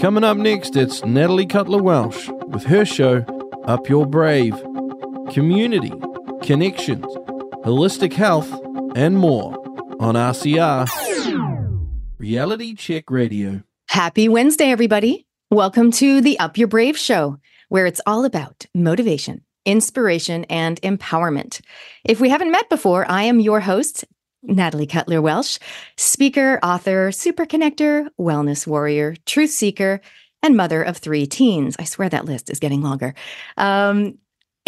Coming up next, it's Natalie Cutler Welsh with her show, Up Your Brave. Community, connections, holistic health, and more on RCR. Reality Check Radio. Happy Wednesday, everybody. Welcome to the Up Your Brave show, where it's all about motivation, inspiration, and empowerment. If we haven't met before, I am your host, Natalie Cutler Welsh, speaker, author, super connector, wellness warrior, truth seeker, and mother of three teens. I swear that list is getting longer. Um,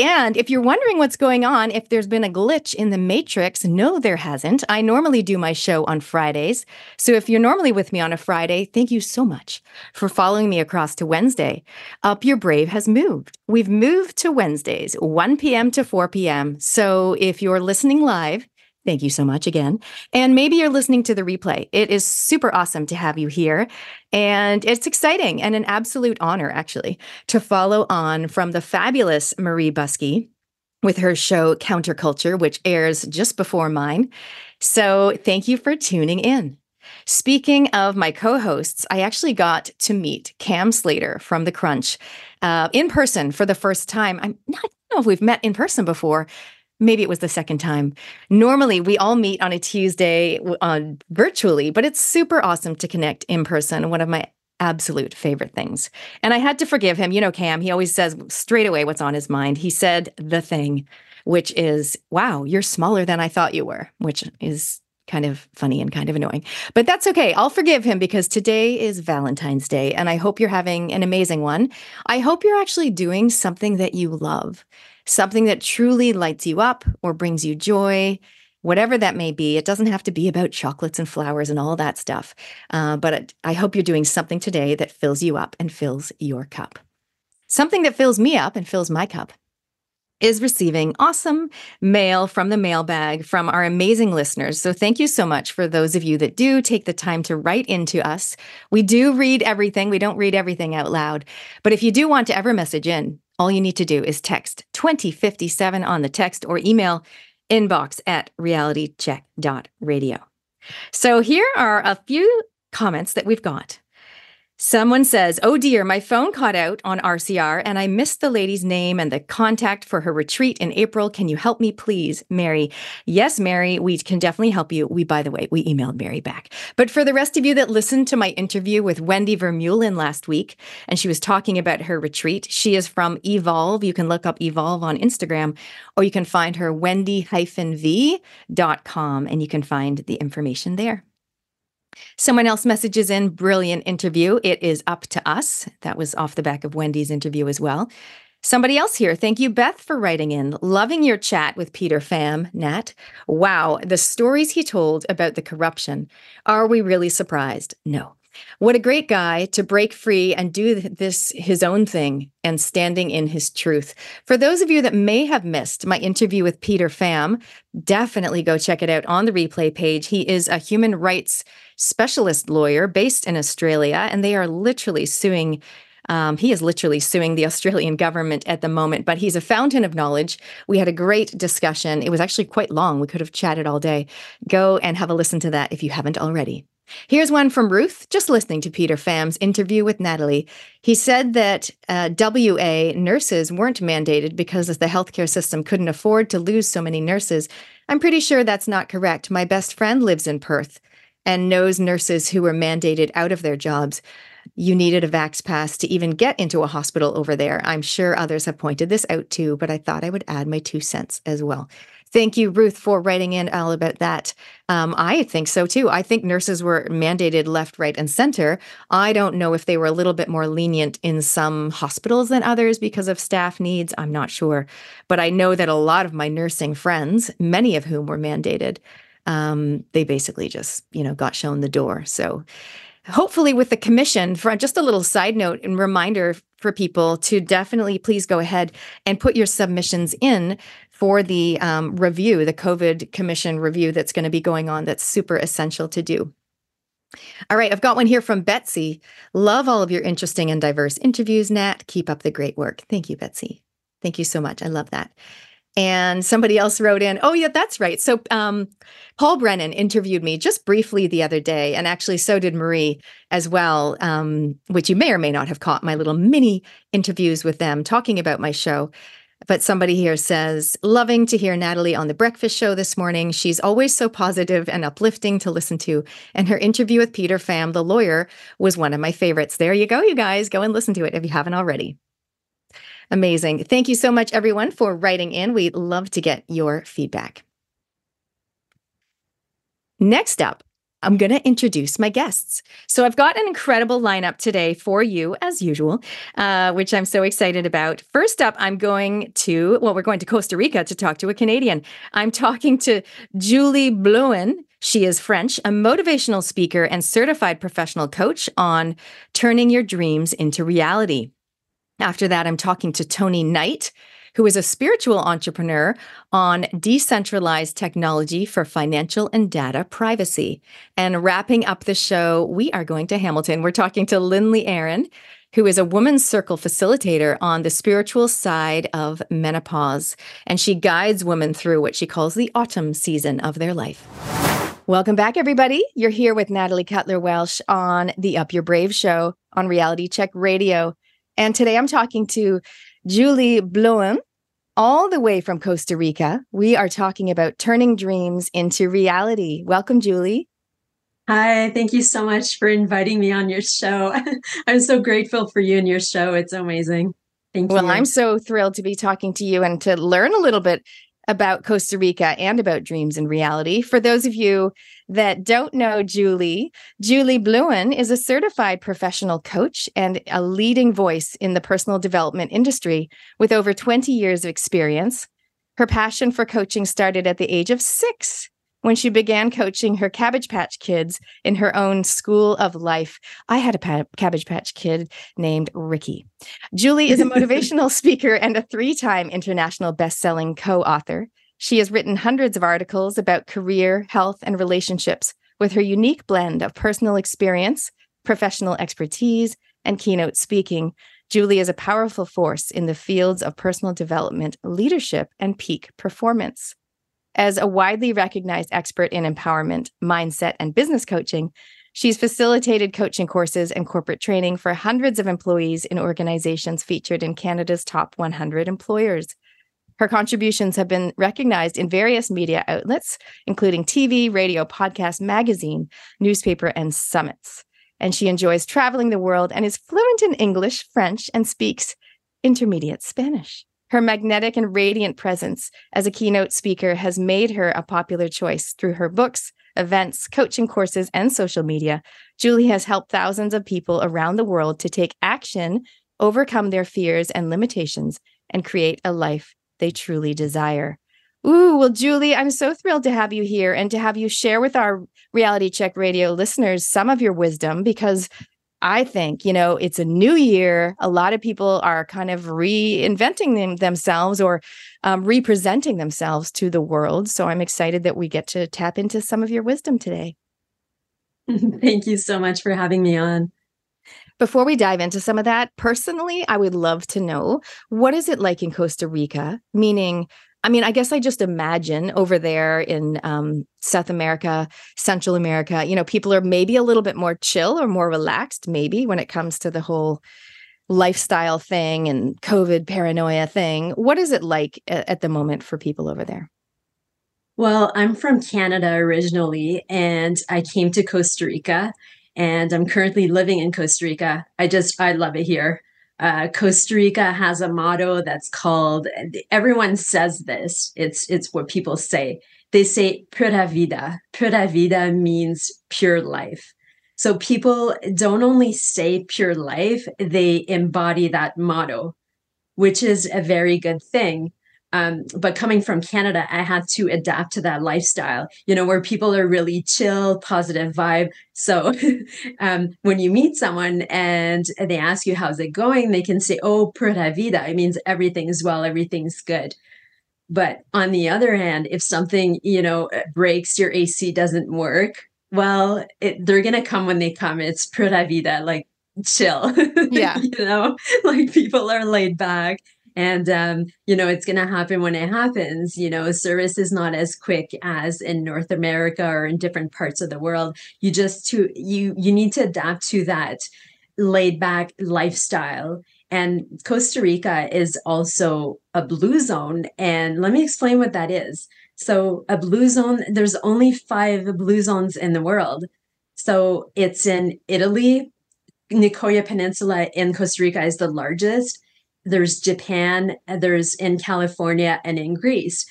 and if you're wondering what's going on, if there's been a glitch in the matrix, no, there hasn't. I normally do my show on Fridays. So if you're normally with me on a Friday, thank you so much for following me across to Wednesday. Up Your Brave has moved. We've moved to Wednesdays, 1 p.m. to 4 p.m. So if you're listening live, Thank you so much again. And maybe you're listening to the replay. It is super awesome to have you here. And it's exciting and an absolute honor, actually, to follow on from the fabulous Marie Buskey with her show Counterculture, which airs just before mine. So thank you for tuning in. Speaking of my co hosts, I actually got to meet Cam Slater from The Crunch uh, in person for the first time. I'm not, I don't know if we've met in person before, maybe it was the second time. Normally, we all meet on a Tuesday on uh, virtually, but it's super awesome to connect in person. One of my absolute favorite things. And I had to forgive him. You know, Cam, he always says straight away what's on his mind. He said the thing, which is, wow, you're smaller than I thought you were, which is kind of funny and kind of annoying. But that's okay. I'll forgive him because today is Valentine's Day and I hope you're having an amazing one. I hope you're actually doing something that you love something that truly lights you up or brings you joy, whatever that may be. It doesn't have to be about chocolates and flowers and all that stuff. Uh, but I hope you're doing something today that fills you up and fills your cup. Something that fills me up and fills my cup is receiving awesome mail from the mailbag from our amazing listeners. So thank you so much for those of you that do take the time to write into us. We do read everything. We don't read everything out loud. But if you do want to ever message in, all you need to do is text 2057 on the text or email inbox at realitycheck.radio. So here are a few comments that we've got Someone says, Oh dear, my phone caught out on RCR and I missed the lady's name and the contact for her retreat in April. Can you help me, please, Mary? Yes, Mary, we can definitely help you. We, by the way, we emailed Mary back. But for the rest of you that listened to my interview with Wendy Vermeulen last week, and she was talking about her retreat, she is from Evolve. You can look up Evolve on Instagram, or you can find her wendy-v.com and you can find the information there. Someone else messages in brilliant interview. It is up to us. That was off the back of Wendy's interview as well. Somebody else here. Thank you, Beth, for writing in. Loving your chat with Peter Fam, Nat. Wow, the stories he told about the corruption. Are we really surprised? No. What a great guy to break free and do this his own thing and standing in his truth. For those of you that may have missed my interview with Peter Fam, definitely go check it out on the replay page. He is a human rights specialist lawyer based in Australia, and they are literally suing. Um, he is literally suing the Australian government at the moment, but he's a fountain of knowledge. We had a great discussion. It was actually quite long. We could have chatted all day. Go and have a listen to that if you haven't already. Here's one from Ruth, just listening to Peter Fam's interview with Natalie. He said that uh, WA nurses weren't mandated because the healthcare system couldn't afford to lose so many nurses. I'm pretty sure that's not correct. My best friend lives in Perth and knows nurses who were mandated out of their jobs. You needed a Vax Pass to even get into a hospital over there. I'm sure others have pointed this out too, but I thought I would add my two cents as well. Thank you, Ruth, for writing in all about that. Um, I think so too. I think nurses were mandated left, right, and center. I don't know if they were a little bit more lenient in some hospitals than others because of staff needs. I'm not sure. But I know that a lot of my nursing friends, many of whom were mandated, um, they basically just, you know, got shown the door. So hopefully with the commission for just a little side note and reminder for people to definitely please go ahead and put your submissions in for the um, review, the COVID Commission review that's going to be going on. That's super essential to do. All right, I've got one here from Betsy. Love all of your interesting and diverse interviews, Nat. Keep up the great work. Thank you, Betsy. Thank you so much. I love that. And somebody else wrote in, oh, yeah, that's right. So um, Paul Brennan interviewed me just briefly the other day, and actually so did Marie as well, um, which you may or may not have caught my little mini interviews with them talking about my show. But somebody here says, loving to hear Natalie on the breakfast show this morning. She's always so positive and uplifting to listen to. And her interview with Peter Fam, the lawyer, was one of my favorites. There you go, you guys. Go and listen to it if you haven't already. Amazing. Thank you so much, everyone, for writing in. We love to get your feedback. Next up, I'm going to introduce my guests. So, I've got an incredible lineup today for you, as usual, uh, which I'm so excited about. First up, I'm going to, well, we're going to Costa Rica to talk to a Canadian. I'm talking to Julie Blouin. She is French, a motivational speaker and certified professional coach on turning your dreams into reality. After that, I'm talking to Tony Knight, who is a spiritual entrepreneur on decentralized technology for financial and data privacy. And wrapping up the show, we are going to Hamilton. We're talking to Lindley Aaron, who is a woman's circle facilitator on the spiritual side of menopause. And she guides women through what she calls the autumn season of their life. Welcome back, everybody. You're here with Natalie Cutler Welsh on the Up Your Brave show on Reality Check Radio. And today I'm talking to Julie Blouin, all the way from Costa Rica. We are talking about turning dreams into reality. Welcome, Julie. Hi, thank you so much for inviting me on your show. I'm so grateful for you and your show. It's amazing. Thank well, you. Well, I'm so thrilled to be talking to you and to learn a little bit about Costa Rica and about dreams and reality. For those of you that don't know Julie, Julie Blouin is a certified professional coach and a leading voice in the personal development industry with over 20 years of experience. Her passion for coaching started at the age of six when she began coaching her Cabbage Patch kids in her own school of life. I had a pa- Cabbage Patch kid named Ricky. Julie is a motivational speaker and a three time international best-selling co author. She has written hundreds of articles about career, health, and relationships with her unique blend of personal experience, professional expertise, and keynote speaking. Julie is a powerful force in the fields of personal development, leadership, and peak performance. As a widely recognized expert in empowerment, mindset, and business coaching, she's facilitated coaching courses and corporate training for hundreds of employees in organizations featured in Canada's top 100 employers. Her contributions have been recognized in various media outlets, including TV, radio, podcast, magazine, newspaper, and summits. And she enjoys traveling the world and is fluent in English, French, and speaks intermediate Spanish. Her magnetic and radiant presence as a keynote speaker has made her a popular choice through her books, events, coaching courses, and social media. Julie has helped thousands of people around the world to take action, overcome their fears and limitations, and create a life they truly desire. Ooh, well, Julie, I'm so thrilled to have you here and to have you share with our Reality Check Radio listeners some of your wisdom because I think, you know, it's a new year. A lot of people are kind of reinventing them, themselves or um, representing themselves to the world. So I'm excited that we get to tap into some of your wisdom today. Thank you so much for having me on. Before we dive into some of that, personally, I would love to know what is it like in Costa Rica? Meaning, I mean, I guess I just imagine over there in um, South America, Central America, you know, people are maybe a little bit more chill or more relaxed, maybe when it comes to the whole lifestyle thing and COVID paranoia thing. What is it like at, at the moment for people over there? Well, I'm from Canada originally, and I came to Costa Rica, and I'm currently living in Costa Rica. I just, I love it here. Uh, Costa Rica has a motto that's called. Everyone says this. It's it's what people say. They say "pura vida." Pura vida means pure life. So people don't only say pure life; they embody that motto, which is a very good thing. Um, but coming from Canada, I had to adapt to that lifestyle, you know, where people are really chill, positive vibe. So um, when you meet someone and they ask you, how's it going? They can say, oh, pura vida. It means everything's well, everything's good. But on the other hand, if something, you know, breaks, your AC doesn't work, well, it, they're going to come when they come. It's pura vida, like chill. Yeah. you know, like people are laid back and um, you know it's going to happen when it happens. You know service is not as quick as in north america or in different parts of the world. You just to you you need to adapt to that laid back lifestyle. And costa rica is also a blue zone and let me explain what that is. So a blue zone there's only five blue zones in the world. So it's in italy. Nicoya peninsula in costa rica is the largest there's Japan, there's in California, and in Greece.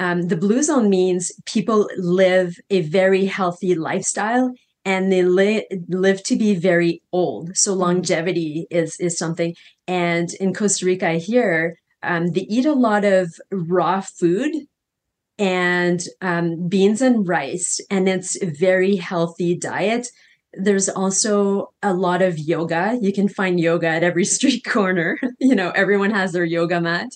Um, the blue zone means people live a very healthy lifestyle and they li- live to be very old. So mm-hmm. longevity is is something. And in Costa Rica here, um, they eat a lot of raw food and um, beans and rice, and it's a very healthy diet there's also a lot of yoga. You can find yoga at every street corner. you know, everyone has their yoga mat.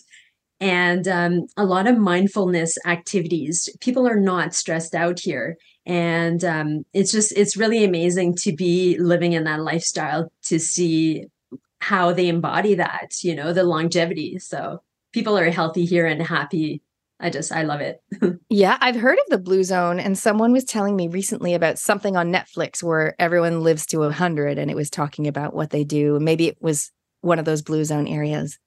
And um, a lot of mindfulness activities. People are not stressed out here. And um, it's just, it's really amazing to be living in that lifestyle to see how they embody that, you know, the longevity. So people are healthy here and happy I just I love it. yeah, I've heard of the Blue Zone and someone was telling me recently about something on Netflix where everyone lives to 100 and it was talking about what they do. Maybe it was one of those Blue Zone areas.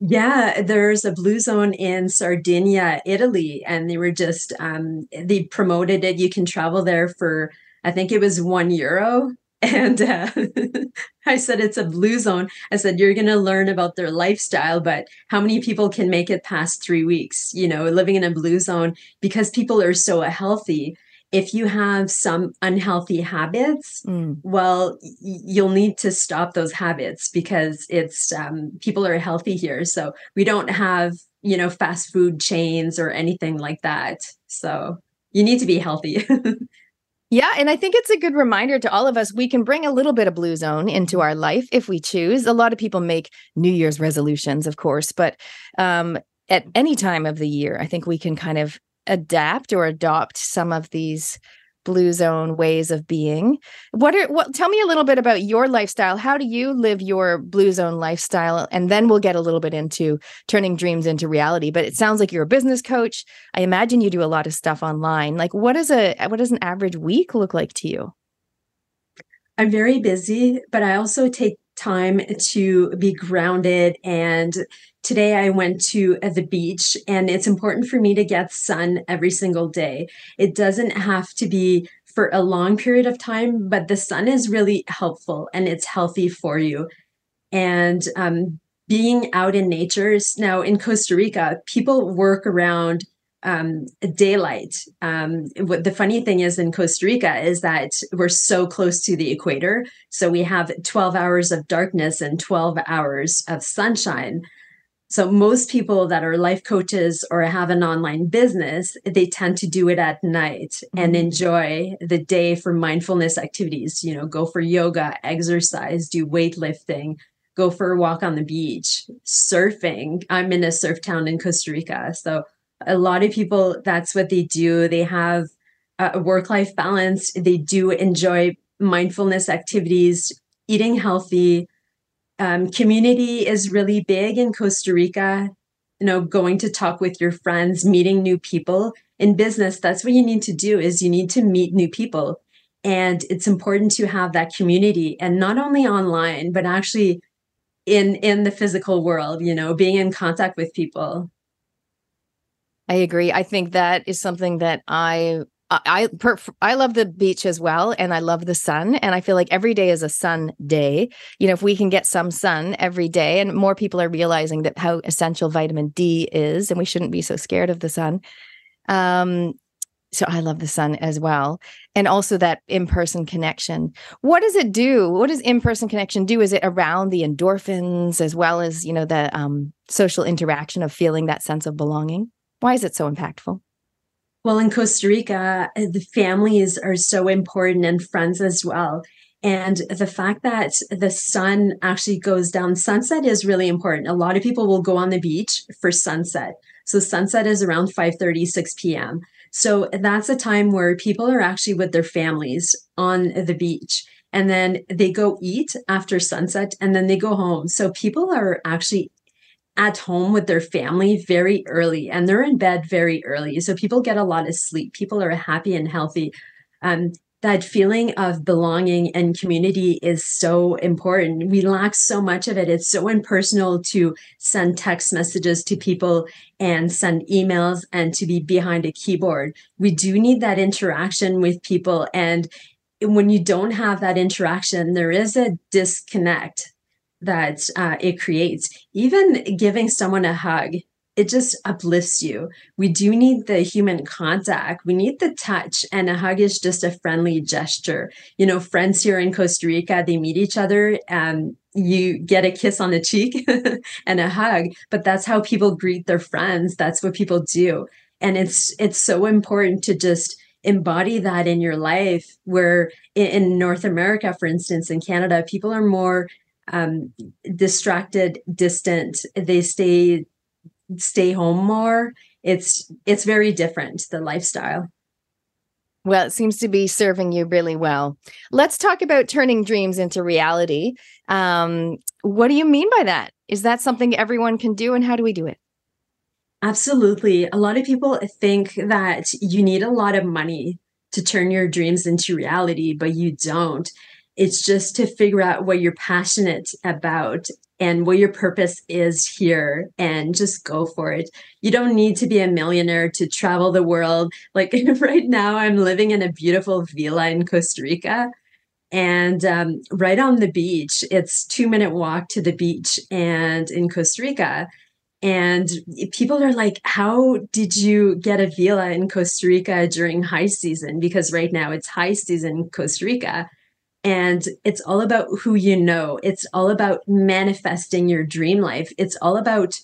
Yeah, there's a blue zone in Sardinia, Italy, and they were just um, they promoted it. You can travel there for I think it was one euro, and uh, I said, it's a blue zone. I said, you're going to learn about their lifestyle, but how many people can make it past three weeks, you know, living in a blue zone because people are so healthy? If you have some unhealthy habits, mm. well, you'll need to stop those habits because it's um, people are healthy here. So we don't have, you know, fast food chains or anything like that. So you need to be healthy. Yeah, and I think it's a good reminder to all of us we can bring a little bit of blue zone into our life if we choose. A lot of people make New Year's resolutions, of course, but um, at any time of the year, I think we can kind of adapt or adopt some of these blue zone ways of being. What are what tell me a little bit about your lifestyle. How do you live your blue zone lifestyle? And then we'll get a little bit into turning dreams into reality. But it sounds like you're a business coach. I imagine you do a lot of stuff online. Like what is a what does an average week look like to you? I'm very busy, but I also take time to be grounded and today I went to uh, the beach and it's important for me to get sun every single day. It doesn't have to be for a long period of time, but the sun is really helpful and it's healthy for you. And um, being out in nature is now in Costa Rica, people work around um, daylight. Um, what the funny thing is in Costa Rica is that we're so close to the equator. So we have 12 hours of darkness and 12 hours of sunshine. So most people that are life coaches or have an online business, they tend to do it at night mm-hmm. and enjoy the day for mindfulness activities, you know, go for yoga, exercise, do weightlifting, go for a walk on the beach, surfing. I'm in a surf town in Costa Rica. So a lot of people, that's what they do. They have a work life balance. They do enjoy mindfulness activities, eating healthy, um, community is really big in Costa Rica. You know, going to talk with your friends, meeting new people in business. That's what you need to do is you need to meet new people. And it's important to have that community and not only online, but actually in in the physical world, you know, being in contact with people. I agree. I think that is something that I I per, I love the beach as well, and I love the sun, and I feel like every day is a sun day. You know, if we can get some sun every day, and more people are realizing that how essential vitamin D is, and we shouldn't be so scared of the sun. Um, so I love the sun as well, and also that in-person connection. What does it do? What does in-person connection do? Is it around the endorphins as well as you know the um, social interaction of feeling that sense of belonging? Why is it so impactful? Well, in Costa Rica, uh, the families are so important and friends as well. And the fact that the sun actually goes down, sunset is really important. A lot of people will go on the beach for sunset. So sunset is around 5 30, 6 p.m. So that's a time where people are actually with their families on the beach. And then they go eat after sunset and then they go home. So people are actually at home with their family very early and they're in bed very early. So people get a lot of sleep. People are happy and healthy. Um, that feeling of belonging and community is so important. We lack so much of it. It's so impersonal to send text messages to people and send emails and to be behind a keyboard. We do need that interaction with people. And when you don't have that interaction, there is a disconnect that uh, it creates. Even giving someone a hug it just uplifts you. We do need the human contact. We need the touch, and a hug is just a friendly gesture. You know, friends here in Costa Rica, they meet each other and you get a kiss on the cheek and a hug, but that's how people greet their friends. That's what people do. And it's it's so important to just embody that in your life where in North America, for instance, in Canada, people are more um, distracted, distant. They stay stay home more. It's it's very different the lifestyle. Well it seems to be serving you really well. Let's talk about turning dreams into reality. Um, what do you mean by that? Is that something everyone can do and how do we do it? Absolutely. A lot of people think that you need a lot of money to turn your dreams into reality but you don't it's just to figure out what you're passionate about and what your purpose is here and just go for it. You don't need to be a millionaire to travel the world. Like right now, I'm living in a beautiful villa in Costa Rica and um, right on the beach. It's two minute walk to the beach and in Costa Rica. And people are like, how did you get a villa in Costa Rica during high season? Because right now it's high season in Costa Rica. And it's all about who you know. It's all about manifesting your dream life. It's all about,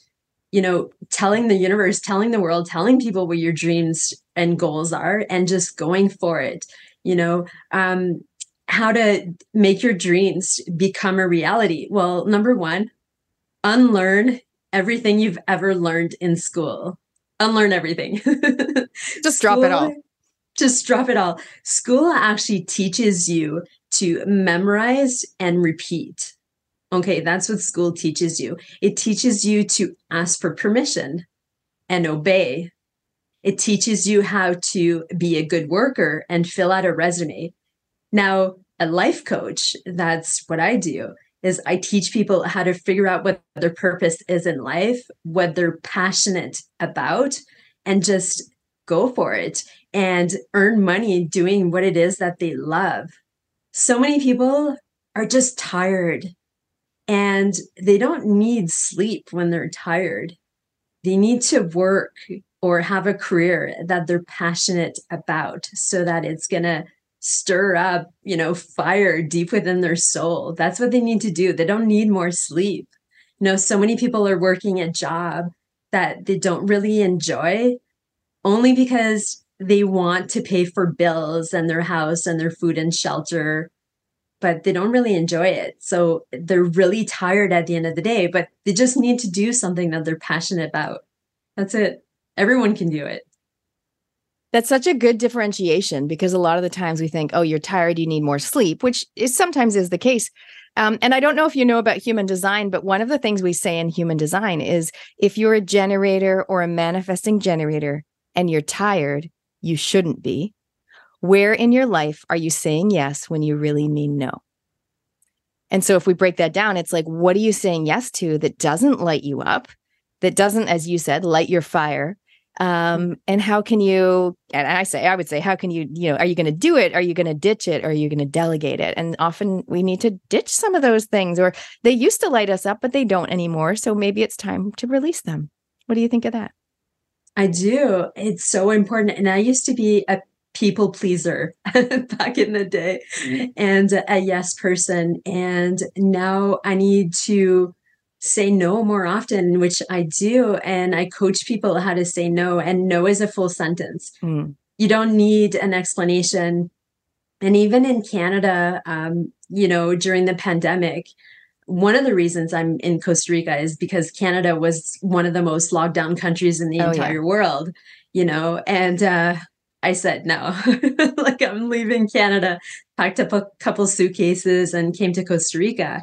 you know, telling the universe, telling the world, telling people what your dreams and goals are and just going for it. You know, um, how to make your dreams become a reality. Well, number one, unlearn everything you've ever learned in school. Unlearn everything. just drop it all. Just drop it all. School actually teaches you to memorize and repeat. Okay, that's what school teaches you. It teaches you to ask for permission and obey. It teaches you how to be a good worker and fill out a resume. Now, a life coach, that's what I do, is I teach people how to figure out what their purpose is in life, what they're passionate about, and just go for it and earn money doing what it is that they love so many people are just tired and they don't need sleep when they're tired. They need to work or have a career that they're passionate about so that it's going to stir up, you know, fire deep within their soul. That's what they need to do. They don't need more sleep. You know, so many people are working a job that they don't really enjoy only because they want to pay for bills and their house and their food and shelter but they don't really enjoy it. So they're really tired at the end of the day but they just need to do something that they're passionate about. That's it. Everyone can do it. That's such a good differentiation because a lot of the times we think oh you're tired you need more sleep which is sometimes is the case. Um, and I don't know if you know about human design, but one of the things we say in human design is if you're a generator or a manifesting generator and you're tired, you shouldn't be. Where in your life are you saying yes when you really mean no? And so if we break that down, it's like, what are you saying yes to that doesn't light you up, that doesn't, as you said, light your fire? Um, and how can you, and I say, I would say, how can you, you know, are you going to do it? Are you going to ditch it? Or are you going to delegate it? And often we need to ditch some of those things, or they used to light us up, but they don't anymore. So maybe it's time to release them. What do you think of that? I do. It's so important. And I used to be a people pleaser back in the day mm-hmm. and a yes person. And now I need to say no more often, which I do. And I coach people how to say no. And no is a full sentence. Mm. You don't need an explanation. And even in Canada, um, you know, during the pandemic, one of the reasons I'm in Costa Rica is because Canada was one of the most locked down countries in the oh, entire yeah. world, you know, and uh, I said no. like I'm leaving Canada, packed up a couple suitcases and came to Costa Rica.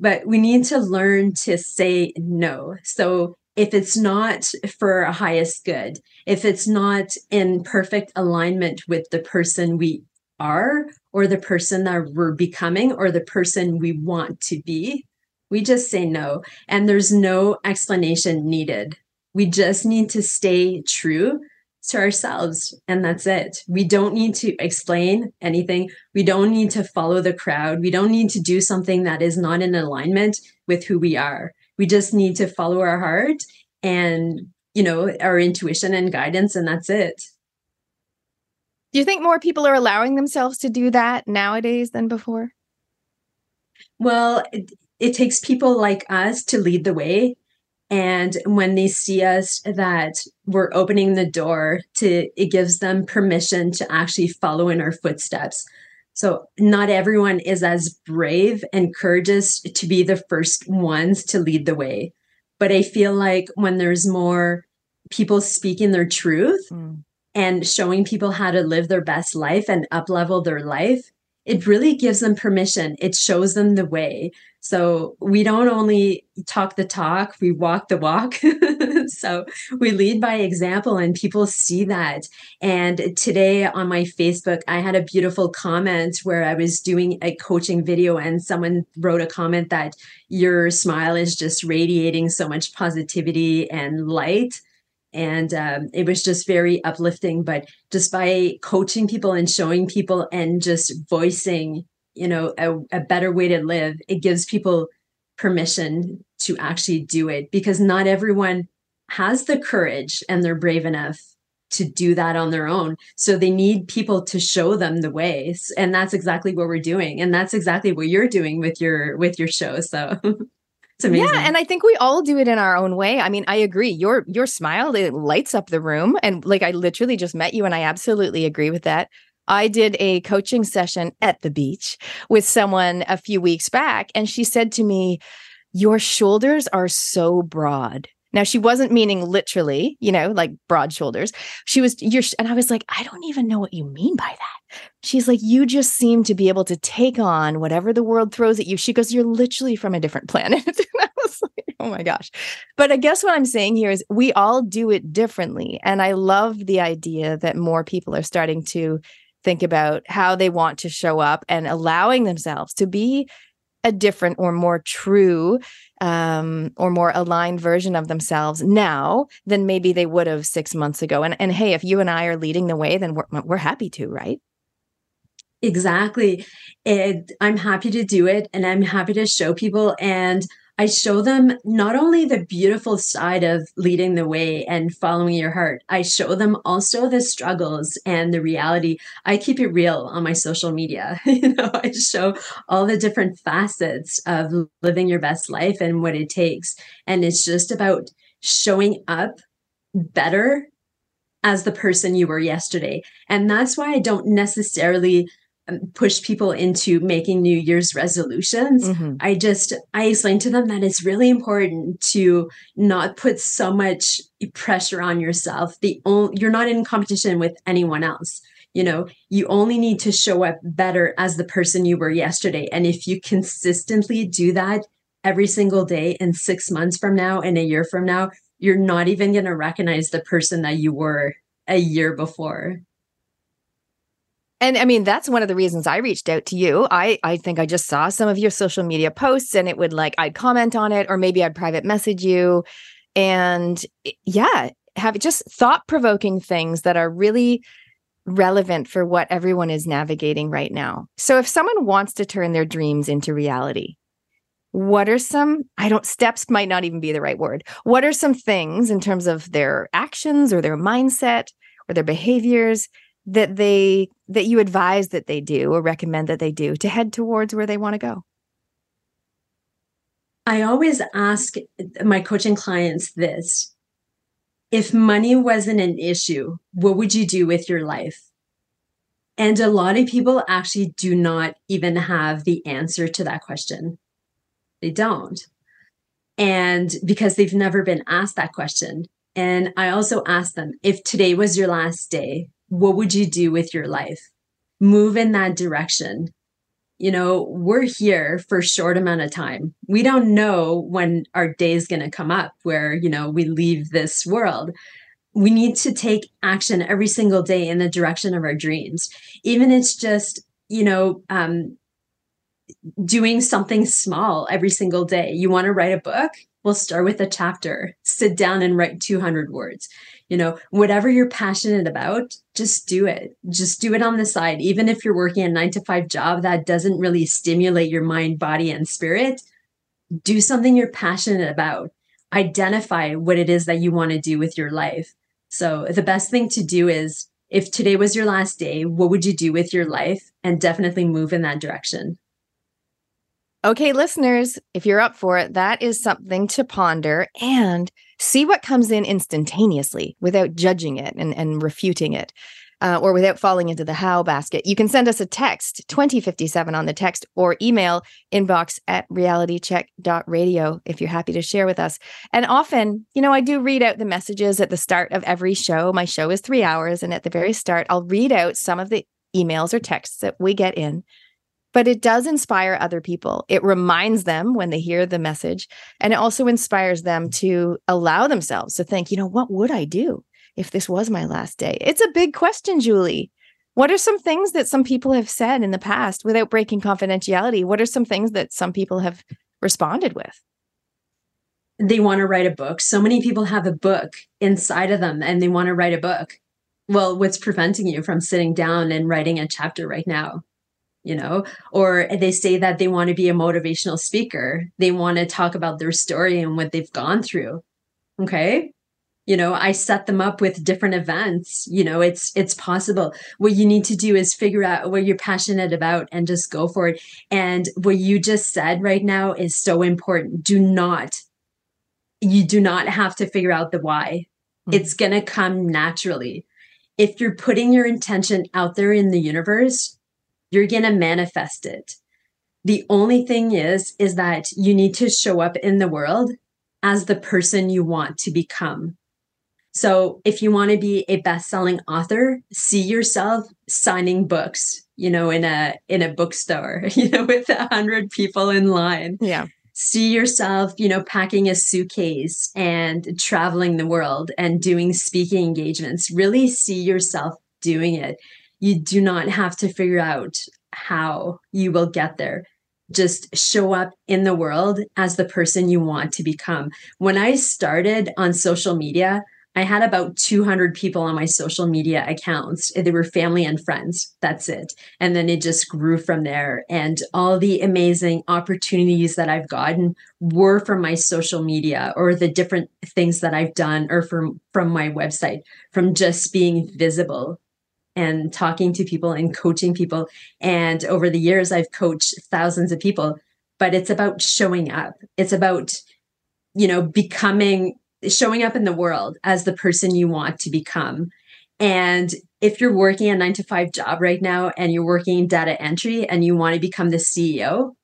but we need to learn to say no. So if it's not for our highest good, if it's not in perfect alignment with the person we are, or the person that we're becoming, or the person we want to be, we just say no. And there's no explanation needed. We just need to stay true to ourselves, and that's it. We don't need to explain anything. We don't need to follow the crowd. We don't need to do something that is not in alignment with who we are we just need to follow our heart and you know our intuition and guidance and that's it do you think more people are allowing themselves to do that nowadays than before well it, it takes people like us to lead the way and when they see us that we're opening the door to it gives them permission to actually follow in our footsteps so not everyone is as brave and courageous to be the first ones to lead the way. But I feel like when there's more people speaking their truth mm. And showing people how to live their best life and up level their life, it really gives them permission. It shows them the way. So we don't only talk the talk, we walk the walk. so we lead by example and people see that. And today on my Facebook, I had a beautiful comment where I was doing a coaching video and someone wrote a comment that your smile is just radiating so much positivity and light and um, it was just very uplifting but just by coaching people and showing people and just voicing you know a, a better way to live it gives people permission to actually do it because not everyone has the courage and they're brave enough to do that on their own so they need people to show them the ways and that's exactly what we're doing and that's exactly what you're doing with your with your show so. Yeah, and I think we all do it in our own way. I mean, I agree. Your your smile it lights up the room, and like I literally just met you, and I absolutely agree with that. I did a coaching session at the beach with someone a few weeks back, and she said to me, Your shoulders are so broad. Now, she wasn't meaning literally, you know, like broad shoulders. She was, you're, and I was like, I don't even know what you mean by that. She's like, you just seem to be able to take on whatever the world throws at you. She goes, you're literally from a different planet. and I was like, oh my gosh. But I guess what I'm saying here is we all do it differently. And I love the idea that more people are starting to think about how they want to show up and allowing themselves to be a different or more true um, or more aligned version of themselves now than maybe they would have six months ago. And and hey, if you and I are leading the way, then we're we're happy to, right? Exactly. And I'm happy to do it and I'm happy to show people. And I show them not only the beautiful side of leading the way and following your heart, I show them also the struggles and the reality. I keep it real on my social media. you know, I show all the different facets of living your best life and what it takes. And it's just about showing up better as the person you were yesterday. And that's why I don't necessarily push people into making new year's resolutions mm-hmm. i just i explain to them that it's really important to not put so much pressure on yourself. The only you're not in competition with anyone else. You know you only need to show up better as the person you were yesterday. And if you consistently do that every single day and 6 months from now and a year from now you're not even going to recognize the person that you were a year before and I mean, that's one of the reasons I reached out to you. I I think I just saw some of your social media posts and it would like I'd comment on it or maybe I'd private message you. And yeah, have just thought-provoking things that are really relevant for what everyone is navigating right now. So if someone wants to turn their dreams into reality, what are some i don't steps might not even be the right word what are some things in terms of their actions or their mindset or their behaviors that they that you advise that they do or recommend that they do to head towards where they want to go? I always ask my coaching clients this. If money wasn't an issue, what would you do with your life? And a lot of people actually do not even have the answer to that question. They don't. And because they've never been asked that question. And I also ask them if today was your last day, what would you do with your life? Move in that direction. you know, we're here for a short amount of time. We don't know when our day is going to come up where, you know, we leave this world. We need to take action every single day in the direction of our dreams. Even it's just, you know, um, doing something small every single day. You want to write a book? Well, start with a chapter. Sit down and write 200 words. You know, whatever you're passionate about, just do it. Just do it on the side. Even if you're working a nine to five job that doesn't really stimulate your mind, body, and spirit, do something you're passionate about. Identify what it is that you want to do with your life. So, the best thing to do is if today was your last day, what would you do with your life? And definitely move in that direction. Okay, listeners, if you're up for it, that is something to ponder and see what comes in instantaneously without judging it and, and refuting it. Uh, or without falling into the how basket, you can send us a text 2057 on the text or email inbox at realitycheck.radio if you're happy to share with us. And often, you know, I do read out the messages at the start of every show. My show is three hours. And at the very start, I'll read out some of the emails or texts that we get in but it does inspire other people. It reminds them when they hear the message, and it also inspires them to allow themselves to think, you know, what would I do if this was my last day? It's a big question, Julie. What are some things that some people have said in the past without breaking confidentiality? What are some things that some people have responded with? They want to write a book. So many people have a book inside of them and they want to write a book. Well, what's preventing you from sitting down and writing a chapter right now? You know, or they say that they want to be a motivational speaker. They want to talk about their story and what they've gone through. Okay. You know, I set them up with different events. You know, it's it's possible. What you need to do is figure out what you're passionate about and just go for it. And what you just said right now is so important. Do not you do not have to figure out the why. Mm-hmm. It's going to come naturally. If you're putting your intention out there in the universe, you're going to manifest it. The only thing is, is that you need to show up in the world as the person you want to become. So if you want to be a best-selling author, see yourself signing books, you know, in a in a bookstore, you know, with a hundred people in line. Yeah. See yourself, you know, packing a suitcase and traveling the world and doing speaking engagements. Really see yourself doing it you do not have to figure out how you will get there. Just show up in the world as the person you want to become. When I started on social media, I had about 200 people on my social media accounts. They were family and friends. That's it. And then it just grew from there. And all the amazing opportunities that I've gotten were from my social media or the different things that I've done or from, from my website, from just being visible and talking to people and coaching people. And over the years, I've coached thousands of people, but it's about showing up. It's about, you know, becoming, showing up in the world as the person you want to become. And if you're working a nine to five job right now and you're working data entry and you want to become the CEO,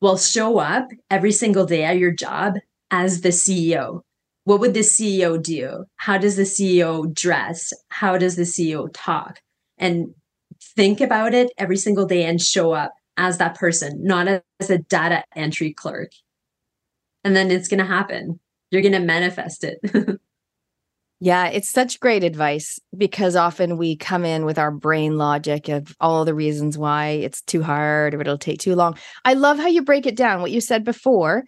well, show up every single day at your job as the CEO. What would the CEO do? How does the CEO dress? How does the CEO talk? And think about it every single day and show up as that person, not as a data entry clerk. And then it's going to happen. You're going to manifest it. yeah, it's such great advice because often we come in with our brain logic of all the reasons why it's too hard or it'll take too long. I love how you break it down. What you said before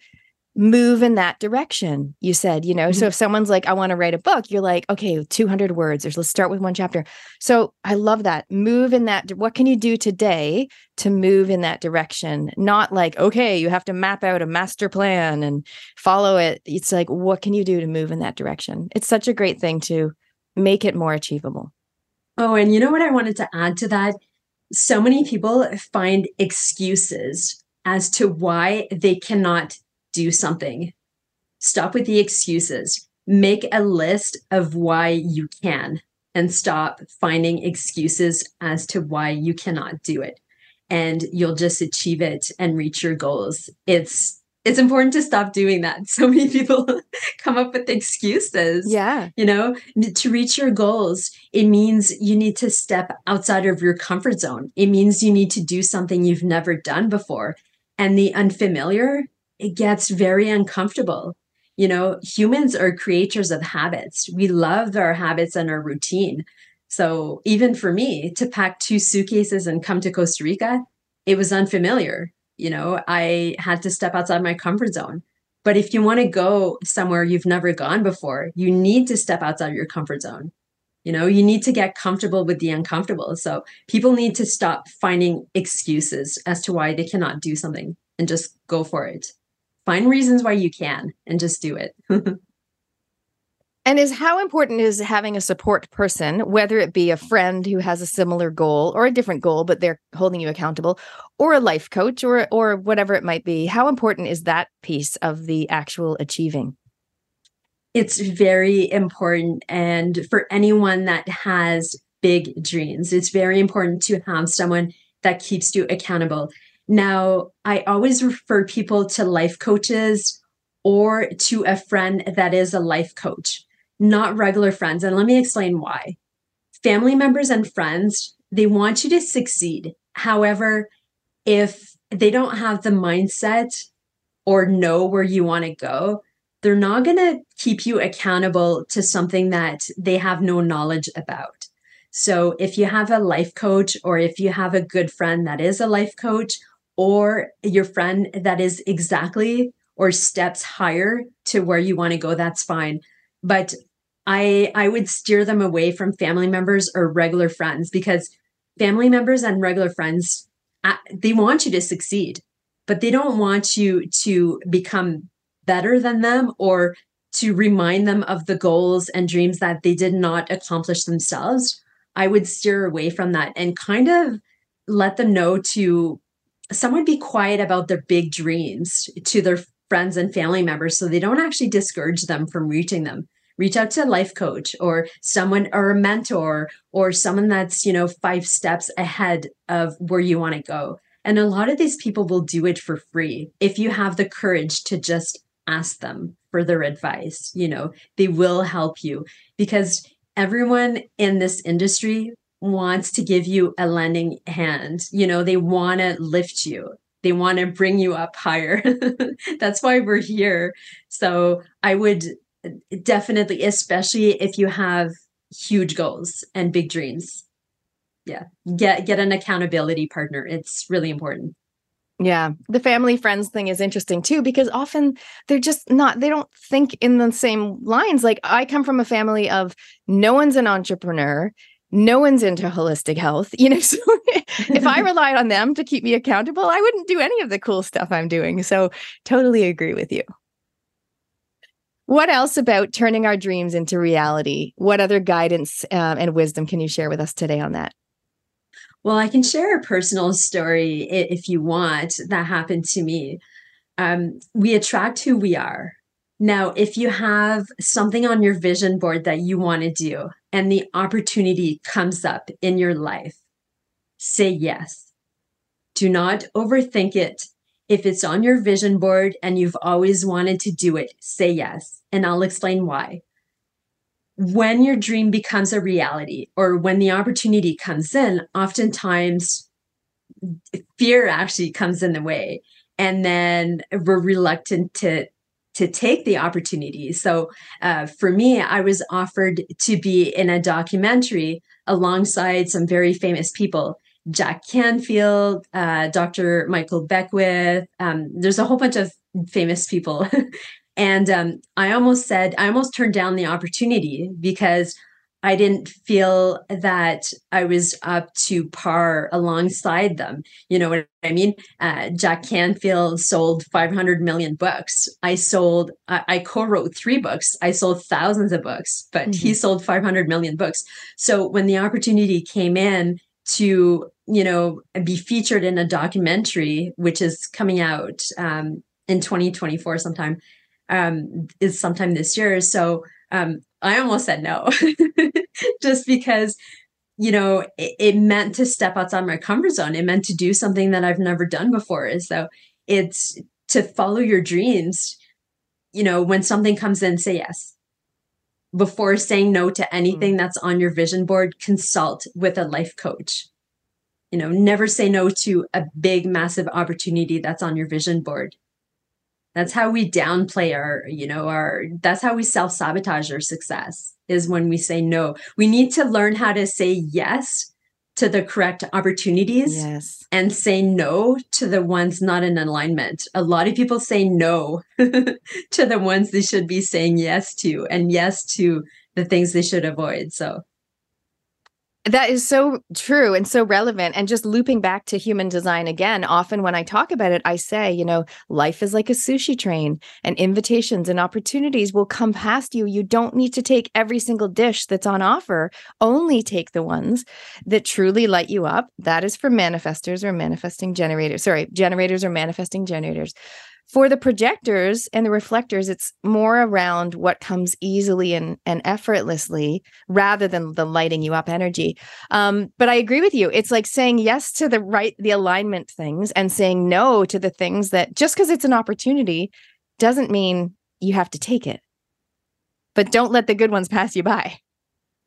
move in that direction you said you know? Mm-hmm. so if someone's like i want to write a book you're like okay 200 words or let's start with one chapter. So i love that. Move in that what can you do today to move in that direction? Not like okay you have to map out a master plan and follow it. It's like what can you do to move in that direction? It's such a great thing to make it more achievable. Oh and you know what i wanted to add to that? So many people find excuses as to why they cannot do something. Stop with the excuses. Make a list of why you can and stop finding excuses as to why you cannot do it. And you'll just achieve it and reach your goals. It's it's important to stop doing that. So many people come up with excuses. Yeah. You know, to reach your goals, it means you need to step outside of your comfort zone. It means you need to do something you've never done before. And the unfamiliar, it gets very uncomfortable. You know, humans are creatures of habits. We love our habits and our routine. So even for me to pack two suitcases and come to Costa Rica, it was unfamiliar you know, I had to step outside my comfort zone. But if you want to go somewhere you've never gone before, you need to step outside your comfort zone. You know, you need to get comfortable with the uncomfortable. So people need to stop finding excuses as to why they cannot do something and just go for it. Find reasons why you can and just do it. And is how important is having a support person, whether it be a friend who has a similar goal or a different goal, but they're holding you accountable, or a life coach or or whatever it might be. How important is that piece of the actual achieving? It's very important. And for anyone that has big dreams, it's very important to have someone that keeps you accountable. Now, I always refer people to life coaches or to a friend that is a life coach not regular friends. And let me explain why. Family members and friends, they want you to succeed. However, if they don't have the mindset or know where you want to go, they're not going to keep you accountable to something that they have no knowledge about. So if you have a life coach or if you have a good friend that is a life coach or your friend that is exactly or steps higher to where you want to go, that's fine. But I I would steer them away from family members or regular friends because family members and regular friends they want you to succeed, but they don't want you to become better than them or to remind them of the goals and dreams that they did not accomplish themselves. I would steer away from that and kind of let them know to someone be quiet about their big dreams to their friends and family members so they don't actually discourage them from reaching them reach out to a life coach or someone or a mentor or someone that's, you know, five steps ahead of where you want to go. And a lot of these people will do it for free if you have the courage to just ask them for their advice. You know, they will help you because everyone in this industry wants to give you a lending hand. You know, they want to lift you. They want to bring you up higher. That's why we're here. So I would uh, definitely, especially if you have huge goals and big dreams. Yeah, get get an accountability partner. It's really important. Yeah, the family friends thing is interesting too because often they're just not they don't think in the same lines. Like I come from a family of no one's an entrepreneur, no one's into holistic health, you know, so if I relied on them to keep me accountable, I wouldn't do any of the cool stuff I'm doing. So totally agree with you. What else about turning our dreams into reality? What other guidance um, and wisdom can you share with us today on that? Well, I can share a personal story if you want that happened to me. Um, we attract who we are. Now, if you have something on your vision board that you want to do and the opportunity comes up in your life, say yes. Do not overthink it. If it's on your vision board and you've always wanted to do it, say yes. And I'll explain why. When your dream becomes a reality or when the opportunity comes in, oftentimes fear actually comes in the way. And then we're reluctant to to take the opportunity. So uh, for me, I was offered to be in a documentary alongside some very famous people. Jack Canfield, uh, Dr. Michael Beckwith. Um, there's a whole bunch of famous people. and um, I almost said, I almost turned down the opportunity because I didn't feel that I was up to par alongside them. You know what I mean? Uh, Jack Canfield sold 500 million books. I sold, I, I co wrote three books. I sold thousands of books, but mm-hmm. he sold 500 million books. So when the opportunity came in to you know be featured in a documentary which is coming out um, in 2024 sometime um, is sometime this year so um, i almost said no just because you know it, it, meant to step outside my comfort zone it meant to do something that i've never done before so it's to follow your dreams, you know, when something comes in, say yes. Before saying no to anything mm. that's on your vision board, consult with a life coach. You know, never say no to a big, massive opportunity that's on your vision board. That's how we downplay our, you know, our, that's how we self sabotage our success is when we say no. We need to learn how to say yes to the correct opportunities yes. and say no to the ones not in alignment. A lot of people say no to the ones they should be saying yes to and yes to the things they should avoid. So that is so true and so relevant. And just looping back to human design again, often when I talk about it, I say, you know, life is like a sushi train and invitations and opportunities will come past you. You don't need to take every single dish that's on offer, only take the ones that truly light you up. That is for manifestors or manifesting generators. Sorry, generators or manifesting generators. For the projectors and the reflectors, it's more around what comes easily and, and effortlessly rather than the lighting you up energy. Um, but I agree with you. It's like saying yes to the right, the alignment things and saying no to the things that just because it's an opportunity doesn't mean you have to take it. But don't let the good ones pass you by.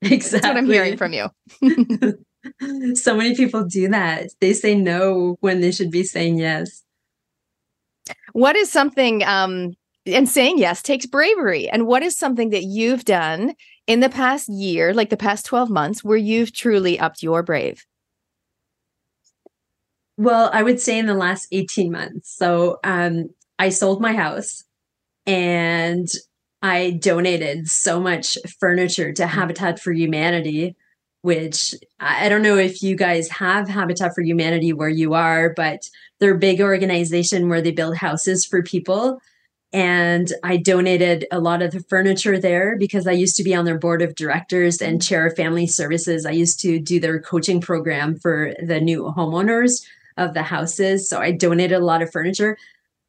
Exactly. That's what I'm hearing from you. so many people do that. They say no when they should be saying yes. What is something um and saying yes takes bravery. And what is something that you've done in the past year, like the past 12 months, where you've truly upped your brave? Well, I would say in the last 18 months. So um, I sold my house and I donated so much furniture to Habitat for Humanity, which I don't know if you guys have Habitat for Humanity where you are, but they're a big organization where they build houses for people. And I donated a lot of the furniture there because I used to be on their board of directors and mm-hmm. chair of family services. I used to do their coaching program for the new homeowners of the houses. So I donated a lot of furniture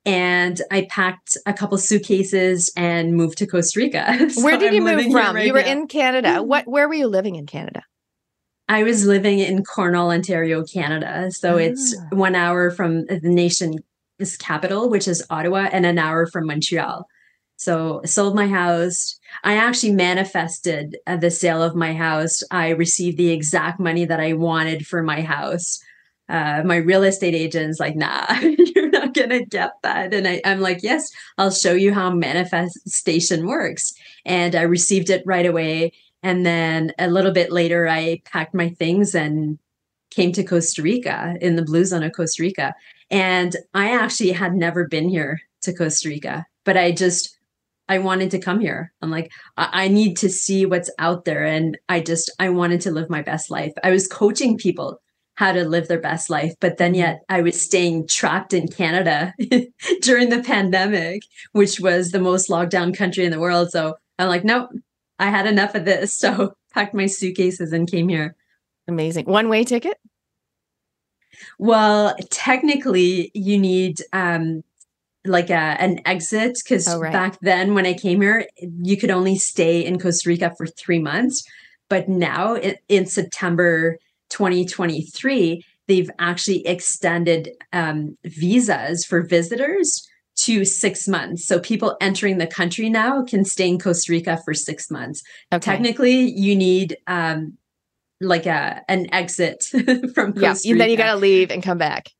and I packed a couple suitcases and moved to Costa Rica. so where did you I'm move from? Right you were now. in Canada. Mm-hmm. What where were you living in Canada? I was living in Cornwall, Ontario, Canada. So ah. it's one hour from the nation's capital, which is Ottawa, and an hour from Montreal. So I sold my house. I actually manifested uh, the sale of my house. I received the exact money that I wanted for my house. Uh, my real estate agent's like, nah, you're not going to get that. And I, I'm like, yes, I'll show you how manifestation works. And I received it right away. And then a little bit later, I packed my things and came to Costa Rica in the blue zone of Costa Rica. And I actually had never been here to Costa Rica, but I just, I wanted to come here. I'm like, I, I need to see what's out there. And I just, I wanted to live my best life. I was coaching people how to live their best life. But then mm-hmm. yet I was staying trapped in Canada during the pandemic, which was the most locked down country in the world. So I'm like, nope, I had enough of this. So packed my suitcases and came here. Amazing. One way ticket? Well, technically, you need um, like a, an exit because oh, right. back then when I came here, you could only stay in Costa Rica for three months. But now in, in September 2023, they've actually extended um, visas for visitors to six months. So people entering the country now can stay in Costa Rica for six months. Okay. Technically, you need um, like a an exit from Costa Rica. yeah, then you got to leave and come back.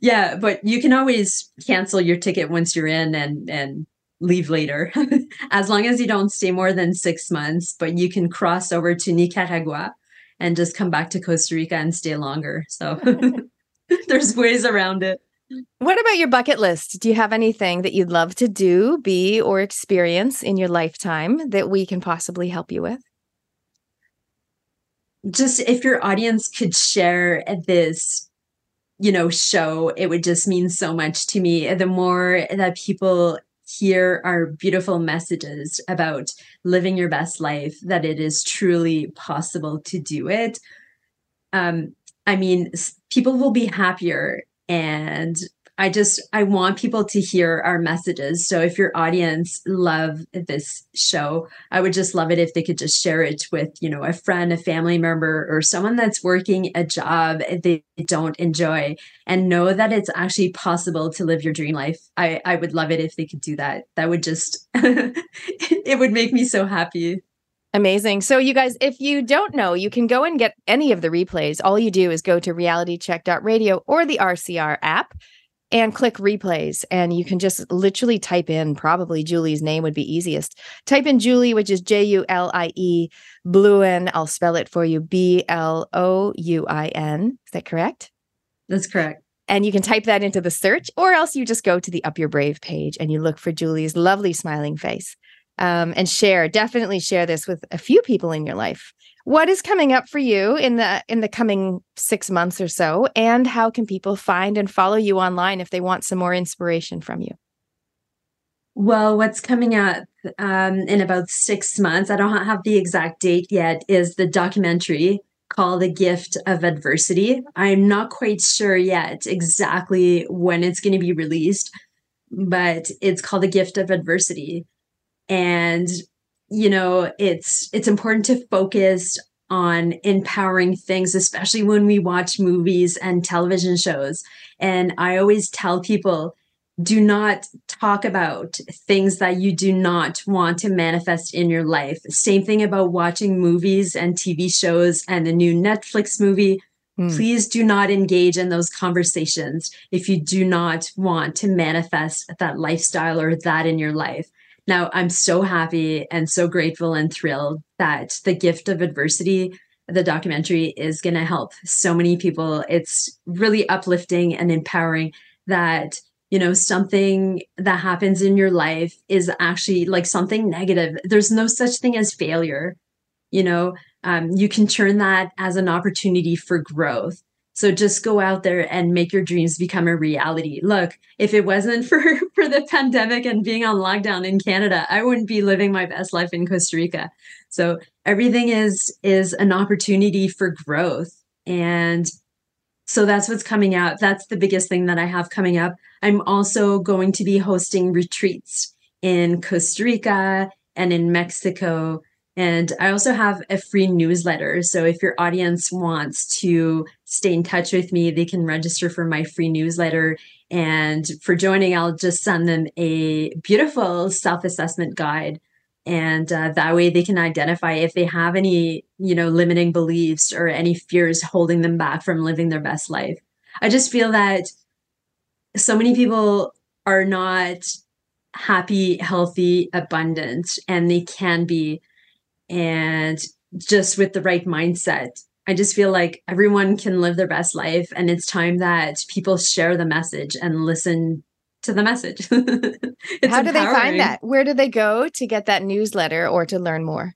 Yeah, but you can always cancel your ticket once you're in and and leave later, as long as you don't stay more than six months. But you can cross over to Nicaragua and just come back to Costa Rica and stay longer. So there's ways around it. What about your bucket list? Do you have anything that you'd love to do, be, or experience in your lifetime that we can possibly help you with? Just if your audience could share this, you know, show, it would just mean so much to me. The more that people hear our beautiful messages about living your best life, that it is truly possible to do it. Um, I mean, people will be happier and I just I want people to hear our messages. So if your audience love this show, I would just love it if they could just share it with, you know, a friend, a family member or someone that's working a job they don't enjoy and know that it's actually possible to live your dream life. I I would love it if they could do that. That would just it would make me so happy. Amazing. So, you guys, if you don't know, you can go and get any of the replays. All you do is go to realitycheck.radio or the RCR app and click replays. And you can just literally type in, probably Julie's name would be easiest. Type in Julie, which is J U L I E, Blouin. I'll spell it for you B L O U I N. Is that correct? That's correct. And you can type that into the search, or else you just go to the Up Your Brave page and you look for Julie's lovely smiling face um, and share. Definitely share this with a few people in your life. What is coming up for you in the in the coming six months or so, and how can people find and follow you online if they want some more inspiration from you? Well, what's coming up um, in about six months, I don't have the exact date yet, is the documentary called The Gift of Adversity. I'm not quite sure yet exactly when it's going to be released, but it's called The Gift of Adversity and you know it's it's important to focus on empowering things especially when we watch movies and television shows and i always tell people do not talk about things that you do not want to manifest in your life same thing about watching movies and tv shows and the new netflix movie Mm. Please do not engage in those conversations if you do not want to manifest that lifestyle or that in your life. Now, I'm so happy and so grateful and thrilled that the gift of adversity, the documentary, is going to help so many people. It's really uplifting and empowering that you know something that happens in your life is actually like something negative. There's no such thing as failure you know? Um, you can turn that as an opportunity for growth so just go out there and make your dreams become a reality. Look, if it wasn't for for the pandemic and being on lockdown in Canada, I wouldn't be living my best life in Costa Rica. So everything is is an opportunity for growth and so that's what's coming out. That's the biggest thing that I have coming up. I'm also going to be hosting retreats in Costa Rica and in Mexico and I also have a free newsletter. So if your audience wants to stay in touch with me, they can register for my free newsletter. And for joining, I'll just send them a beautiful self assessment guide. And uh, that way they can identify if they have any, you know, limiting beliefs or any fears holding them back from living their best life. I just feel that so many people are not happy, healthy, abundant, and they can be and just with the right mindset. I just feel like everyone can live their best life, and it's time that people share the message and listen to the message. How do empowering. they find that? Where do they go to get that newsletter or to learn more?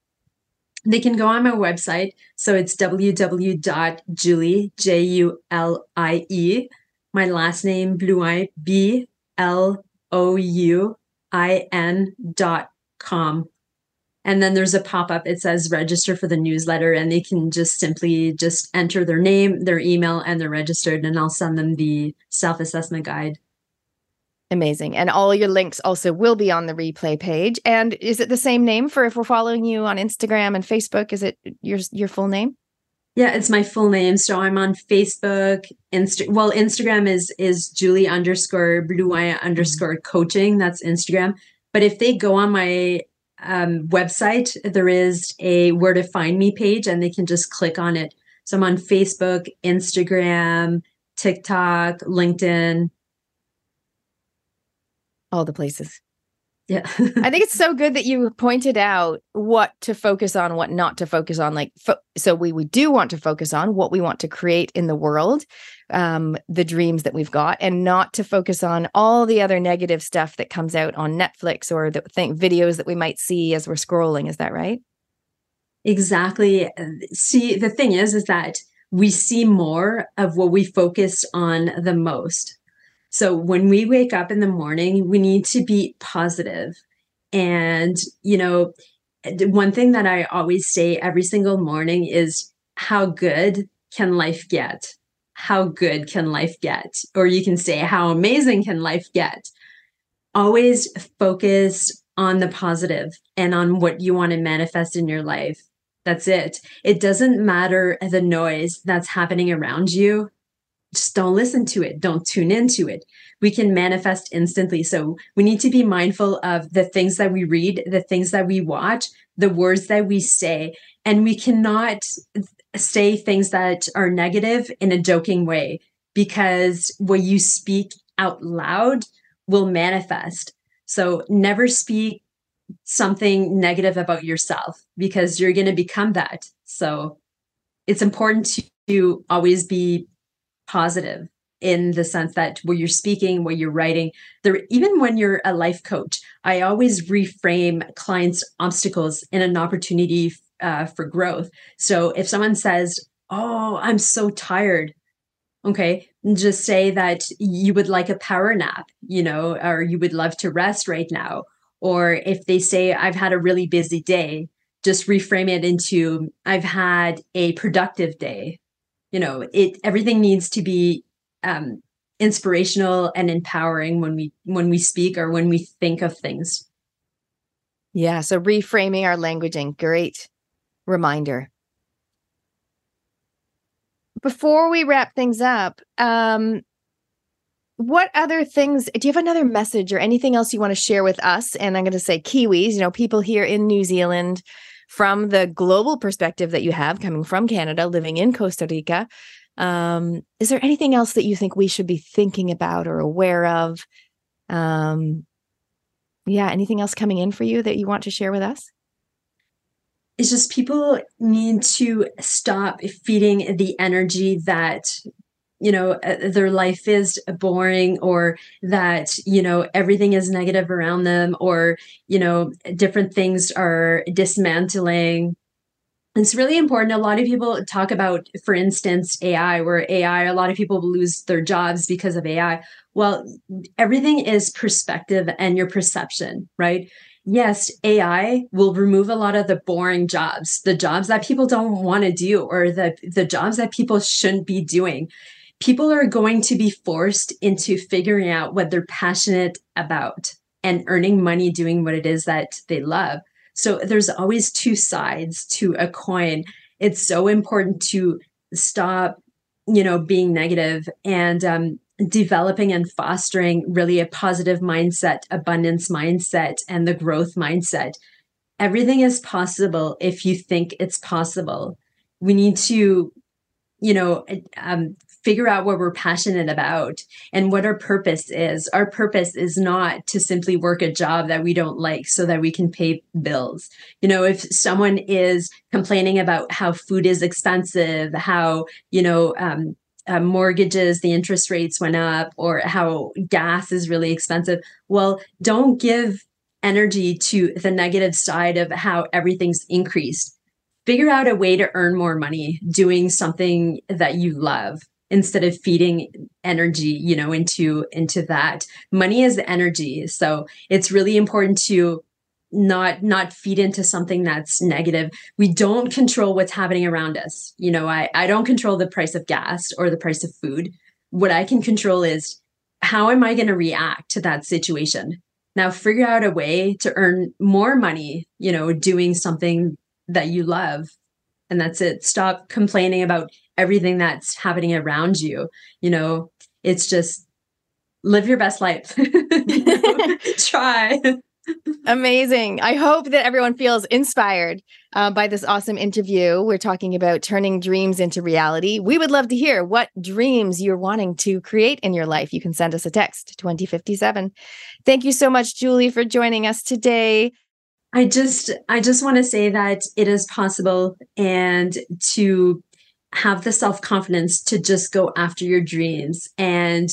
They can go on my website. So it's www.julie, J U L I E, my last name, Blouin, B L O U I N dot com and then there's a pop-up. It says register for the newsletter and they can just simply just enter their name their email and they're registered and i'll send them the self-assessment guide. Amazing. And all your links also will be on the replay page. And is it the same name for if we're following you on instagram and facebook? Is it your your full name? Yeah it's my full name. So i'm on facebook Insta- well instagram is is julie underscore blouin underscore coaching. That's instagram. But if they go on my um, website, there is a where to find me page, and they can just click on it. So I'm on Facebook, Instagram, TikTok, LinkedIn, all the places. Yeah. I think it's so good that you pointed out what to focus on, what not to focus on. Like, fo- so we, we do want to focus on what we want to create in the world, um, the dreams that we've got, and not to focus on all the other negative stuff that comes out on Netflix or the th- videos that we might see as we're scrolling. Is that right? Exactly. See, the thing is, is that we see more of what we focus on the most. So when we wake up in the morning, we need to be positive. And, you know, one thing that I always say every single morning is how good can life get? How good can life get? Or you can say, how amazing can life get? Always focus on the positive and on what you want to manifest in your life. That's it. It doesn't matter the noise that's happening around you. Just don't listen to it. Don't tune into it. We can manifest instantly. So we need to be mindful of the things that we read, the things that we watch, the words that we say. And we cannot say things that are negative in a joking way because what you speak out loud will manifest. So never speak something negative about yourself because you're going to become that. So it's important to always be positive in the sense that where you're speaking, where you're writing, there even when you're a life coach, I always reframe clients' obstacles in an opportunity uh, for growth. So if someone says, "Oh, I'm so tired," okay, just say that you would like a power nap, you know, or you would love to rest right now. Or if they say, "I've had a really busy day," just reframe it into, "I've had a productive day." You know, it everything needs to be um, inspirational and empowering when we when we speak or when we think of things. Yeah, so reframing our languaging, great reminder. Before we wrap things up, um, what other things do you have another message or anything else you want to share with us? And I'm going to say Kiwis, you know, people here in New Zealand from the global perspective that you have coming from Canada, living in Costa Rica. Um, is there anything else that you think we should be thinking about or aware of? Um, yeah, anything else coming in for you that you want to share with us? It's just people need to stop feeding the energy that you know uh, their life is boring or that you know everything is negative around them or you know different things are dismantling it's really important. A lot of people talk about, for instance, AI, where AI, a lot of people lose their jobs because of AI. Well, everything is perspective and your perception, right? Yes, AI will remove a lot of the boring jobs, the jobs that people don't want to do, or the, the jobs that people shouldn't be doing. People are going to be forced into figuring out what they're passionate about and earning money doing what it is that they love. So there's always two sides to a coin. It's so important to stop, you know, being negative and um, developing and fostering really a positive mindset, abundance mindset, and the growth mindset. Everything is possible if you think it's possible. We need to, you know, um, figure out what we're passionate about and what our purpose is. Our purpose is not to simply work a job that we don't like so that we can pay bills. You know, if someone is complaining about how food is expensive, how, you know, um, uh, mortgages, the interest rates went up, or how gas is really expensive. Well, don't give energy to the negative side of how everything's increased. Figure out a way to earn more money doing something that you love instead of feeding energy you know into into that money is energy so it's really important to not not feed into something that's negative. We don't control what's happening around us. You know i i don't control the price of gas or the price of food. What i can control is how am i going to react to that situation? Now figure out a way to earn more money you know doing something that you love. And that's it. Stop complaining about everything that's happening around you. You know it's just live your best life. Try Amazing. I hope that everyone feels inspired uh, by this awesome interview. We're talking about turning dreams into reality. We would love to hear what dreams you're wanting to create in your life. You can send us a text 2057. Thank you so much, Julie, for joining us today. I just I just want to say that it is possible and to have the self-confidence to just go after your dreams and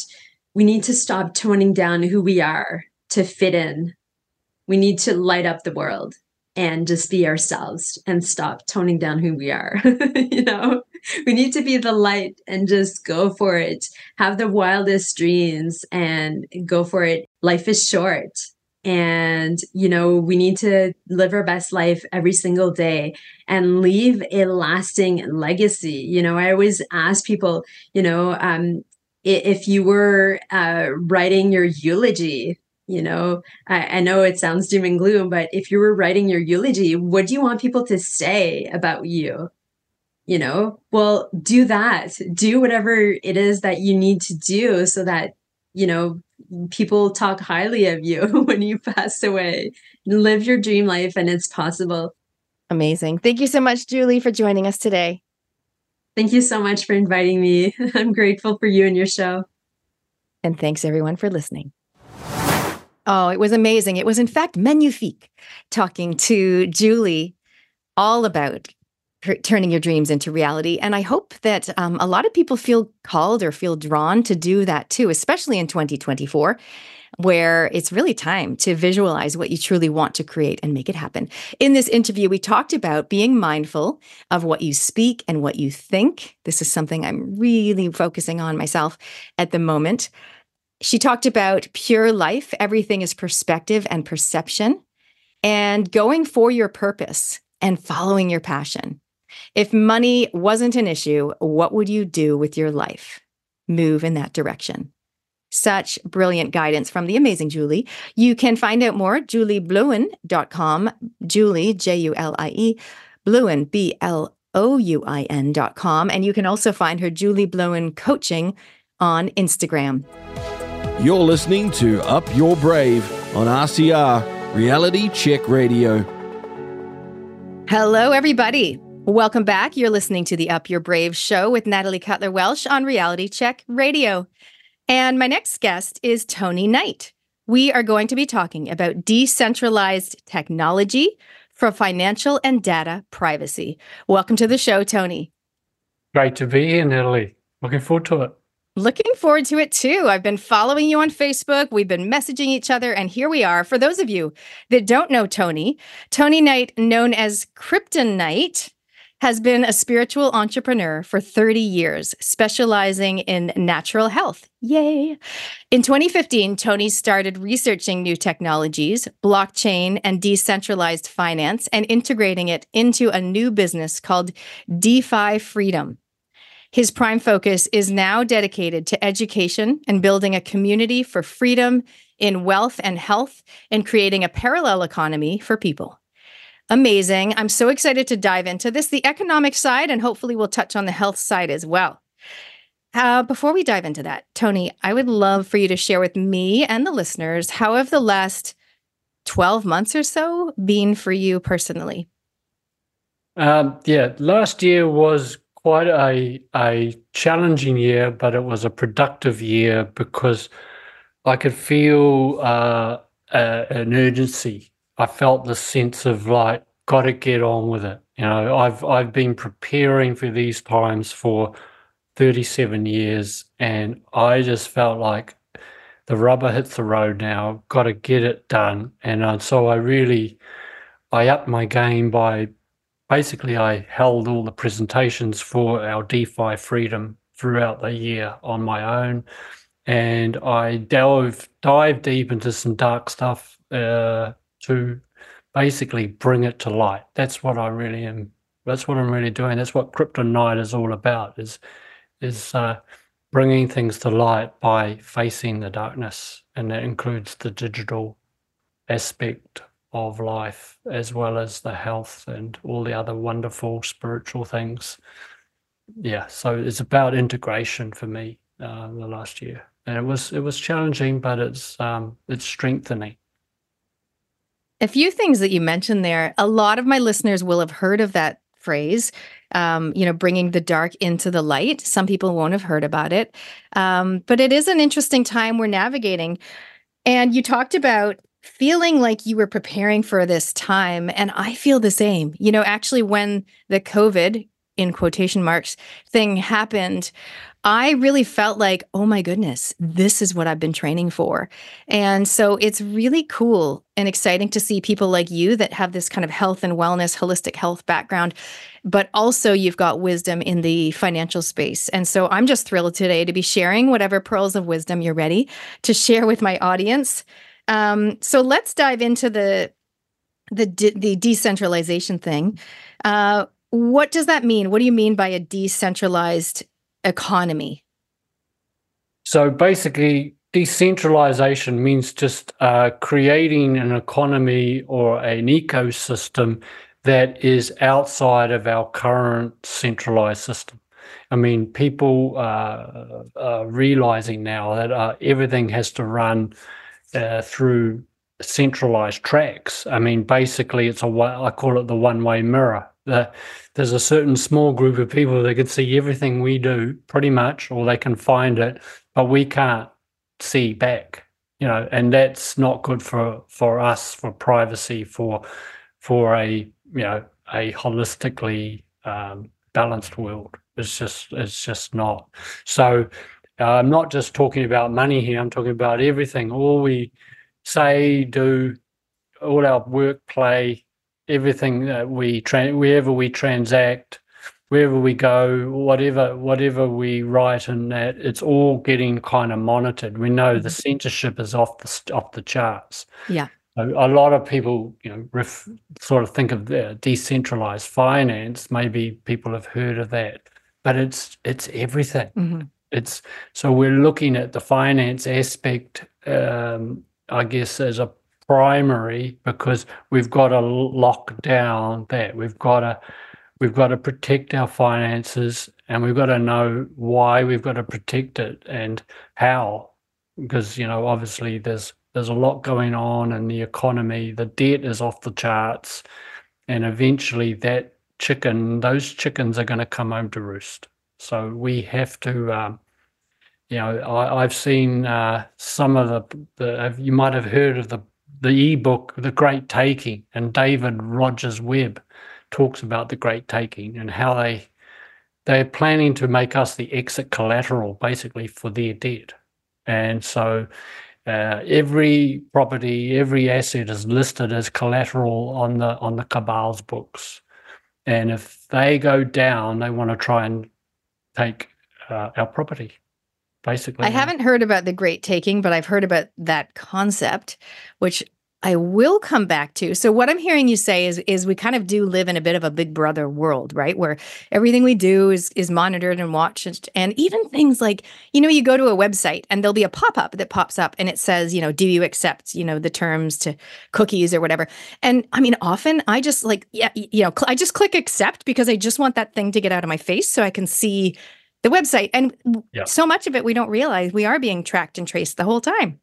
we need to stop toning down who we are to fit in. We need to light up the world and just be ourselves and stop toning down who we are. you know, we need to be the light and just go for it. Have the wildest dreams and go for it. Life is short and you know we need to live our best life every single day and leave a lasting legacy you know i always ask people you know um, if you were uh, writing your eulogy you know I, I, know it sounds doom and gloom but if you were writing your eulogy what do you want people to say about you? You know well do that. Do whatever it is that you need to do so that you know people talk highly of you when you pass away. Live your dream life and it's possible. Amazing. Thank you so much julie for joining us today. Thank you so much for inviting me. I'm grateful for you and your show. And thanks everyone for listening Oh, it was amazing. It was, in fact, magnifique talking to Julie all about turning your dreams into reality. And I hope that um, a lot of people feel called or feel drawn to do that too, especially in 2024 where it's really time to visualize what you truly want to create and make it happen. In this interview, we talked about being mindful of what you speak and what you think. This is something I'm really focusing on myself at the moment. She talked about pure life, everything is perspective and perception, and going for your purpose and following your passion. If money wasn't an issue, what would you do with your life? Move in that direction. Such brilliant guidance from the amazing Julie. You can find out more at julieblouin.com. Julie, J U L I E, Blouin, B L O U I N.com. And you can also find her Julie Blouin coaching on Instagram. You're listening to Up Your Brave on RCR Reality Check Radio. Hello, everybody. Welcome back. You're listening to the Up Your Brave show with Natalie Cutler Welsh on Reality Check Radio. And my next guest is Tony Knight. We are going to be talking about decentralized technology for financial and data privacy. Welcome to the show, Tony. Great to be here, Natalie. Looking forward to it. Looking forward to it too. I've been following you on Facebook. We've been messaging each other, and here we are. For those of you that don't know Tony, Tony Knight, known as Kryptonite, has been a spiritual entrepreneur for 30 years, specializing in natural health. Yay. In 2015, Tony started researching new technologies, blockchain, and decentralized finance, and integrating it into a new business called DeFi Freedom. His prime focus is now dedicated to education and building a community for freedom in wealth and health and creating a parallel economy for people. Amazing. I'm so excited to dive into this, the economic side, and hopefully we'll touch on the health side as well. Uh, before we dive into that, Tony, I would love for you to share with me and the listeners how have the last 12 months or so been for you personally? Um, yeah, last year was quite a a challenging year, but it was a productive year because I could feel uh, a, an urgency. I felt the sense of like, got to get on with it. You know, I've I've been preparing for these times for 37 years, and I just felt like the rubber hits the road now. Got to get it done, and uh, so I really I upped my game by basically I held all the presentations for our DeFi Freedom throughout the year on my own, and I delve dive deep into some dark stuff uh, to basically bring it to light. That's what I really am. That's what I'm really doing. That's what Krypton Knight is all about. Is is uh, bringing things to light by facing the darkness, and that includes the digital aspect of life as well as the health and all the other wonderful spiritual things. Yeah, so it's about integration for me uh, the last year, and it was it was challenging, but it's um, it's strengthening. A few things that you mentioned there. A lot of my listeners will have heard of that phrase. Um, you know, bringing the dark into the light. Some people won't have heard about it, um, but it is an interesting time we're navigating. And you talked about feeling like you were preparing for this time. And I feel the same. You know, actually, when the COVID, in quotation marks, thing happened, I really felt like, oh my goodness, this is what I've been training for. And so it's really cool and exciting to see people like you that have this kind of health and wellness, holistic health background, but also you've got wisdom in the financial space. And so I'm just thrilled today to be sharing whatever pearls of wisdom you're ready to share with my audience Um, so let's dive into the the de- the decentralization thing. Uh, what does that mean? What do you mean by a decentralized economy? So basically, decentralization means just uh, creating an economy or an ecosystem that is outside of our current centralized system. I mean, people uh, are realizing now that uh, everything has to run uh, through centralized tracks. I mean, basically, it's a I call it the one-way mirror. The, there's a certain small group of people that can see everything we do, pretty much, or they can find it, but we can't see back. You know, and that's not good for for us, for privacy, for for a you know a holistically um, balanced world. It's just it's just not. So uh, I'm not just talking about money here. I'm talking about everything. All we say, do, all our work, play, everything that we tra- wherever we transact, wherever we go, whatever whatever we write, and that it's all getting kind of monitored. We know the mm-hmm. censorship is off the off the charts. Yeah. A lot of people, you know, ref, sort of think of the decentralized finance. Maybe people have heard of that but it's it's everything. Mm-hmm. It's so we're looking at the finance aspect, um, I guess, as a primary because we've got to lock down that. We've got to we've got to protect our finances and we've got to know why we've got to protect it and how. Because you know obviously there's there's a lot going on in the economy. The debt is off the charts and eventually that chicken, those chickens are going to come home to roost. So we have to, um, you know, I, have seen uh, some of the, the, you might have heard of the the ebook, The Great Taking, and David Rogers Webb talks about the Great Taking and how they they're planning to make us the exit collateral, basically, for their debt. And so uh, every property, every asset is listed as collateral on the on the cabal's books. And if they go down, they want to try and take uh, our property, basically. I haven't heard about the great taking, but I've heard about that concept, which I will come back to. So what I'm hearing you say is is we kind of do live in a bit of a big brother world, right? Where everything we do is is monitored and watched and even things like, you know, you go to a website and there'll be a pop-up that pops up and it says, you know, do you accept, you know, the terms to cookies or whatever. And I mean, often I just like yeah, you know, I just click accept because I just want that thing to get out of my face so I can see the website. And yeah. so much of it we don't realize we are being tracked and traced the whole time.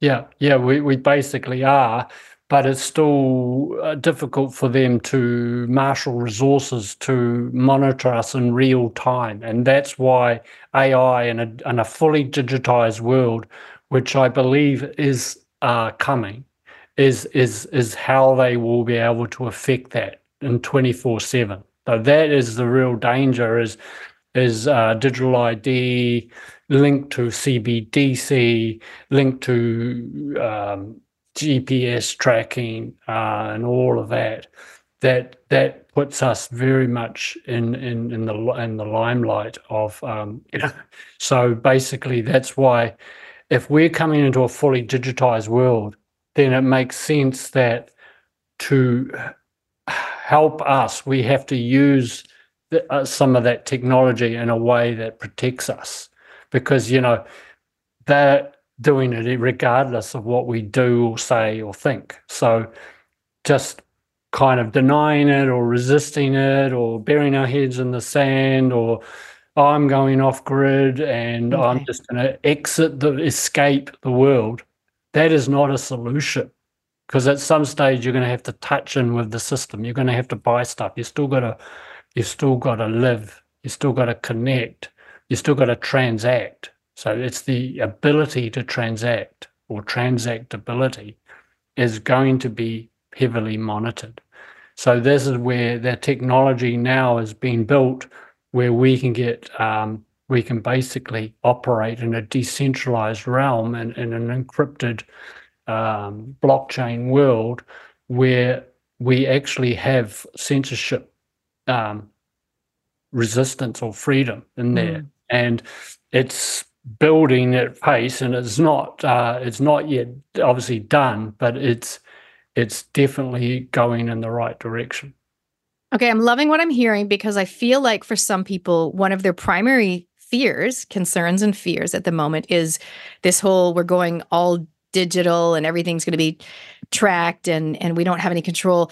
Yeah, yeah, we, we basically are, but it's still uh, difficult for them to marshal resources to monitor us in real time. And that's why AI in a, in a fully digitized world, which I believe is uh, coming, is, is, is how they will be able to affect that in 24 7. So that is the real danger is, is uh, digital ID, linked to CBDC, linked to um, GPS tracking, uh, and all of that. That that puts us very much in in in the in the limelight of um, you know. So basically, that's why if we're coming into a fully digitized world, then it makes sense that to help us, we have to use uh, some of that technology in a way that protects us because you know they're doing it regardless of what we do or say or think. So just kind of denying it or resisting it or burying our heads in the sand or oh, I'm going off grid and okay. I'm just going to exit the escape the world. That is not a solution because at some stage you're going to have to touch in with the system. You're going to have to buy stuff. you're still got to, you still got to live. You still got to connect you still got to transact. So it's the ability to transact or transactability is going to be heavily monitored. So this is where the technology now is being built, where we can get um, we can basically operate in a decentralized realm and in an encrypted um, blockchain world where we actually have censorship um, resistance or freedom in there. Mm and it's building at pace, and it's not uh, it's not yet obviously done, but it's it's definitely going in the right direction. Okay, I'm loving what I'm hearing because I feel like for some people, one of their primary fears, concerns, and fears at the moment is this whole we're going all digital and everything's going to be tracked and and we don't have any control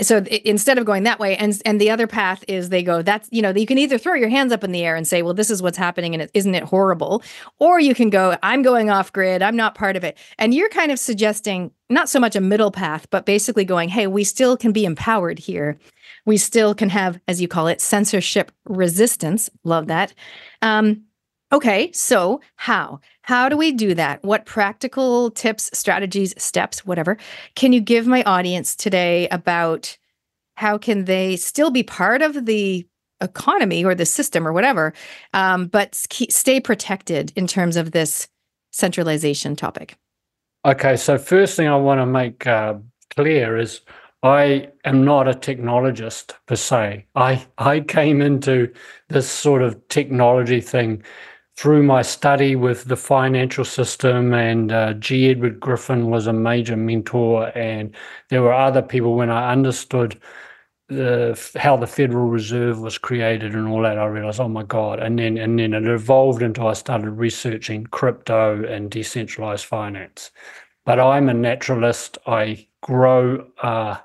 so instead of going that way and and the other path is they go that's you know you can either throw your hands up in the air and say well this is what's happening and is not it horrible? Or you can go i'm going off grid i'm not part of it. And you're kind of suggesting not so much a middle path but basically going hey we still can be empowered here. We still can have as you call it censorship resistance. Love that. Um, Okay, so how? How do we do that? What practical tips, strategies, steps, whatever, can you give my audience today about how can they still be part of the economy or the system or whatever, um, but stay protected in terms of this centralization topic? Okay, so first thing I want to make uh, clear is I am not a technologist per se. I I came into this sort of technology thing through my study with the financial system, and uh, G. Edward Griffin was a major mentor, and there were other people when I understood the how the Federal Reserve was created and all that, I realized, oh my God. And then and then it evolved into I started researching crypto and decentralized finance. But I'm a naturalist. I grow uh,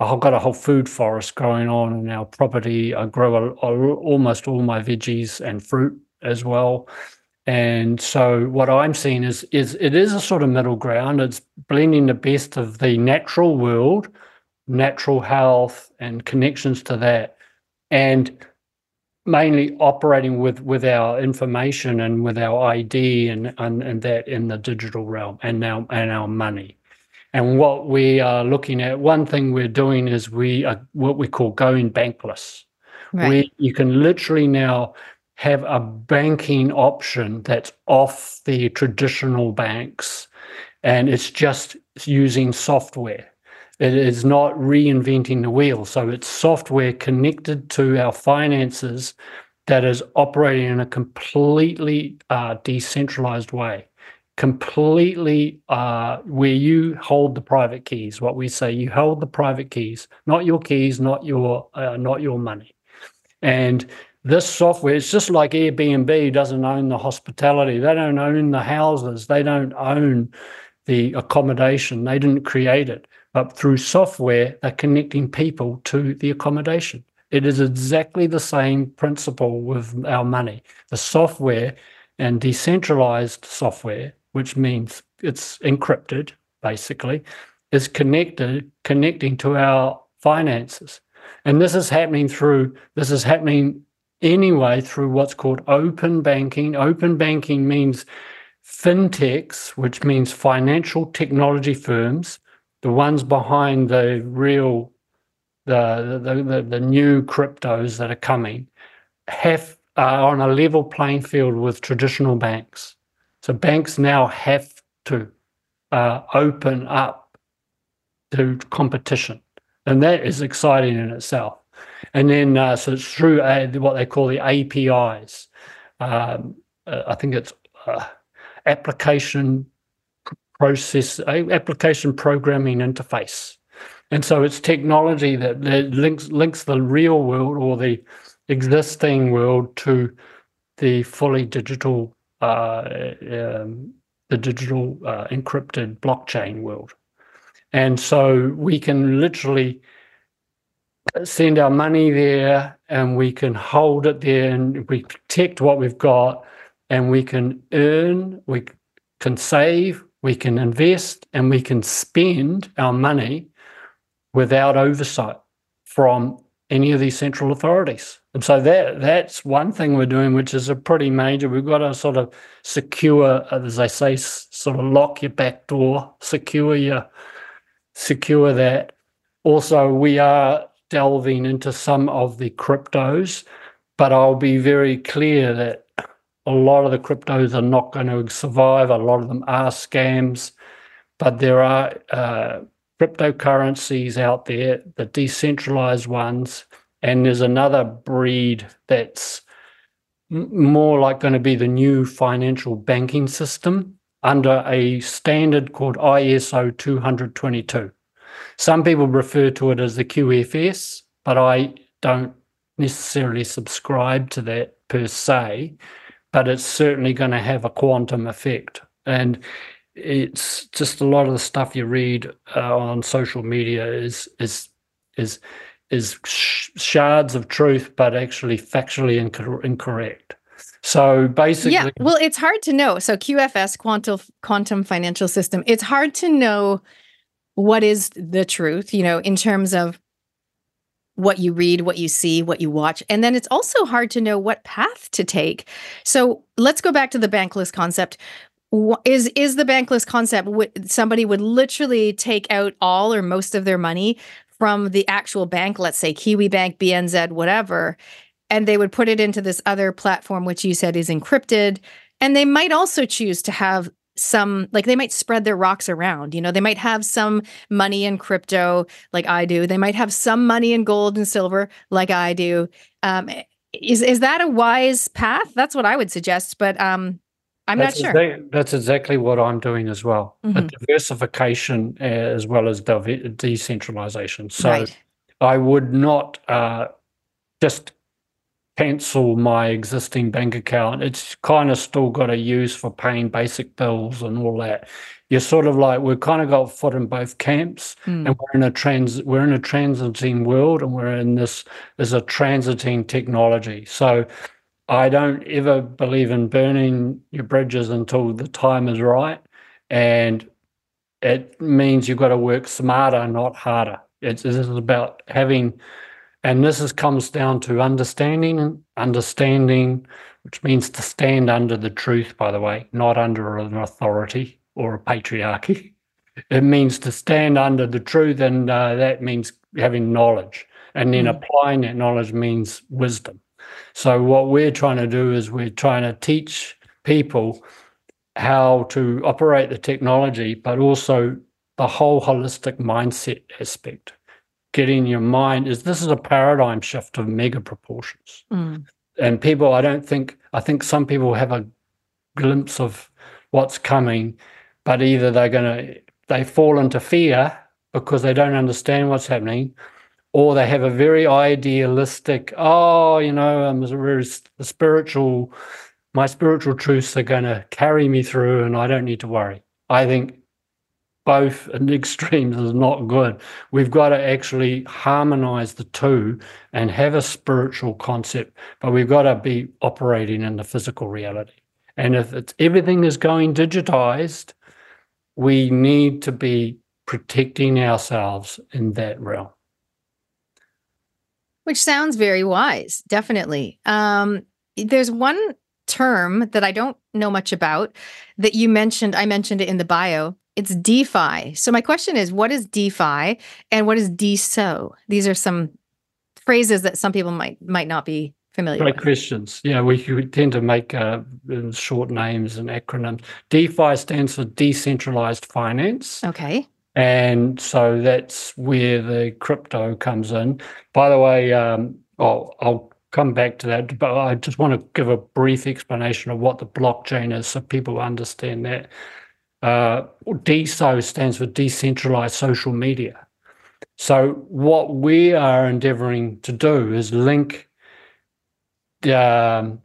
I've got a whole food forest going on in our property. I grow a, a, almost all my veggies and fruit as well. And so what I'm seeing is is it is a sort of middle ground. It's blending the best of the natural world, natural health and connections to that, and mainly operating with with our information and with our ID and and, and that in the digital realm and now and our money. And what we are looking at, one thing we're doing is we are what we call going bankless. Right. Where you can literally now have a banking option that's off the traditional banks and it's just using software. It is not reinventing the wheel. So it's software connected to our finances that is operating in a completely uh, decentralized way, completely uh, where you hold the private keys. What we say, you hold the private keys, not your keys, not your uh, not your money, and this software it's just like airbnb doesn't own the hospitality. They don't own the houses. They don't own the accommodation. They didn't create it. But through software they're connecting people to the accommodation. It is exactly the same principle with our money. The software and decentralized software which means it's encrypted basically is connected connecting to our finances. And this is happening through this is happening anyway through what's called open banking. Open banking means fintechs, which means financial technology firms, the ones behind the real the the, the, the new cryptos that are coming, have are on a level playing field with traditional banks. So banks now have to uh, open up to competition, and that is exciting in itself. And then, uh, so it's through uh, what they call the APIs. Um, uh, I think it's uh, application process, application programming interface. And so it's technology that, that links links the real world or the existing world to the fully digital, uh, um, the digital uh, encrypted blockchain world. And so we can literally send our money there and we can hold it there and we protect what we've got and we can earn, we can save, we can invest, and we can spend our money without oversight from any of these central authorities. And so that that's one thing we're doing, which is a pretty major. We've got to sort of secure, as they say, sort of lock your back door, secure your, secure that. Also, we are delving into some of the cryptos, but I'll be very clear that a lot of the cryptos are not going to survive. A lot of them are scams, but there are uh, cryptocurrencies out there, the decentralized ones, and there's another breed that's more like going to be the new financial banking system under a standard called ISO 222. Some people refer to it as the QFS, but I don't necessarily subscribe to that per se, but it's certainly going to have a quantum effect. And it's just a lot of the stuff you read uh, on social media is is is is sh- shards of truth, but actually factually inc- incorrect. So basically, yeah. Well, it's hard to know. So QFS, quantum quantum financial system. It's hard to know what is the truth. You know, in terms of what you read, what you see, what you watch. And then it's also hard to know what path to take. So let's go back to the bankless concept. Is is the bankless concept somebody would literally take out all or most of their money from the actual bank, let's say Kiwibank, BNZ, whatever, and they would put it into this other platform which you said is encrypted, and they might also choose to have some like they might spread their rocks around you know they might have some money in crypto like i do. They might have some money in gold and silver like i do. Um is is that a wise path? That's what i would suggest but um i'm that's not sure that's exactly what i'm doing as well mm-hmm. a diversification uh, as well as de- decentralization. So right. i would not uh just cancel my existing bank account. It's kind of still got a use for paying basic bills and all that. You're sort of like we've kind of got foot in both camps, mm. and we're in a trans we're in a transiting world, and we're in this as a transiting technology. So I don't ever believe in burning your bridges until the time is right, and it means you've got to work smarter, not harder. It's this is about having and this is, comes down to understanding, understanding, which means to stand under the truth, by the way, not under an authority or a patriarchy. It means to stand under the truth, and uh, that means having knowledge. And then mm. applying that knowledge means wisdom. So, what we're trying to do is we're trying to teach people how to operate the technology, but also the whole holistic mindset aspect getting in your mind is this is a paradigm shift of mega proportions. Mm. And people, I don't think, I think some people have a glimpse of what's coming, but either they're going to, they fall into fear because they don't understand what's happening, or they have a very idealistic, oh, you know, I'm a very spiritual, my spiritual truths are going to carry me through and I don't need to worry. I think both extremes is not good. We've got to actually harmonize the two and have a spiritual concept, but we've got to be operating in the physical reality. And if it's everything is going digitized, we need to be protecting ourselves in that realm. Which sounds very wise, definitely. Um, there's one term that I don't know much about that you mentioned. I mentioned it in the bio it's DeFi. So my question is, what is DeFi and what is DeSo? These are some phrases that some people might might not be familiar Great with. questions. Yeah, we, we tend to make uh, short names and acronyms. DeFi stands for decentralized finance. Okay. And so that's where the crypto comes in. By the way, um, I'll, I'll come back to that, but I just want to give a brief explanation of what the blockchain is so people understand that. Uh, DeSo stands for decentralized social media. So what we are endeavoring to do is link um,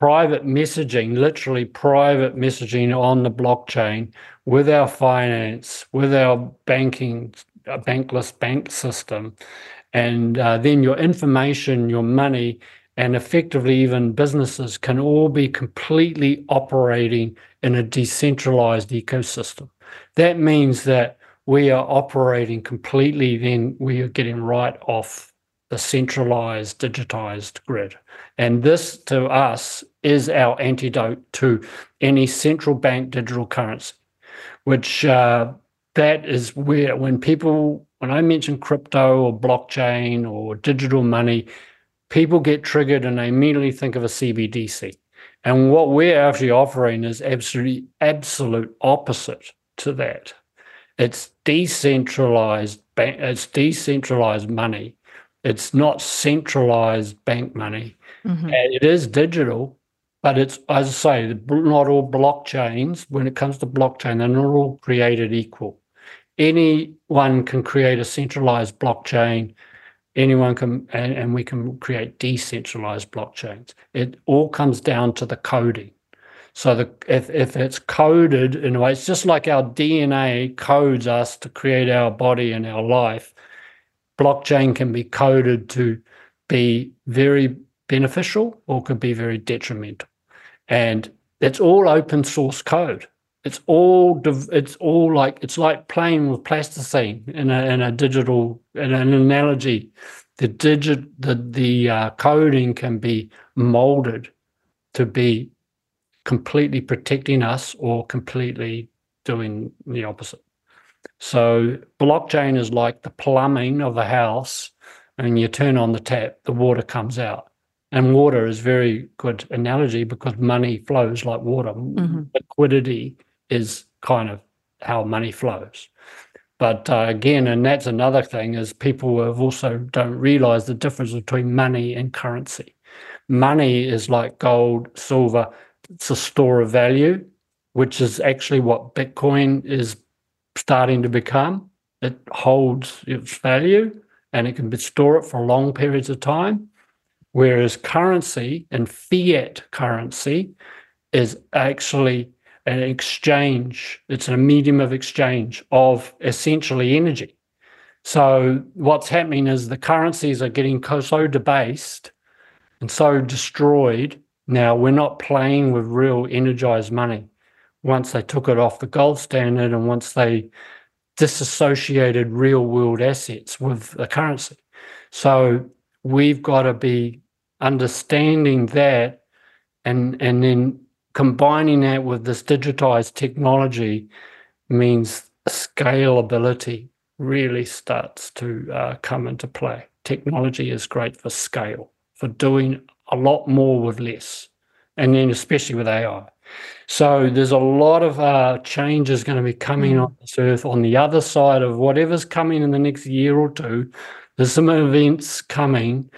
private messaging, literally private messaging on the blockchain with our finance, with our banking, bankless bank system. And uh, then your information, your money, and effectively even businesses can all be completely operating in a decentralized ecosystem. That means that we are operating completely, then we are getting right off the centralized, digitized grid. And this to us is our antidote to any central bank digital currency, which uh, that is where when people, when I mention crypto or blockchain or digital money, people get triggered and they immediately think of a CBDC. And what we're actually offering is absolutely absolute opposite to that. It's decentralized. bank, It's decentralized money. It's not centralized bank money. Mhm. And it is digital, but it's, as I say, not all blockchains, when it comes to blockchain, they're not all created equal. Anyone can create a centralized blockchain. Anyone can, and, and we can create decentralized blockchains. It all comes down to the coding. So the, if, if it's coded in a way, it's just like our DNA codes us to create our body and our life. Blockchain can be coded to be very beneficial or could be very detrimental. And it's all open source code. It's all it's all like it's like playing with plasticine in a, in a digital in an analogy. The digit the the uh, coding can be molded to be completely protecting us or completely doing the opposite. So blockchain is like the plumbing of a house, and you turn on the tap, the water comes out. And water is very good analogy because money flows like water. Mhm. Liquidity is kind of how money flows. But uh, again, and that's another thing is people have also don't realize the difference between money and currency. Money is like gold, silver. It's a store of value, which is actually what Bitcoin is starting to become. It holds its value and it can store it for long periods of time. Whereas currency and fiat currency is actually an exchange, it's a medium of exchange of essentially energy. So, what's happening is the currencies are getting so debased and so destroyed. Now, we're not playing with real energized money. Once they took it off the gold standard and once they disassociated real world assets with the currency. So, we've got to be understanding that and and then combining that with this digitized technology means scalability really starts to uh, come into play. Technology is great for scale for doing a lot more with less and then especially with ai so there's a lot of uh, changes going to be coming Mm. on this earth on the other side of whatever's coming in the next year or two. There's some events coming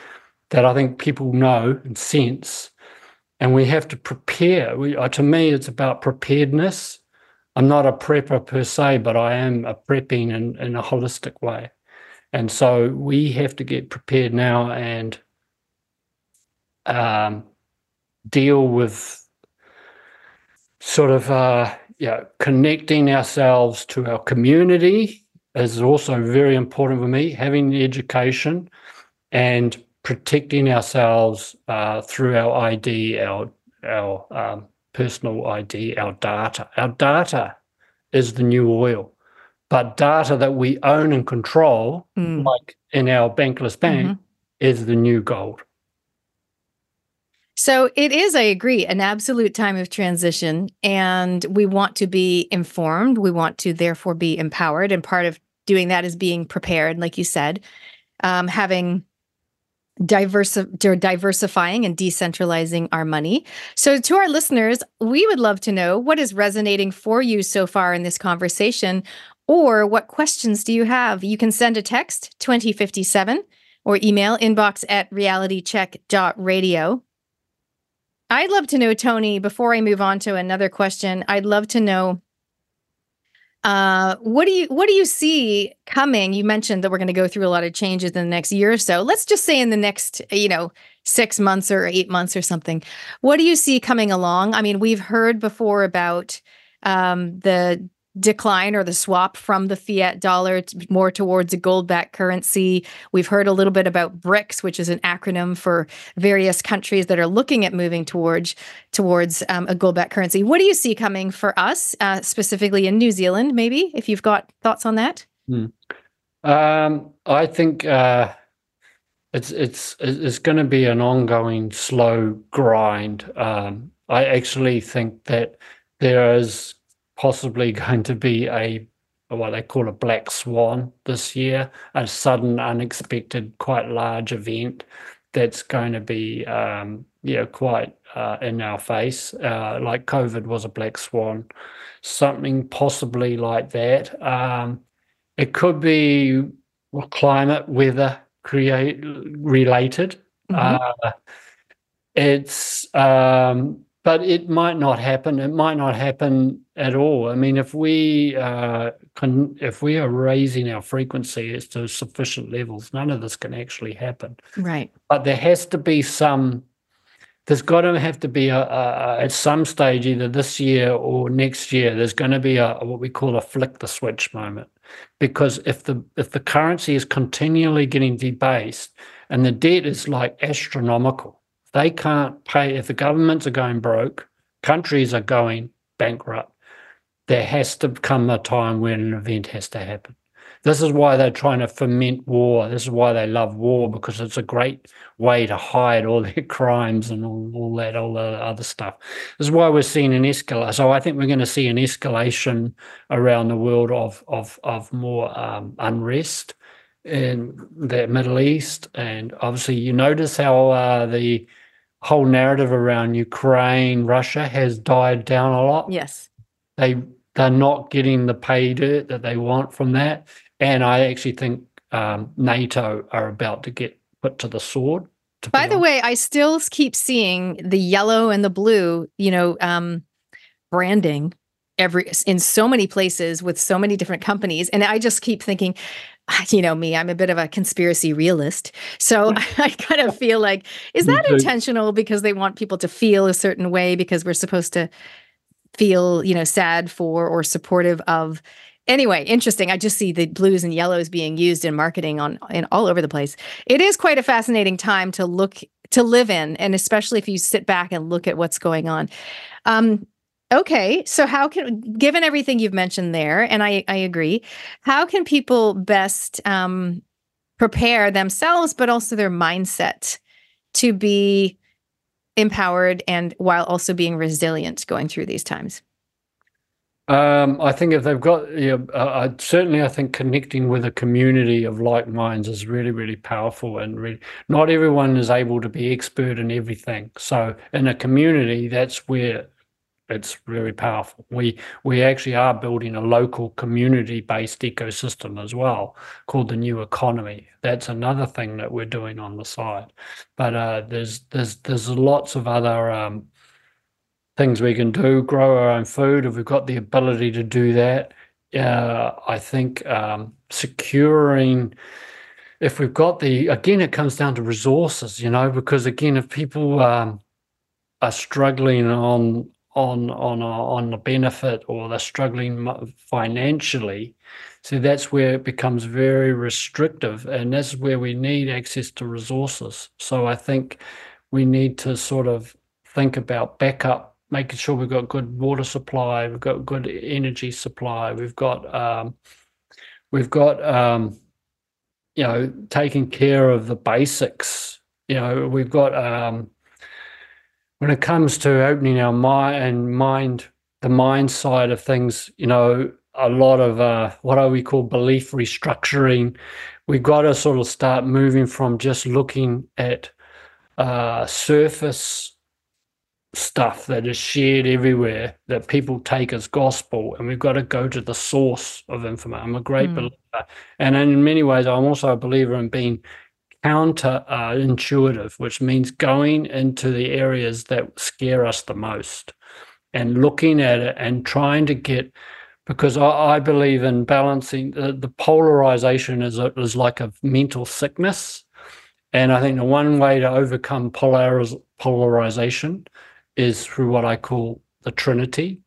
that I think people know and sense, and we have to prepare. We, uh, to me, it's about preparedness. I'm not a prepper per se, but I am a prepping in, in a holistic way. And so we have to get prepared now and um, deal with sort of uh, yeah, connecting ourselves to our community is also very important for me. Having education and protecting ourselves uh, through our ID, our our um, personal ID, our data. Our data is the new oil, but data that we own and control, Mm. like in our bankless bank, Mhm. is the new gold. So it is, I agree, an absolute time of transition. And we want to be informed. We want to therefore be empowered. And part of doing that is being prepared, like you said, um, having diversi- diversifying and decentralizing our money. So, to our listeners, we would love to know what is resonating for you so far in this conversation, or what questions do you have? You can send a text 2057 or email inbox at realitycheck.radio. I'd love to know, Tony, before I move on to another question, I'd love to know uh, what do you what do you see coming? You mentioned that we're going to go through a lot of changes in the next year or so. Let's just say in the next, you know, six months or eight months or something. What do you see coming along? I mean, we've heard before about um, the decline or the swap from the fiat dollar more towards a gold-backed currency. We've heard a little bit about BRICS, which is an acronym for various countries that are looking at moving towards towards um, a gold-backed currency. What do you see coming for us, uh, specifically in New Zealand? Maybe if you've got thoughts on that. Um, I think uh, it's it's it's going to be an ongoing slow grind. Um, I actually think that there is possibly going to be a what they call a black swan this year, a sudden, unexpected, quite large event that's going to be um, yeah quite uh, in our face, uh, like COVID was a black swan, something possibly like that. Um, it could be climate, weather create related. Mhm. Uh, it's um, but it might not happen. It might not happen at all. I mean, if we uh, can, if we are raising our frequency as to sufficient levels, none of this can actually happen. Right. But there has to be some. There's got to have to be a, a, a at some stage, either this year or next year. There's going to be a what we call a flick the switch moment, because if the if the currency is continually getting debased and the debt is like astronomical, they can't pay. If the governments are going broke, countries are going bankrupt. There has to come a time when an event has to happen. This is why they're trying to foment war. This is why they love war because it's a great way to hide all their crimes and all, all that, all the other stuff. This is why we're seeing an escalation. So I think we're going to see an escalation around the world of of of more um, unrest in the Middle East, and obviously you notice how uh, the whole narrative around Ukraine, Russia has died down a lot Yes. they they're not getting the pay dirt that they want from that. And I actually think um, NATO are about to get put to the sword. to By the honest. way, I still keep seeing the yellow and the blue, you know, um, branding every in so many places with so many different companies, and I just keep thinking, you know, me, I'm a bit of a conspiracy realist, so I kind of feel like, is that intentional because they want people to feel a certain way because we're supposed to feel, you know, sad for or supportive of. Anyway, interesting. I just see the blues and yellows being used in marketing on in all over the place. It is quite a fascinating time to look to live in, and especially if you sit back and look at what's going on. Um, okay, so how can, given everything you've mentioned there, and I I agree, how can people best um, prepare themselves, but also their mindset to be empowered and while also being resilient going through these times? Um, I think if they've got, yeah, uh, I, certainly I think connecting with a community of like minds is really, really powerful. And really, not everyone is able to be expert in everything. So in a community, that's where it's really powerful. We we actually are building a local community-based ecosystem as well, called the New Economy. That's another thing that we're doing on the side. But uh, there's there's there's lots of other um, things we can do. Grow our own food if we've got the ability to do that. Uh, I think um, securing if we've got the again, it comes down to resources, you know, because again, if people um, are struggling on on on a, on the benefit or they're struggling financially. So that's where it becomes very restrictive and that's where we need access to resources. So i think we need to sort of think about backup making sure we've got good water supply we've got good energy supply we've got um, we've got um, you know taking care of the basics. You know we've got um, when it comes to opening our mind and mind the mind side of things you know a lot of uh, what do we call belief restructuring we've got to sort of start moving from just looking at uh, surface stuff that is shared everywhere that people take as gospel and we've got to go to the source of information i'm a great Mm. believer and in many ways i'm also a believer in being counter uh, intuitive, which means going into the areas that scare us the most and looking at it and trying to get because I, I believe in balancing the, the polarization is a, is like a mental sickness, and I think the one way to overcome polariz- polarization is through what I call the Trinity,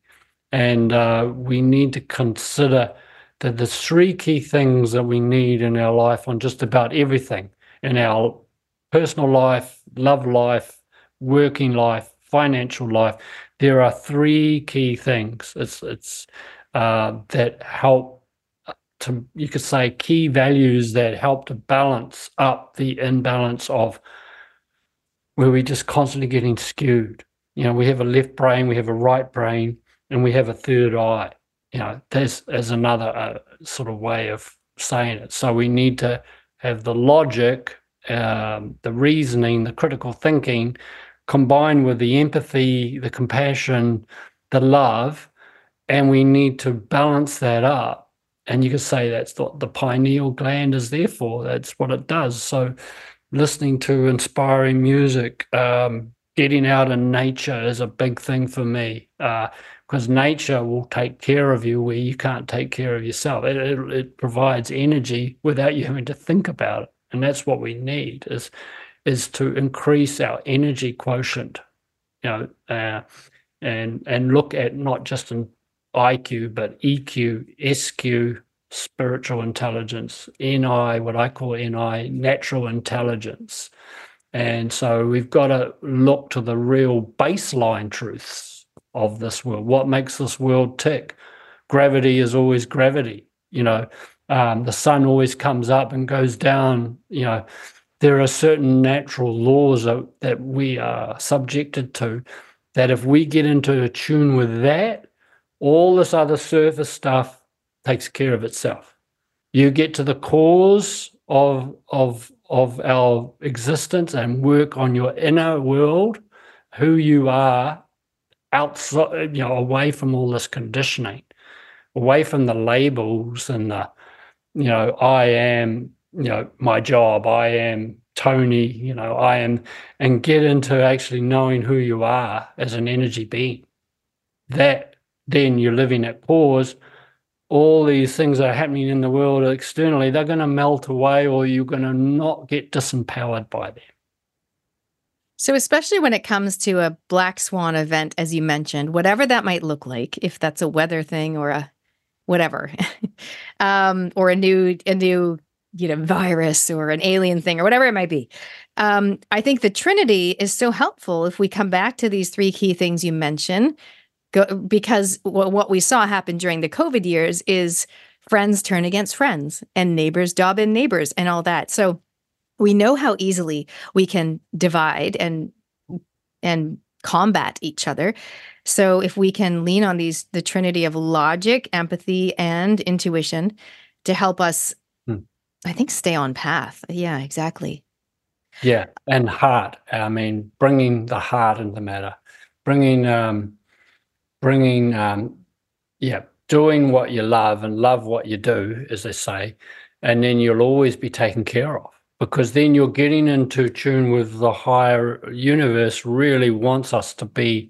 and uh, we need to consider that the three key things that we need in our life on just about everything in our personal life, love life, working life, financial life. There are three key things. It's it's uh, that help to you could say key values that help to balance up the imbalance of where we're just constantly getting skewed. You know, we have a left brain, we have a right brain, and we have a third eye. You know, there's as another uh, sort of way of saying it. So we need to have the logic, um, the reasoning, the critical thinking, combined with the empathy, the compassion, the love, and we need to balance that up and you could say that's what the pineal gland is there for. That's what it does. So, listening to inspiring music, um, getting out in nature is a big thing for me because nature will take care of you where you can't take care of yourself. It, it, it, provides energy without you having to think about it, and that's what we need is is to increase our energy quotient, you know, uh, and and look at not just an IQ but EQ, SQ, spiritual intelligence, NI, what I call NI, natural intelligence and so we've got to look to the real baseline truths of this world. What makes this world tick? Gravity is always gravity. You know, um, the sun always comes up and goes down. You know, there are certain natural laws that, that we are subjected to that if we get into a tune with that, all this other surface stuff takes care of itself. You get to the cause of of of our existence and work on your inner world, who you are outside, you know, away from all this conditioning, away from the labels and the, you know, I am, you know, my job, I am Tony, you know, I am, and get into actually knowing who you are as an energy being. That then you're living at pause all these things that are happening in the world externally, they're going to melt away or you're going to not get disempowered by them. So, especially when it comes to a black swan event, as you mentioned, whatever that might look like, if that's a weather thing or a whatever, um, or a new, a new, you know, virus or an alien thing or whatever it might be. Um, I think the Trinity is so helpful if we come back to these three key things you mentioned Go, because what we saw happen during the COVID years is friends turn against friends and neighbors dob in neighbors and all that. So we know how easily we can divide and and combat each other. So if we can lean on these the trinity of logic, empathy, and intuition to help us, hmm. I think, stay on path. Yeah, exactly. Yeah, and heart. I mean, bringing the heart into the matter, bringing um, bringing, um, yeah, doing what you love and love what you do, as they say, and then you'll always be taken care of because then you're getting into tune with the higher universe really wants us to be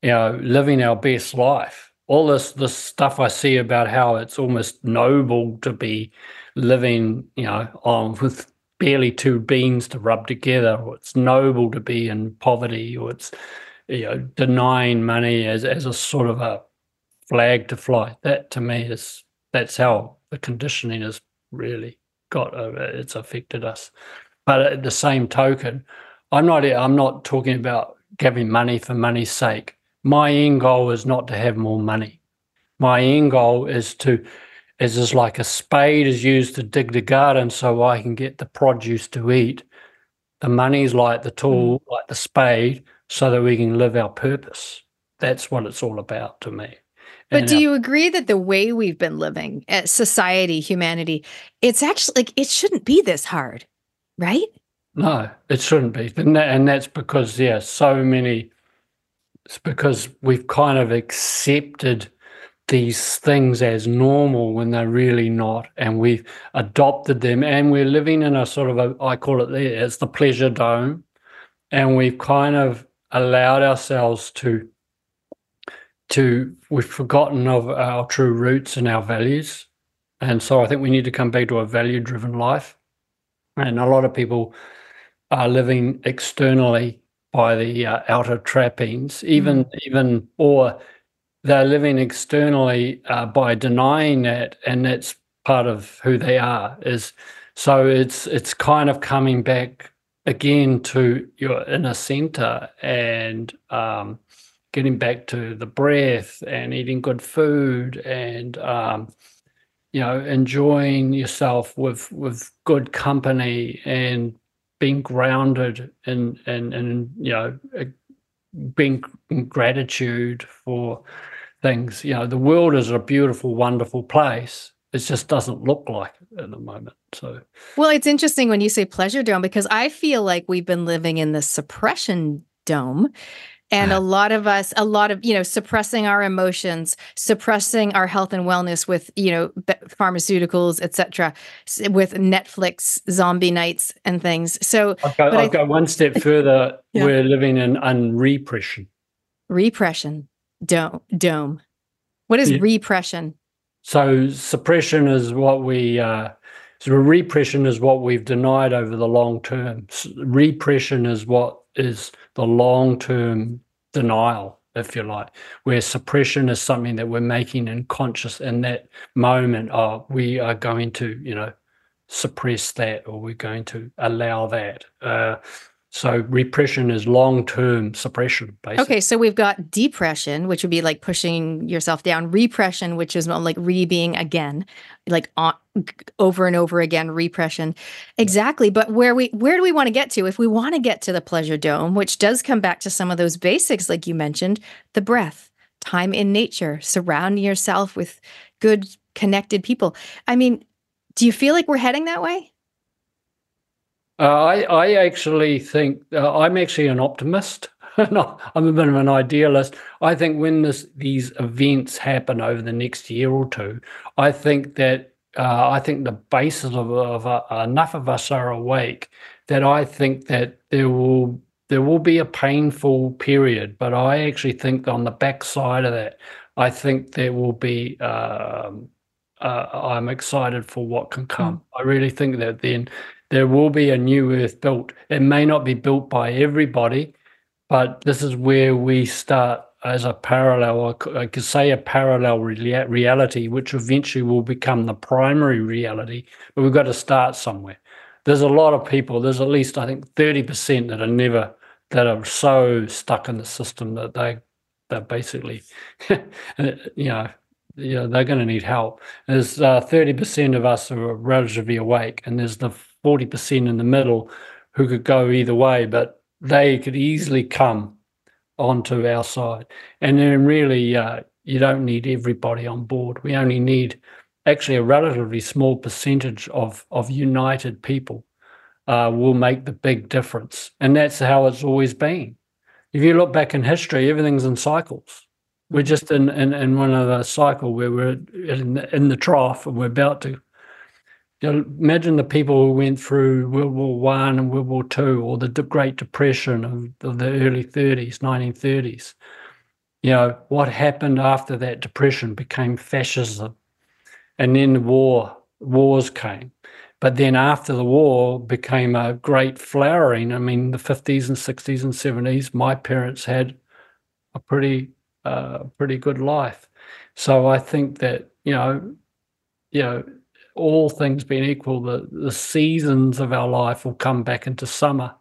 you know living our best life all this this stuff i see about how it's almost noble to be living you know on with barely two beans to rub together or it's noble to be in poverty or it's you know, denying money as, as a sort of a flag to fly. That to me is that's how the conditioning is really got uh, it's affected us. But at the same token, I'm not I'm not talking about giving money for money's sake. My end goal is not to have more money. My end goal is to is is like a spade is used to dig the garden so I can get the produce to eat. The money's like the tool, mm. like the spade, so that we can live our purpose. That's what it's all about to me. But do you agree that the way we've been living as society, humanity, it's actually like it shouldn't be this hard, right? No, it shouldn't be. And, that, and that's because, yeah, so many, it's because we've kind of accepted these things as normal when they're really not. And we've adopted them and we're living in a sort of a, I call it there, it's the pleasure dome. And we've kind of allowed ourselves to to we've forgotten of our true roots and our values and so i think we need to come back to a value driven life and a lot of people are living externally by the uh, outer trappings even mm. even or they're living externally uh, by denying that and that's part of who they are is so it's it's kind of coming back again to your inner center and um, getting back to the breath and eating good food and um, you know enjoying yourself with with good company and being grounded and and and you know being gratitude for things you know the world is a beautiful wonderful place it just doesn't look like it at the moment. So, well, it's interesting when you say pleasure dome because I feel like we've been living in the suppression dome and a lot of us a lot of you know suppressing our emotions suppressing our health and wellness with you know pharmaceuticals etc with netflix zombie nights and things. So i'll go, I'll go one step further. Yeah. we're living in unrepression repression. Dome dome. What is yeah. repression? So suppression is what we uh so repression is what we've denied over the long term. Repression is what is the long term denial, if you like, where suppression is something that we're making in conscious in that moment. Oh, we are going to, you know, suppress that or we're going to allow that. Uh, so repression is long-term suppression, basically. Okay, so we've got depression, which would be like pushing yourself down. Repression, which is like re-being again, like on, over and over again. Repression, exactly. But where we where do we want to get to? If we want to get to the pleasure dome, which does come back to some of those basics, like you mentioned, the breath, time in nature, surrounding yourself with good, connected people. I mean, do you feel like we're heading that way? Uh, I, I actually think uh, I'm actually an optimist. no, I'm a bit of an idealist. I think when this, these events happen over the next year or two, I think that uh, I think the basis of, of uh, enough of us are awake that I think that there will there will be a painful period, but I actually think on the backside of that, I think there will be. Um, uh, I'm excited for what can come. Mm. I really think that then there will be a new earth built. It may not be built by everybody, but this is where we start as a parallel, I could say a parallel rea- reality, which eventually will become the primary reality. But we've got to start somewhere. There's a lot of people, there's at least, I think, 30% that are never, that are so stuck in the system that they, they're basically, you know, you know, they're going to need help. There's uh, 30% of us who are relatively awake, and there's the 40% in the middle who could go either way, but they could easily come onto our side. And then really, uh, you don't need everybody on board. We only need actually a relatively small percentage of, of united people uh, will make the big difference. And that's how it's always been. If you look back in history, everything's in cycles. We're just in, in, in one of the cycle where we're in in the trough and we're about to you know, imagine the people who went through World War One and World War Two, or the Great Depression of, of the early 30s, 1930s. You know what happened after that depression became fascism, and then war wars came. But then after the war became a great flowering. I mean, the 50s and 60s and 70s, my parents had a pretty uh, pretty good life. So I think that you know, you know all things being equal, the, the seasons of our life will come back into summer.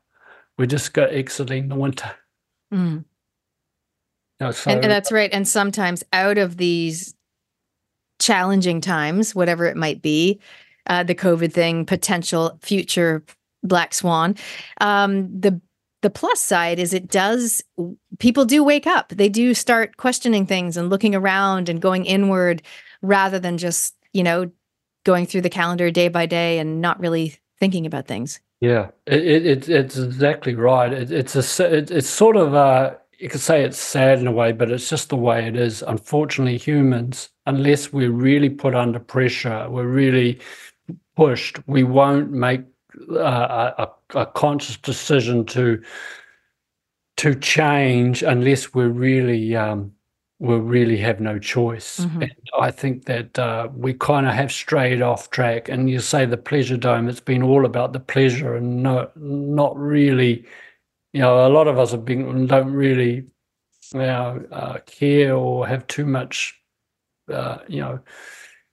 We're just go exiting the winter. Mm. You know, so, and, and that's right. And sometimes out of these challenging times, whatever it might be, uh, the COVID thing, potential future black swan, um, the the plus side is it does people do wake up they do start questioning things and looking around and going inward rather than just you know going through the calendar day by day and not really thinking about things. Yeah, it, it it's exactly right. It, it's a it, it's sort of uh you could say it's sad in a way, but it's just the way it is. Unfortunately, humans, unless we're really put under pressure, we're really pushed, we won't make uh, a, a conscious decision to to change unless we're really um, we really have no choice. Mm-hmm. And I think that uh, we kind of have strayed off track. And you say the pleasure dome, it's been all about the pleasure and no, not really, you know, a lot of us have been, don't really you know, uh, care or have too much, uh, you know,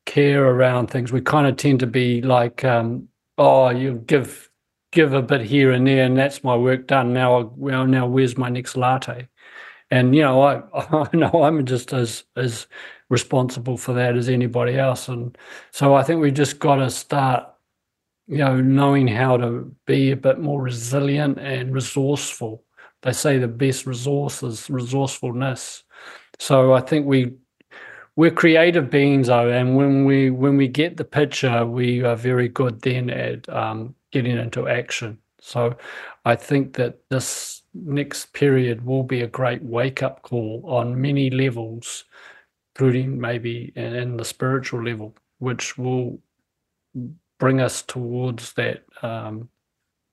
care around things. We kind of tend to be like, um, oh, you give give a bit here and there, and that's my work done. Now, well, now where's my next latte? And you know I I know I'm just as as responsible for that as anybody else, and so I think we've just got to start, you know, knowing how to be a bit more resilient and resourceful. They say the best resource is resourcefulness. So I think we we're creative beings though, and when we when we get the picture, we are very good then at um, getting into action. So I think that this next period will be a great wake up call on many levels, including maybe in the spiritual level, which will bring us towards that, um,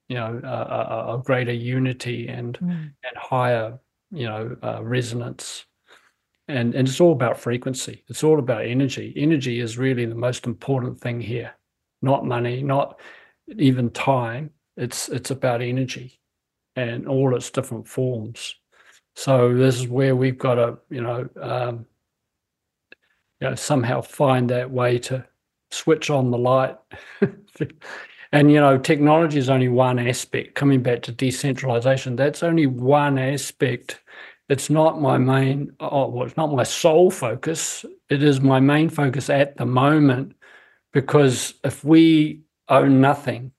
you know, a, a, greater unity and mm. and higher, you know, uh, resonance. And and it's all about frequency. It's all about energy. Energy is really the most important thing here, not money, not even time. It's it's about energy and all its different forms. So this is where we've got to, you know, um, you know, somehow find that way to switch on the light. and you know, technology is only one aspect. Coming back to decentralization, that's only one aspect. It's not my main. Oh, well, it's not my sole focus. It is my main focus at the moment, because if we own nothing,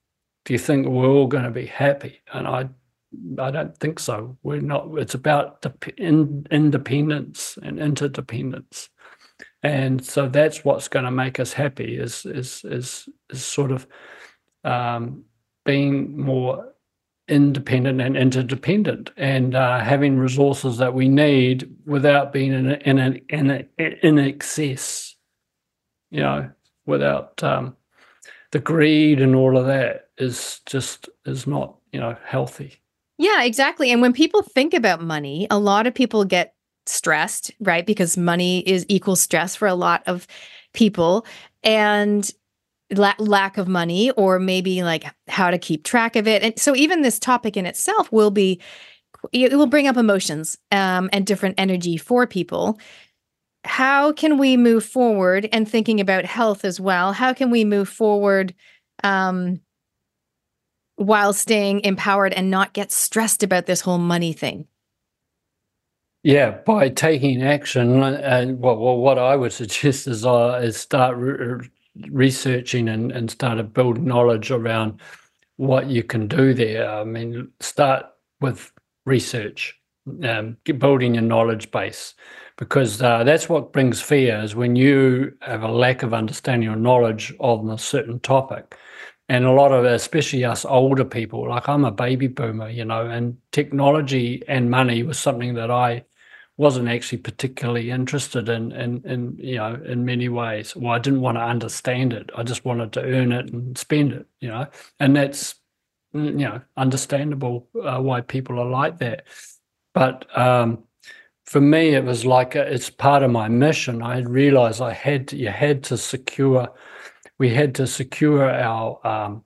do you think we're all going to be happy? And I, I don't think so. We're not. It's about in, independence and interdependence, and so that's what's going to make us happy. Is is is, is sort of um, being more independent and interdependent, and uh, having resources that we need without being in a, in in, in excess. You know, without um, the greed and all of that is just is not you know healthy yeah exactly and when people think about money a lot of people get stressed right because money is equal stress for a lot of people and la- lack of money or maybe like how to keep track of it and so even this topic in itself will be it will bring up emotions um, and different energy for people. How can we move forward and thinking about health as well how can we move forward um, while staying empowered and not get stressed about this whole money thing. Yeah by taking action and well, well what i would suggest is, uh, is start re- researching and, and start to build knowledge around what you can do there. I mean start with research um, building your knowledge base because uh, that's what brings fear is when you have a lack of understanding or knowledge of a certain topic and a lot of especially us older people like i'm a baby boomer you know and technology and money was something that i wasn't actually particularly interested in in, in you know in many ways. Well i didn't want to understand it. I just wanted to earn it and spend it you know? And that's mm, you know understandable uh, why people are like that. But um, for me, it was like a, it's part of my mission. I realized I had to, you had to secure, we had to secure our um,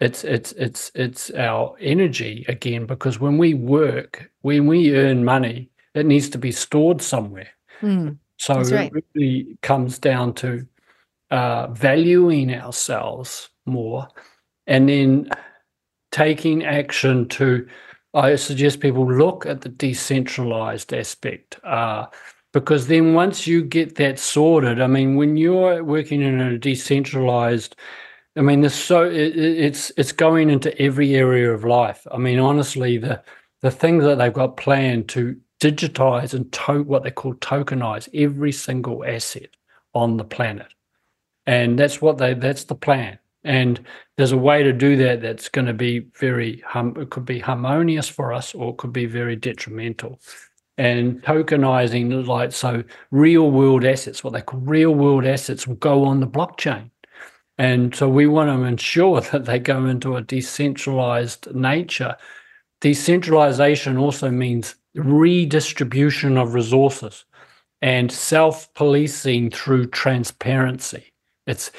it's it's it's it's our energy again because when we work, when we earn money, it needs to be stored somewhere. Mm, so right. it really comes down to uh, valuing ourselves more, and then taking action to I suggest people look at the decentralized aspect uh, because then once you get that sorted, I mean, when you're working in a decentralized, I mean, there's so it, it's it's going into every area of life. I mean, honestly, the the things that they've got planned to digitize and to what they call tokenize every single asset on the planet, and that's what they that's the plan. And there's a way to do that that's going to be very, hum- it could be harmonious for us or it could be very detrimental. And tokenizing, like, so real world assets, what they call real world assets, will go on the blockchain. And so we want to ensure that they go into a decentralized nature. Decentralization also means redistribution of resources and self policing through transparency. It's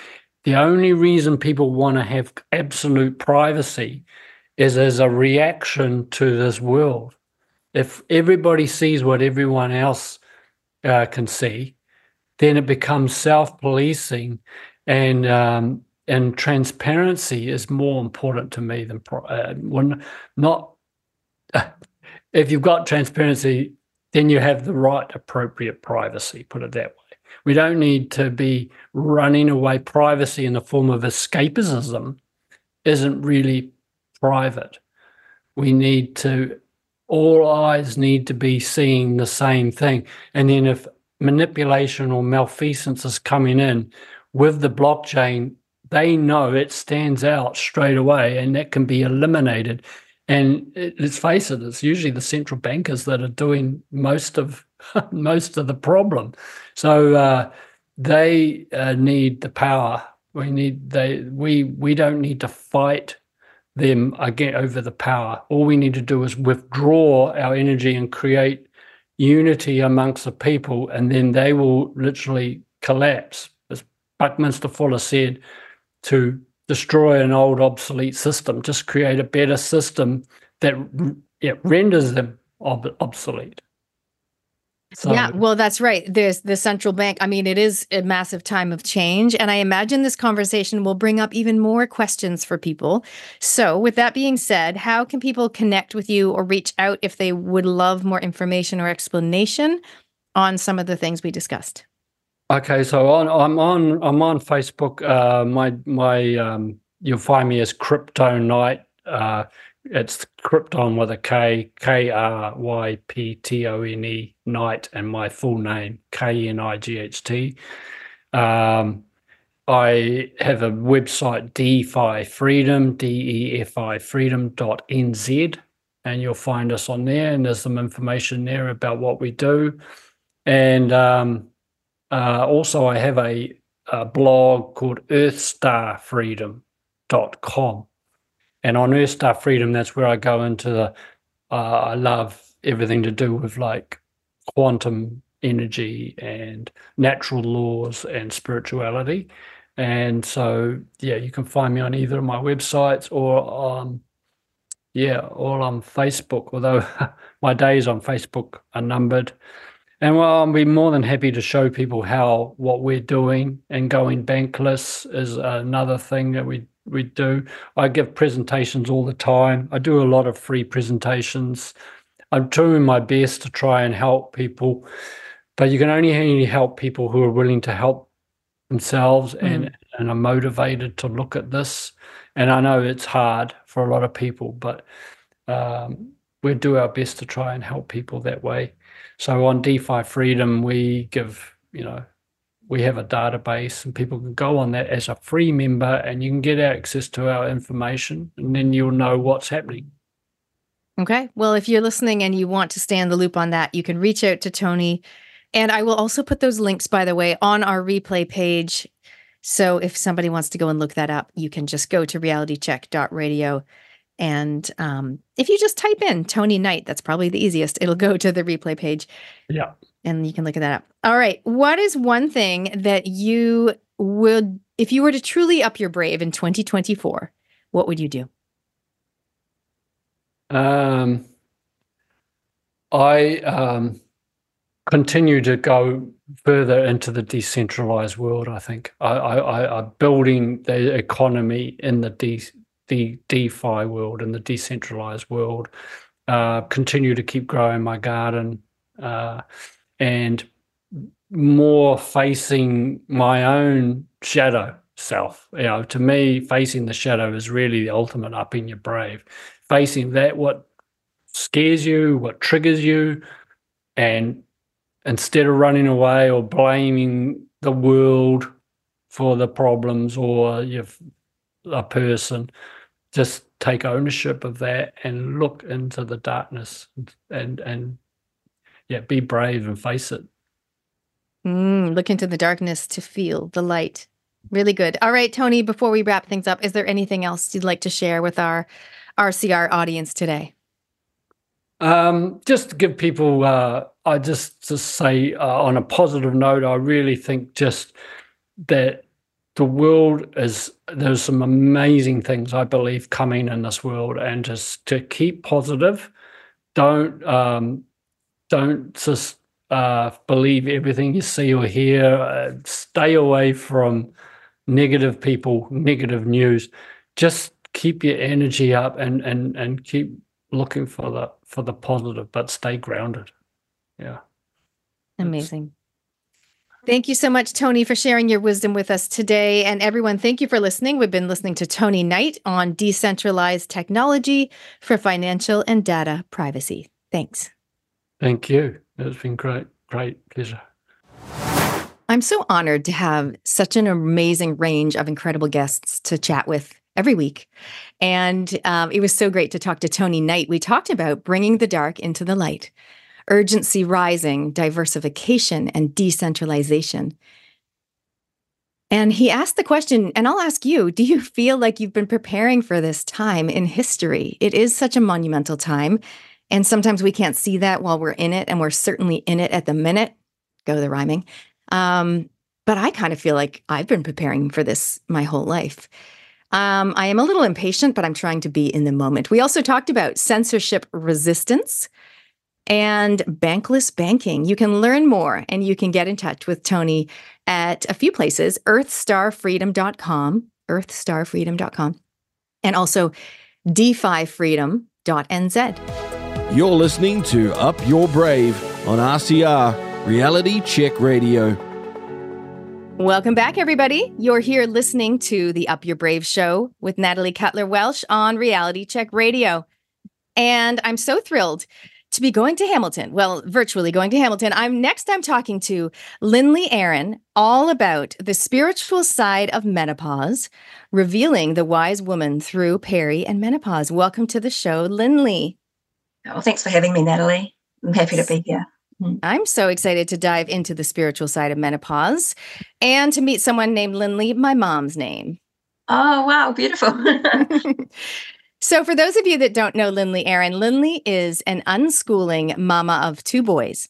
the only reason people want to have absolute privacy is as a reaction to this world. If everybody sees what everyone else uh, can see, then it becomes self-policing, and um, and transparency is more important to me than uh, when not. If you've got transparency, then you have the right appropriate privacy. Put it that way. We don't need to be running away. Privacy in the form of escapism isn't really private. We need to, all eyes need to be seeing the same thing. And then if manipulation or malfeasance is coming in with the blockchain, they know it stands out straight away and that can be eliminated. And it, let's face it, it's usually the central bankers that are doing most of most of the problem. So uh, they uh, need the power. We need they we we don't need to fight them again over the power. All we need to do is withdraw our energy and create unity amongst the people, and then they will literally collapse. As Buckminster Fuller said, to destroy an old obsolete system, just create a better system that it renders them ob- obsolete. So, yeah, well, that's right. There's the central bank. I mean, it is a massive time of change. And I imagine this conversation will bring up even more questions for people. So, with that being said, how can people connect with you or reach out if they would love more information or explanation on some of the things we discussed? Okay, so on, I'm on I'm on Facebook. Uh, my my um, you'll find me as Crypto Knight. Uh, it's Krypton with a K, K R Y P T O N E, Knight, and my full name, K N I G H T. Um, I have a website, DeFi Freedom, D E F I Freedom.nz, and you'll find us on there. And there's some information there about what we do. And um, uh, also, I have a, a blog called EarthStarFreedom.com and on Earth Star Freedom, that's where I go into the. Uh, I love everything to do with like quantum energy and natural laws and spirituality. And so, yeah, you can find me on either of my websites or on, yeah, or on Facebook. Although my days on Facebook are numbered. And well, I'll be more than happy to show people how what we're doing and going bankless is another thing that we we do. I give presentations all the time. I do a lot of free presentations. I'm doing my best to try and help people, but you can only help people who are willing to help themselves mm. and, and are motivated to look at this. And I know it's hard for a lot of people, but um, we do our best to try and help people that way. So on DeFi Freedom, we give, you know, we have a database and people can go on that as a free member and you can get access to our information and then you'll know what's happening. Okay. Well, if you're listening and you want to stay in the loop on that, you can reach out to Tony. And I will also put those links, by the way, on our replay page. So if somebody wants to go and look that up, you can just go to realitycheck.radio. And um, if you just type in Tony Knight, that's probably the easiest. It'll go to the replay page. Yeah and you can look at that up. All right. What is one thing that you would, if you were to truly up your brave in 2024, what would you do? Um, I um, continue to go further into the decentralized world. I think I, I, I'm building the economy in the de, the DeFi world and the decentralized world. Uh, continue to keep growing my garden. Uh, and more facing my own shadow self. You know, to me, facing the shadow is really the ultimate up in your brave. Facing that, what scares you, what triggers you, and instead of running away or blaming the world for the problems or your a person, just take ownership of that and look into the darkness and and yeah, be brave and face it. Mm, look into the darkness to feel the light. Really good. All right, Tony, before we wrap things up, is there anything else you'd like to share with our RCR audience today? Um, just to give people, uh, I just to say uh, on a positive note, I really think just that the world is there's some amazing things I believe coming in this world, and just to keep positive, don't um, don't just uh, believe everything you see or hear. Uh, stay away from negative people, negative news. Just keep your energy up and and and keep looking for the for the positive, but stay grounded. Yeah. Amazing. Thank you so much, Tony, for sharing your wisdom with us today. And everyone, thank you for listening. We've been listening to Tony Knight on decentralized technology for financial and data privacy. Thanks. Thank you. It's been great, great pleasure. I'm so honored to have such an amazing range of incredible guests to chat with every week. And um, it was so great to talk to Tony Knight. We talked about bringing the dark into the light, urgency rising, diversification, and decentralization. And he asked the question, and I'll ask you do you feel like you've been preparing for this time in history? It is such a monumental time. And sometimes we can't see that while we're in it, and we're certainly in it at the minute. Go the rhyming. Um, but I kind of feel like I've been preparing for this my whole life. Um, I am a little impatient, but I'm trying to be in the moment. We also talked about censorship resistance and bankless banking. You can learn more and you can get in touch with Tony at a few places earthstarfreedom.com, earthstarfreedom.com, and also defifreedom.nz. You're listening to Up Your Brave on RCR Reality Check Radio. Welcome back, everybody. You're here listening to the Up Your Brave show with Natalie Cutler Welsh on Reality Check Radio. And I'm so thrilled to be going to Hamilton. Well, virtually going to Hamilton. I'm next I'm talking to Lynley Aaron all about the spiritual side of menopause, revealing the wise woman through peri and menopause. Welcome to the show, Lynley. Oh, thanks for having me, Natalie. I'm happy to be here. I'm so excited to dive into the spiritual side of menopause and to meet someone named Lynley, my mom's name. Oh, wow, beautiful. so, for those of you that don't know Lynley Aaron, Lynley is an unschooling mama of two boys,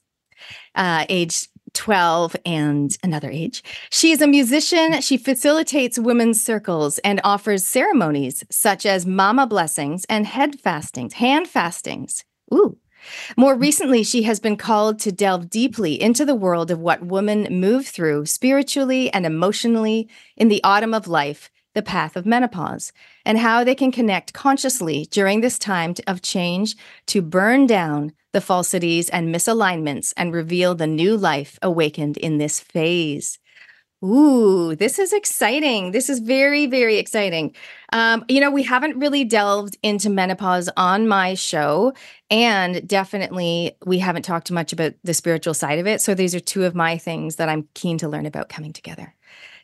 uh, aged 12 and another age. She is a musician. She facilitates women's circles and offers ceremonies such as mama blessings and head fastings, hand fastings. Ooh, more recently, she has been called to delve deeply into the world of what women move through spiritually and emotionally in the autumn of life, the path of menopause, and how they can connect consciously during this time of change to burn down the falsities and misalignments and reveal the new life awakened in this phase. Ooh, this is exciting. This is very, very exciting. Um, you know, we haven't really delved into menopause on my show, and definitely we haven't talked much about the spiritual side of it. So these are two of my things that I'm keen to learn about coming together.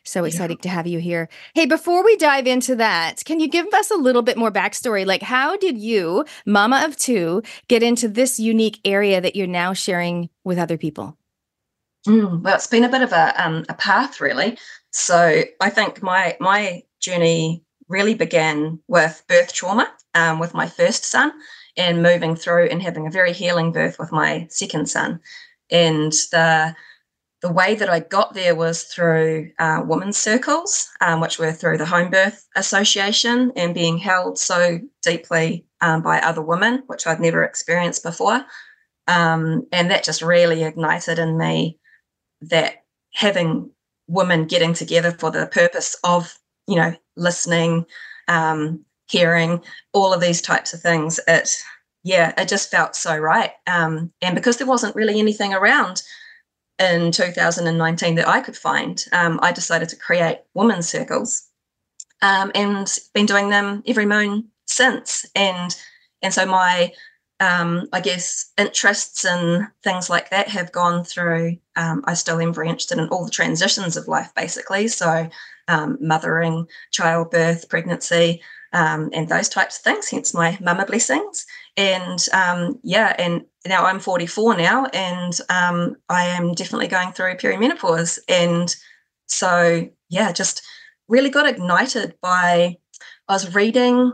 So excited yeah. to have you here. Hey, before we dive into that, can you give us a little bit more backstory? Like, how did you, mama of two, get into this unique area that you're now sharing with other people? Mm, well, it's been a bit of a um, a path, really. So I think my my journey really began with birth trauma um, with my first son, and moving through and having a very healing birth with my second son. And the the way that I got there was through uh, women's circles, um, which were through the Home Birth Association and being held so deeply um, by other women, which I'd never experienced before. Um, and that just really ignited in me that having women getting together for the purpose of you know listening um, hearing all of these types of things it yeah it just felt so right um, and because there wasn't really anything around in 2019 that i could find um, i decided to create women's circles um, and been doing them every moon since and and so my um, I guess interests and things like that have gone through. Um, I still am very interested in all the transitions of life, basically. So, um, mothering, childbirth, pregnancy, um, and those types of things. Hence my mama blessings. And um, yeah, and now I'm 44 now, and um, I am definitely going through perimenopause. And so yeah, just really got ignited by. I was reading.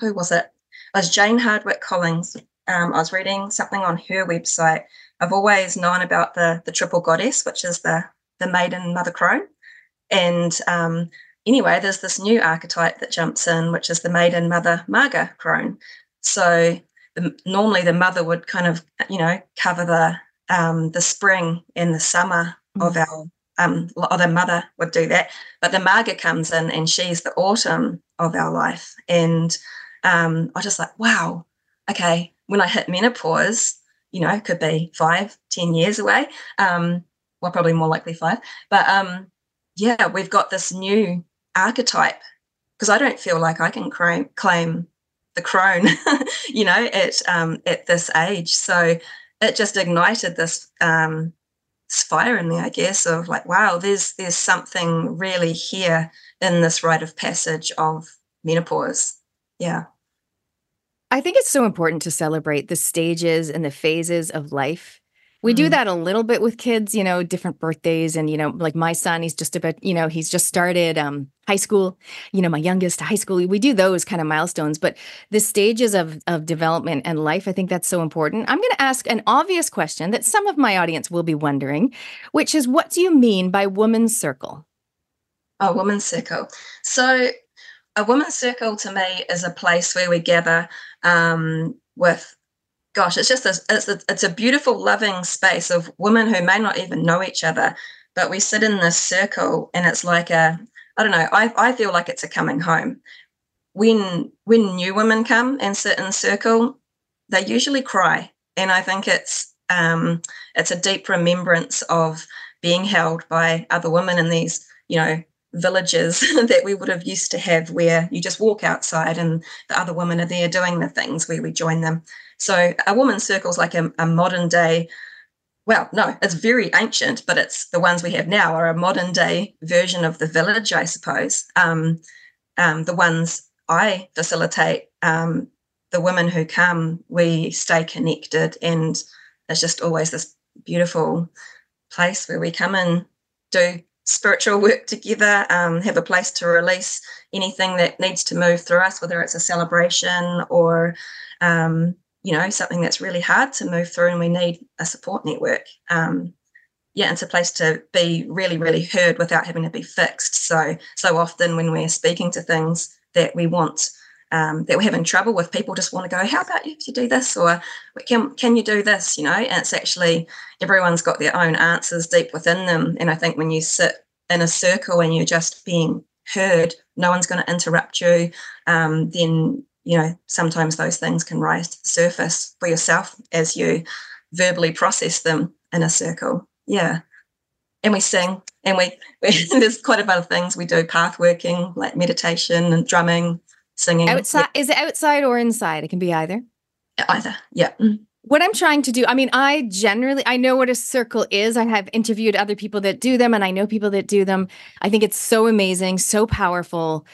Who was it? It was Jane Hardwicke Collins um, I was reading something on her website. I've always known about the the triple goddess, which is the the maiden mother crone. And um, anyway, there's this new archetype that jumps in, which is the maiden mother Marga crone. So the, normally the mother would kind of you know cover the um, the spring and the summer mm. of our um, or the mother would do that, but the Marga comes in and she's the autumn of our life. And um, I was just like, wow, okay, when I hit menopause, you know, could be five, ten years away. Um, well, probably more likely five. But um, yeah, we've got this new archetype because I don't feel like I can claim, claim the crone, you know, at um, at this age. So it just ignited this um, fire in me, I guess, of like, wow, there's there's something really here in this rite of passage of menopause. Yeah. I think it's so important to celebrate the stages and the phases of life we do mm. that a little bit with kids, you know, different birthdays. And, you know, like my son, he's just about, you know, he's just started um, high school, you know, my youngest high school. We do those kind of milestones, but the stages of, of development and life, I think that's so important. I'm going to ask an obvious question that some of my audience will be wondering, which is what do you mean by woman's circle? A woman's circle. So, a woman's circle to me is a place where we gather um, with gosh, it's just a, it's a, it's a beautiful, loving space of women who may not even know each other, but we sit in this circle, and it's like a, I don't know, I, I feel like it's a coming home. When when new women come and sit in circle, they usually cry, and I think it's um, it's a deep remembrance of being held by other women in these, you know, villages that we would have used to have where you just walk outside and the other women are there doing the things where we join them. So a woman's circle is like a, a modern day, well, no, it's very ancient, but it's the ones we have now are a modern day version of the village, I suppose. Um, um, the ones I facilitate, um, the women who come, we stay connected, and it's just always this beautiful place where we come and do spiritual work together, um, have a place to release anything that needs to move through us, whether it's a celebration or um, you know something that's really hard to move through and we need a support network um, yeah it's a place to be really really heard without having to be fixed. So so often when we're speaking to things that we want um, that we're having trouble with people just want to go how about you if you do this? or can, can you do this? you know and it's actually everyone's got their own answers deep within them. And i think when you sit in a circle and you're just being heard no one's going to interrupt you um, then you know, sometimes those things can rise to the surface for yourself as you verbally process them in a circle. Yeah. And we sing and we, we there's quite a lot of things we do path working, like meditation and drumming, singing. Outside yeah. is it outside or inside? It can be either. Either. Yeah. Mm. What I'm trying to do, I mean, I generally I know what a circle is. I have interviewed other people that do them and I know people that do them. I think it's so amazing, so powerful.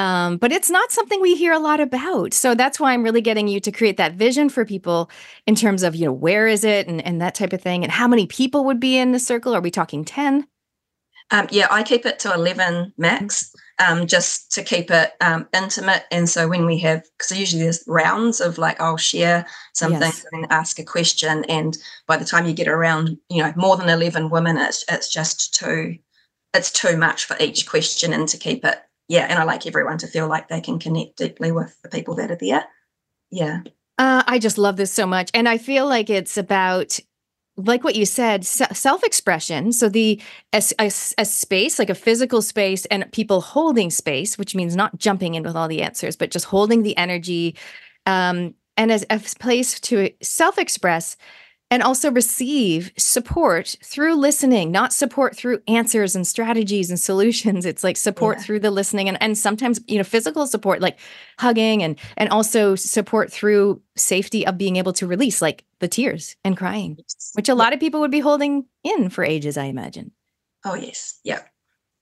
Um, but it's not something we hear a lot about. So that's why I'm really getting you to create that vision for people in terms of, you know, where is it and, and that type of thing. And how many people would be in the circle? Are we talking 10? Um, yeah, I keep it to 11 max um, just to keep it um, intimate. And so when we have, because usually there's rounds of like, I'll share something yes. and ask a question. And by the time you get around, you know, more than 11 women, it's, it's just too, it's too much for each question and to keep it yeah, and I like everyone to feel like they can connect deeply with the people that are there. Yeah. Uh, I just love this so much. And I feel like it's about like what you said self-expression so the a, a, a, space like a physical space and people holding space which means not jumping in with all the answers but just holding the energy um, and as a place to self-express and also receive support through listening, not support through answers and strategies and solutions. It's like support yeah. through the listening and, and sometimes, you know, physical support, like hugging and and also support through safety of being able to release like the tears and crying, which a lot of people would be holding in for ages, I imagine. Oh yes. Yeah,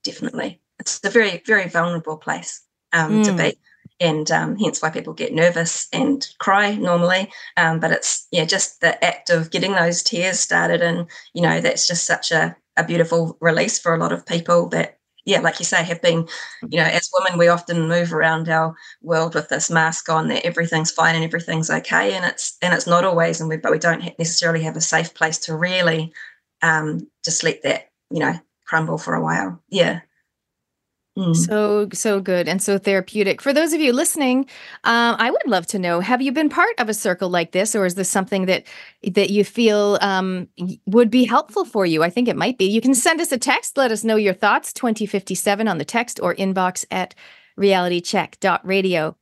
definitely. It's a very, very vulnerable place um, mm. to be and um, hence why people get nervous and cry normally. Um, but it's yeah, just the act of getting those tears started, and you know that's just such a, a beautiful release for a lot of people that. Yeah, like you say, have been, you know, as women, we often move around our world with this mask on that everything's fine and everything's okay, and it's and it's not always, and we but we don't necessarily have a safe place to really um, just let that, you know, crumble for a while. Yeah. Mm. So, so good and so therapeutic. For those of you listening, um, I would love to know: Have you been part of a circle like this, or is this something that that you feel um, would be helpful for you? I think it might be. You can send us a text. Let us know your thoughts. Twenty fifty seven on the text or inbox at realitycheck.radio.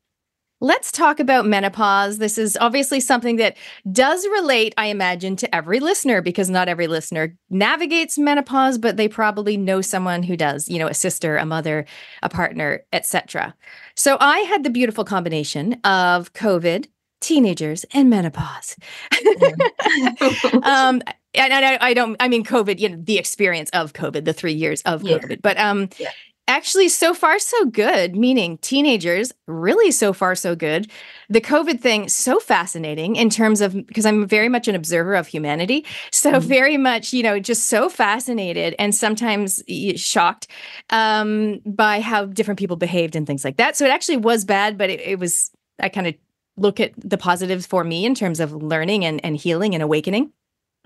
Let's talk about menopause. This is obviously something that does relate, I imagine, to every listener because not every listener navigates menopause, but they probably know someone who does, you know, a sister, a mother, a partner, etc. So I had the beautiful combination of COVID, teenagers, and menopause. um, and I, I don't I mean COVID, you know, the experience of COVID, the three years of Yeah. COVID. But um Yeah. Actually so far so good, meaning teenagers, really so far so good. The COVID thing, so fascinating in terms of because I'm very much an observer of humanity. So Mhm. very much, you know, just so fascinated and sometimes shocked um by how different people behaved and things like that. So it actually was bad, but it, it was I kind of look at the positives for me in terms of learning and, and healing and awakening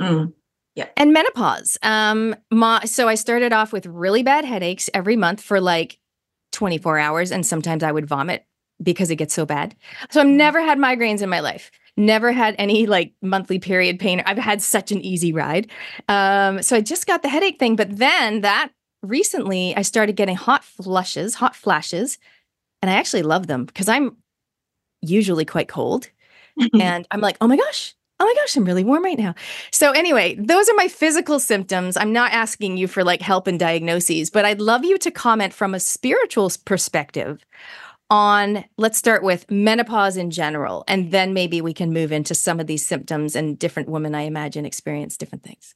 Mm. And menopause. Um, my, so I started off with really bad headaches every month for like 24 hours, and sometimes I would vomit because it gets so bad. So I've Mm. never had migraines in my life. Never had any like monthly period pain. I've had such an easy ride. Um, so I just got the headache thing, but then that recently I started getting hot flushes, hot flashes, and I actually love them because I'm usually quite cold and I'm like, oh my gosh, oh my gosh, I'm really warm right now. So, anyway, those are my physical symptoms. I'm not asking you for like help and diagnoses, but I'd love you to comment from a spiritual perspective on, let's start with menopause in general, and then maybe we can move into some of these symptoms and different women, I imagine, experience different things.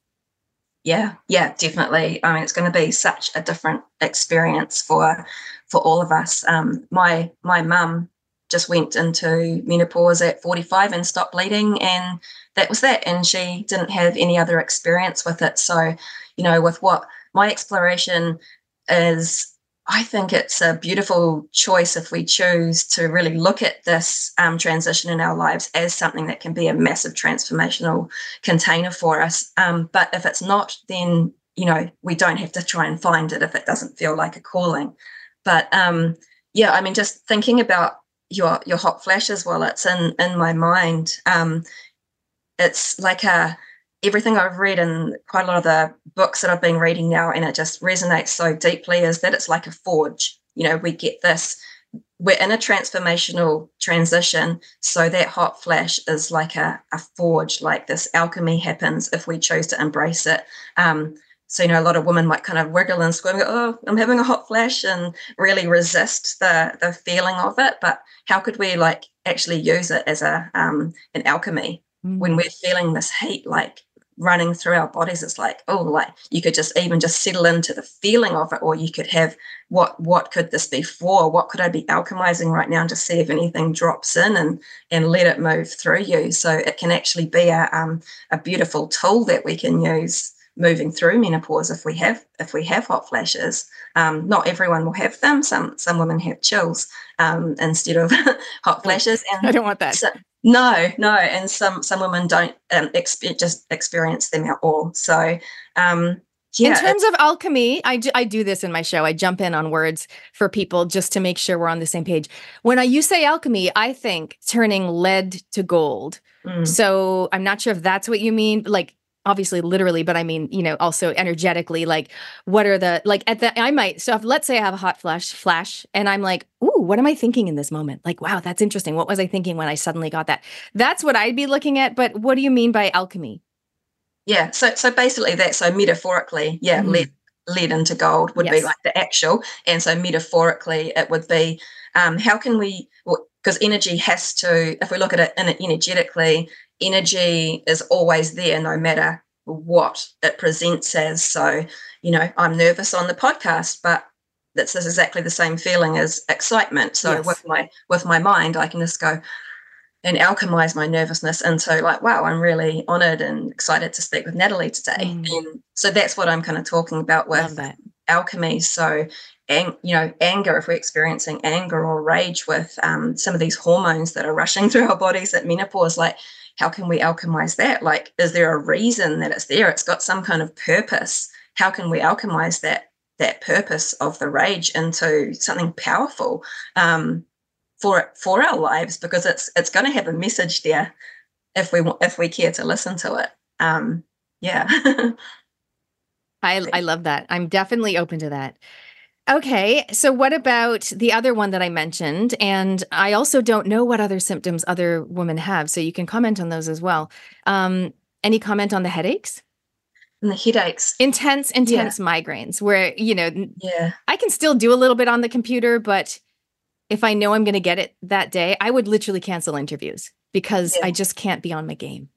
Yeah, yeah, definitely. I mean, it's going to be such a different experience for for all of us. Um, my my mum just went into menopause at 45 and stopped bleeding, and that was that. And she didn't have any other experience with it. So, you know, with what my exploration is, I think it's a beautiful choice if we choose to really look at this um, transition in our lives as something that can be a massive transformational container for us. Um, but if it's not, then you know we don't have to try and find it if it doesn't feel like a calling. But um, yeah, I mean, just thinking about your your hot flashes while it's in in my mind, um, it's like a everything I've read and quite a lot of the books that I've been reading now, and it just resonates so deeply, is that it's like a forge. You know, we get this. We're in a transformational transition, so that hot flash is like a, a forge, like this alchemy happens if we choose to embrace it. Um, so you know, a lot of women might kind of wiggle and squirm, go, "Oh, I'm having a hot flash," and really resist the the feeling of it. But how could we like actually use it as a um, an alchemy when we're feeling this heat like running through our bodies? It's like oh like you could just even just settle into the feeling of it or you could have what what could this be for? What could i be alchemizing right now to see if anything drops in and and let it move through you? So it can actually be a um, a beautiful tool that we can use moving through menopause if we have if we have hot flashes um, not everyone will have them some some women have chills um, instead of hot flashes and I don't want that. so, no, no, and some some women don't um, expe- just experience them at all. So, um, yeah, in terms of alchemy, I, ju- I do this in my show. I jump in on words for people just to make sure we're on the same page. When I you say alchemy, I think turning lead to gold. mm, So I'm not sure if that's what you mean. Like obviously literally, but I mean, you know, also energetically, like what are the like at the I might so if let's say I have a hot flash flash and I'm like, ooh, what am I thinking in this moment? Like, wow, that's interesting. What was I thinking when I suddenly got that? That's what I'd be looking at. But what do you mean by alchemy? yeah. So, so basically, that so metaphorically, yeah, Mhm. lead lead into gold would be like the actual, and so metaphorically, it would be um, how can we? well, Because energy has to, if we look at it energetically, energy is always there, no matter what it presents as. So, you know, I'm nervous on the podcast, but that's exactly the same feeling as excitement. So Yes. with my with my mind, I can just go and alchemize my nervousness into like, wow, I'm really honored and excited to speak with Natalie today. Mm. And so that's what I'm kind of talking about with alchemy. So, and you know, anger, if we're experiencing anger or rage with um, some of these hormones that are rushing through our bodies at menopause, like, how can we alchemize that? Like, is there a reason that it's there? It's got some kind of purpose. How can we alchemize that that purpose of the rage into something powerful um, for for our lives? Because it's it's going to have a message there if we if we care to listen to it. Um, yeah. I I love that. I'm definitely open to that. Okay, so what about the other one that I mentioned? And I also don't know what other symptoms other women have, so you can comment on those as well. Um, any comment on the headaches? and the headaches. Intense, intense migraines, where you know Yeah. I can still do a little bit on the computer, but if I know I'm going to get it that day, I would literally cancel interviews because Yeah. I just can't be on my game.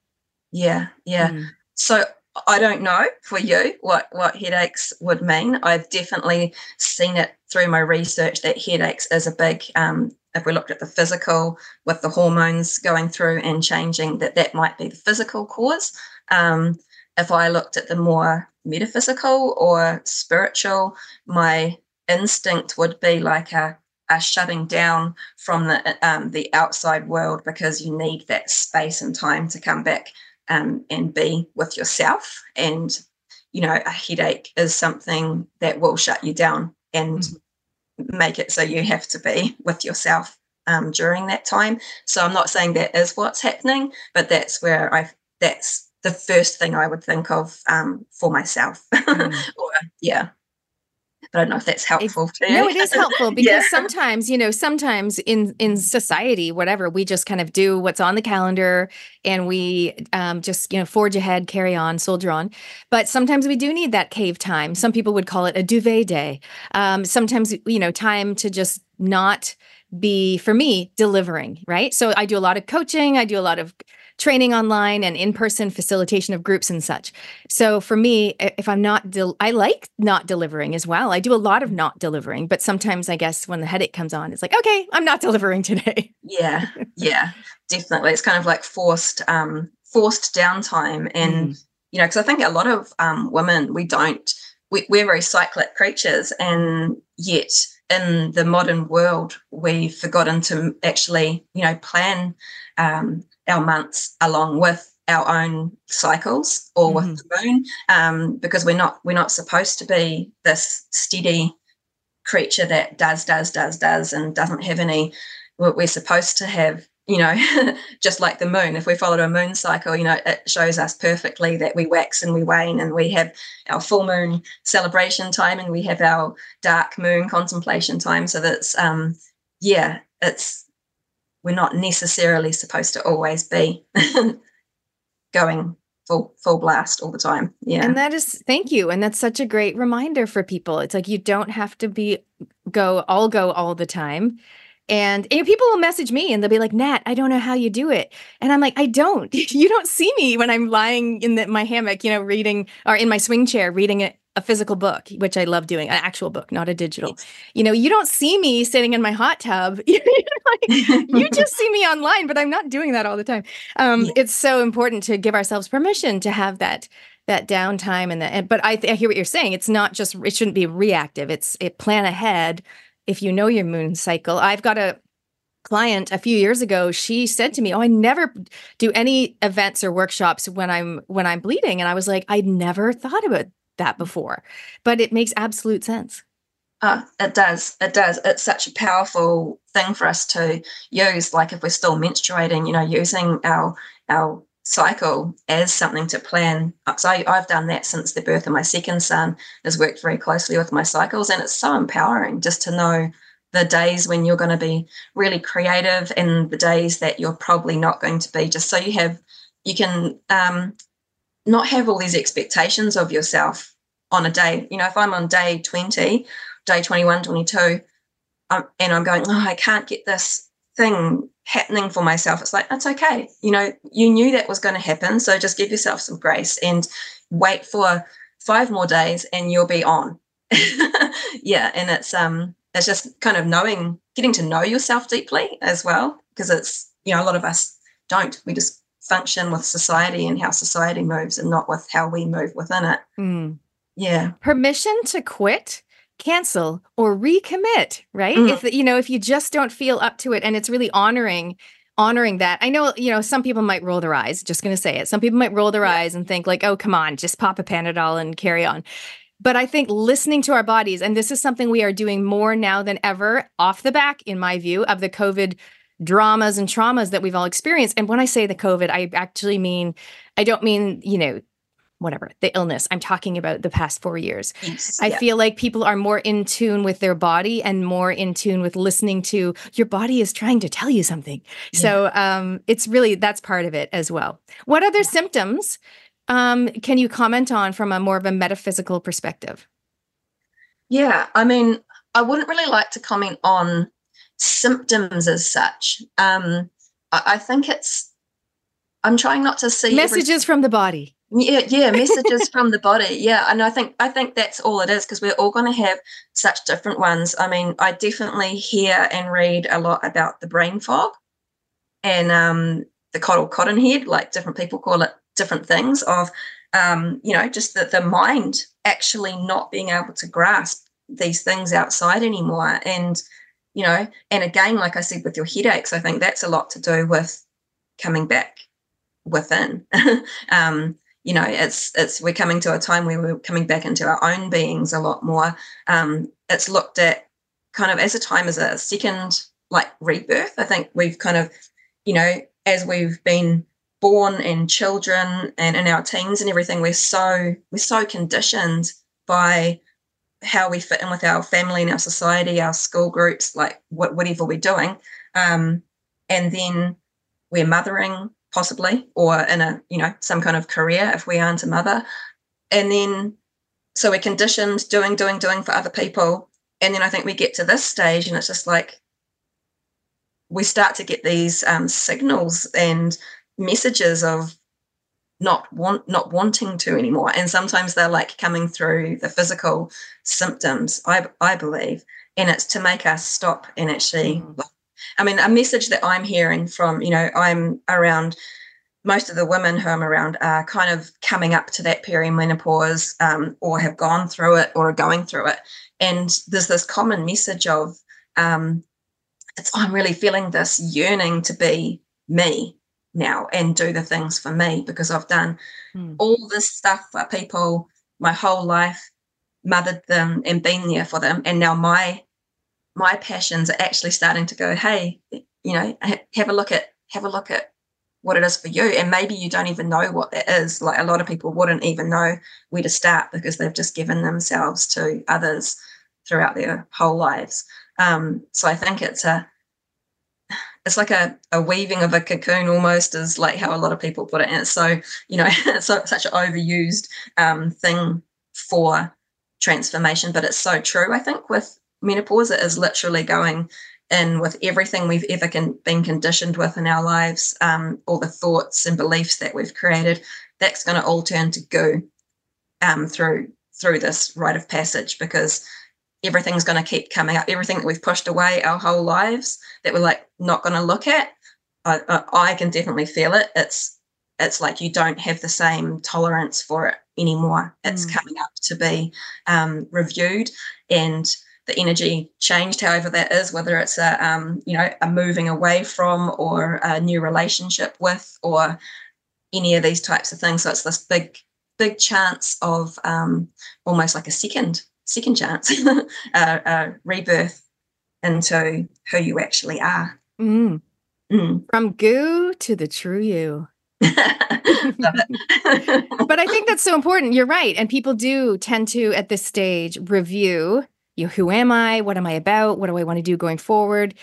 Yeah. Yeah. Mm. So I don't know for you what what headaches would mean. I've definitely seen it through my research that headaches is a big. Um, if we looked at the physical with the hormones going through and changing, that that might be the physical cause. Um, if I looked at the more metaphysical or spiritual, my instinct would be like a, a shutting down from the um, the outside world because you need that space and time to come back um, and be with yourself. And you know, a headache is something that will shut you down and mm-hmm. make it so you have to be with yourself um, during that time. So I'm not saying that is what's happening, but that's where I that's the first thing I would think of um, for myself. Mm. or, yeah. But I don't know if that's helpful to you. No, it is helpful because yeah. sometimes, you know, sometimes in in society, whatever, we just kind of do what's on the calendar and we um, just, you know, forge ahead, carry on, soldier on. But sometimes we do need that cave time. Some people would call it a duvet day. Um, sometimes, you know, time to just not be for me delivering, right? So I do a lot of coaching, I do a lot of training online and in-person facilitation of groups and such. So for me, if I'm not, del- I like not delivering as well. I do a lot of not delivering, but sometimes I guess when the headache comes on, it's like, okay, I'm not delivering today. Yeah, yeah, definitely. It's kind of like forced, um, forced downtime, and mm. you know, because I think a lot of um, women we don't, we, we're very cyclic creatures, and yet in the modern world, we've forgotten to actually, you know, plan um, our months along with our own cycles or mm-hmm. with the moon um, because we're not we're not supposed to be this steady creature that does does does does and doesn't have any what we're supposed to have you know just like the moon if we followed a moon cycle you know it shows us perfectly that we wax and we wane and we have our full moon celebration time and we have our dark moon contemplation time so that's um yeah it's we're not necessarily supposed to always be going full full blast all the time. Yeah. And that is thank you. And that's such a great reminder for people. It's like you don't have to be go all go all the time. And, and people will message me and they'll be like, Nat, I don't know how you do it. And I'm like, I don't. you don't see me when I'm lying in the, my hammock, you know, reading or in my swing chair, reading it a physical book, which I love doing, an actual book, not a digital. You know, you don't see me sitting in my hot tub. like, you just see me online, but I'm not doing that all the time. Um, yeah. It's so important to give ourselves permission to have that that downtime and that. But I, th- I hear what you're saying. It's not just. It shouldn't be reactive. It's it plan ahead. If you know your moon cycle, I've got a client a few years ago she said to me oh i never do any events or workshops when i'm when i'm bleeding and i was like i never thought about that before, but it makes absolute sense. Uh, it does. It does. It's such a powerful thing for us to use. Like if we're still menstruating, you know, using our our cycle as something to plan. So I, I've done that since the birth of my second son. Has worked very closely with my cycles, and it's so empowering just to know the days when you're going to be really creative and the days that you're probably not going to be. Just so you have, you can um, not have all these expectations of yourself on a day. You know, if I'm on day 20, day 21, 22, um, and I'm going, oh, I can't get this thing happening for myself, it's like, that's okay. You know, you knew that was going to happen. So just give yourself some grace and wait for five more days and you'll be on. yeah. And it's, um, it's just kind of knowing, getting to know yourself deeply as well, because it's, you know, a lot of us don't. We just function with society and how society moves and not with how we move within it. Mm. Yeah. Permission to quit, cancel, or recommit, right? Mm. If you know, if you just don't feel up to it and it's really honoring honoring that. I know, you know, some people might roll their eyes, just going to say it. Some people might roll their yeah. eyes and think like, "Oh, come on, just pop a Panadol and carry on." But I think listening to our bodies, and this is something we are doing more now than ever, off the back, in my view, of the COVID dramas and traumas that we've all experienced. And when I say the COVID, I actually mean, I don't mean, you know, whatever, the illness. I'm talking about the past four years. Yes, I yeah. feel like people are more in tune with their body and more in tune with listening to your body is trying to tell you something. Yeah. So um, it's really, that's part of it as well. What other yeah. symptoms um, can you comment on from a more of a metaphysical perspective? Yeah, I mean, I wouldn't really like to comment on symptoms as such. Um, I, I think it's I'm trying not to see messages every- from the body. yeah yeah messages from the body yeah and i think i think that's all it is because we're all going to have such different ones i mean i definitely hear and read a lot about the brain fog and um the coddle cotton head like different people call it different things of um you know just that the mind actually not being able to grasp these things outside anymore and you know and again like i said with your headaches i think that's a lot to do with coming back within. Um you know it's it's we're coming to a time where we're coming back into our own beings a lot more. Um it's looked at kind of as a time as a second like rebirth. I think we've kind of you know as we've been born and children and in our teens and everything we're so we're so conditioned by how we fit in with our family and our society our school groups like what, whatever we're doing um, and then we're mothering possibly or in a you know some kind of career if we aren't a mother. And then so we're conditioned doing doing doing for other people. And then i think we get to this stage and it's just like we start to get these um, signals and messages of not want not wanting to anymore. And sometimes they're like coming through the physical symptoms i i believe and it's to make us stop and actually mm. i mean a message that i'm hearing from you know i'm around most of the women who i'm around are kind of coming up to that perimenopause um, or have gone through it or are going through it. And there's this common message of um, it's i'm really feeling this yearning to be me now and do the things for me because I've done mm. all this stuff for people my whole life, mothered them and been there for them. And now my my passions are actually starting to go, hey, you know, have a look at have a look at what it is for you. And maybe you don't even know what that is. Like a lot of people wouldn't even know where to start because they've just given themselves to others throughout their whole lives. Um, so I think it's a it's like a, a weaving of a cocoon almost is like how a lot of people put it. And it's so you know it's such an overused um, thing for transformation but it's so true i think with menopause. It is literally going in with everything we've ever can, been conditioned with in our lives um, all the thoughts and beliefs that we've created that's going to all turn to goo um, through through this rite of passage because everything's going to keep coming up. Everything that we've pushed away our whole lives that we're like not going to look at, I, I, can definitely feel it. It's it's like you don't have the same tolerance for it anymore. It's mm. coming up to be um, reviewed, and the energy changed, however that is, whether it's a um, you know a moving away from or a new relationship with or any of these types of things. So it's this big big chance of um, almost like a second second chance, a, a rebirth into who you actually are. Mm. Mm. From goo to the true you. but I think that's so important. You're right. And people do tend to, at this stage, review you know, who am I? What am I about? What do I want to do going forward?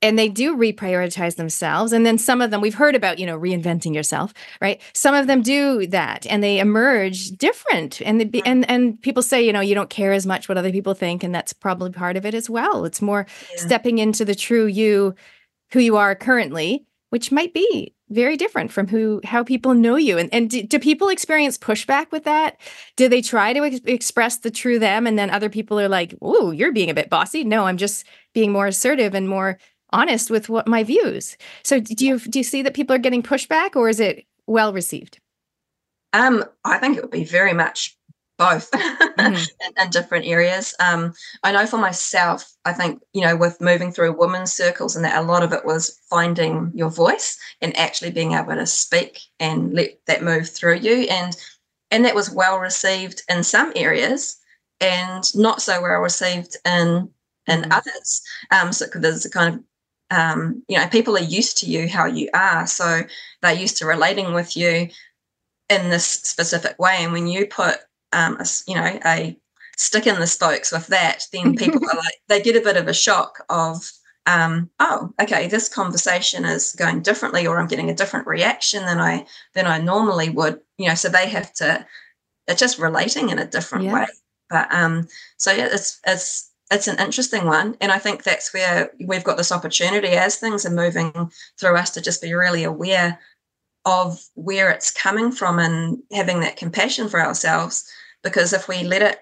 And they do reprioritize themselves. And then some of them we've heard about you know reinventing yourself right? Some of them do that and they emerge different. And the, mm-hmm. and and people say you know you don't care as much what other people think and that's probably part of it as well. It's more yeah. stepping into the true you who you are currently which might be very different from who how people know you. And and do, do people experience pushback with that? Do they try to ex- express the true them and then other people are like oh you're being a bit bossy. No i'm just being more assertive and more honest with what my views. So do you do you see that people are getting pushback or is it well received? Um, I think it would be very much both mm-hmm. in, in, different areas. Um, I know for myself, I think, you know, with moving through women's circles and that a lot of it was finding your voice and actually being able to speak and let that move through you. And and that was well received in some areas and not so well received in in mm-hmm. others. Um, so there's a kind of um, you know, people are used to you how you are. So they're used to relating with you in this specific way. And when you put, um, a, you know, a stick in the spokes with that, then people are like, they get a bit of a shock of, um, oh, okay, this conversation is going differently, or I'm getting a different reaction than I than I normally would. You know, so they have to. It's just relating in a different yeah. way. But um, so yeah, it's it's it's an interesting one. And I think that's where we've got this opportunity as things are moving through us to just be really aware of where it's coming from and having that compassion for ourselves. Because if we let it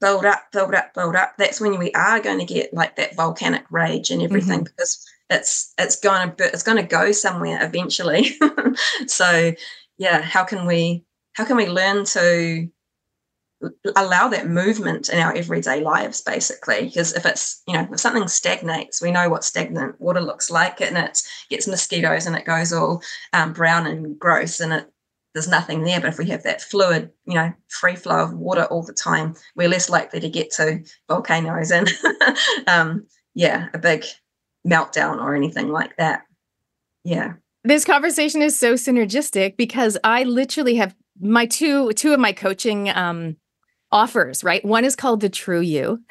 build up, build up, build up, that's when we are going to get like that volcanic rage and everything mm-hmm. because it's it's going to it's going to go somewhere eventually. so yeah, how can we how can we learn to allow that movement in our everyday lives basically because if it's you know if something stagnates we know what stagnant water looks like and it gets mosquitoes and it goes all um, brown and gross and it there's nothing there. But if we have that fluid you know free flow of water all the time we're less likely to get to volcanoes and um, yeah a big meltdown or anything like that. Yeah. This conversation is so synergistic because i literally have my two two of my coaching um offers, right? One is called The True You,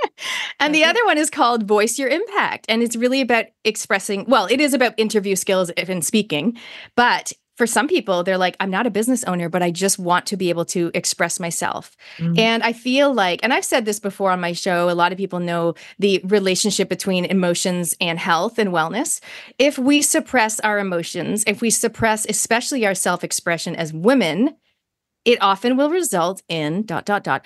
and the other one is called Voice Your Impact. And it's really about expressing, well, it is about interview skills in speaking, but for some people, they're like, I'm not a business owner, but I just want to be able to express myself. Mm-hmm. And I feel like, and I've said this before on my show, a lot of people know the relationship between emotions and health and wellness. If we suppress our emotions, if we suppress especially our self expression as women, it often will result in dot dot dot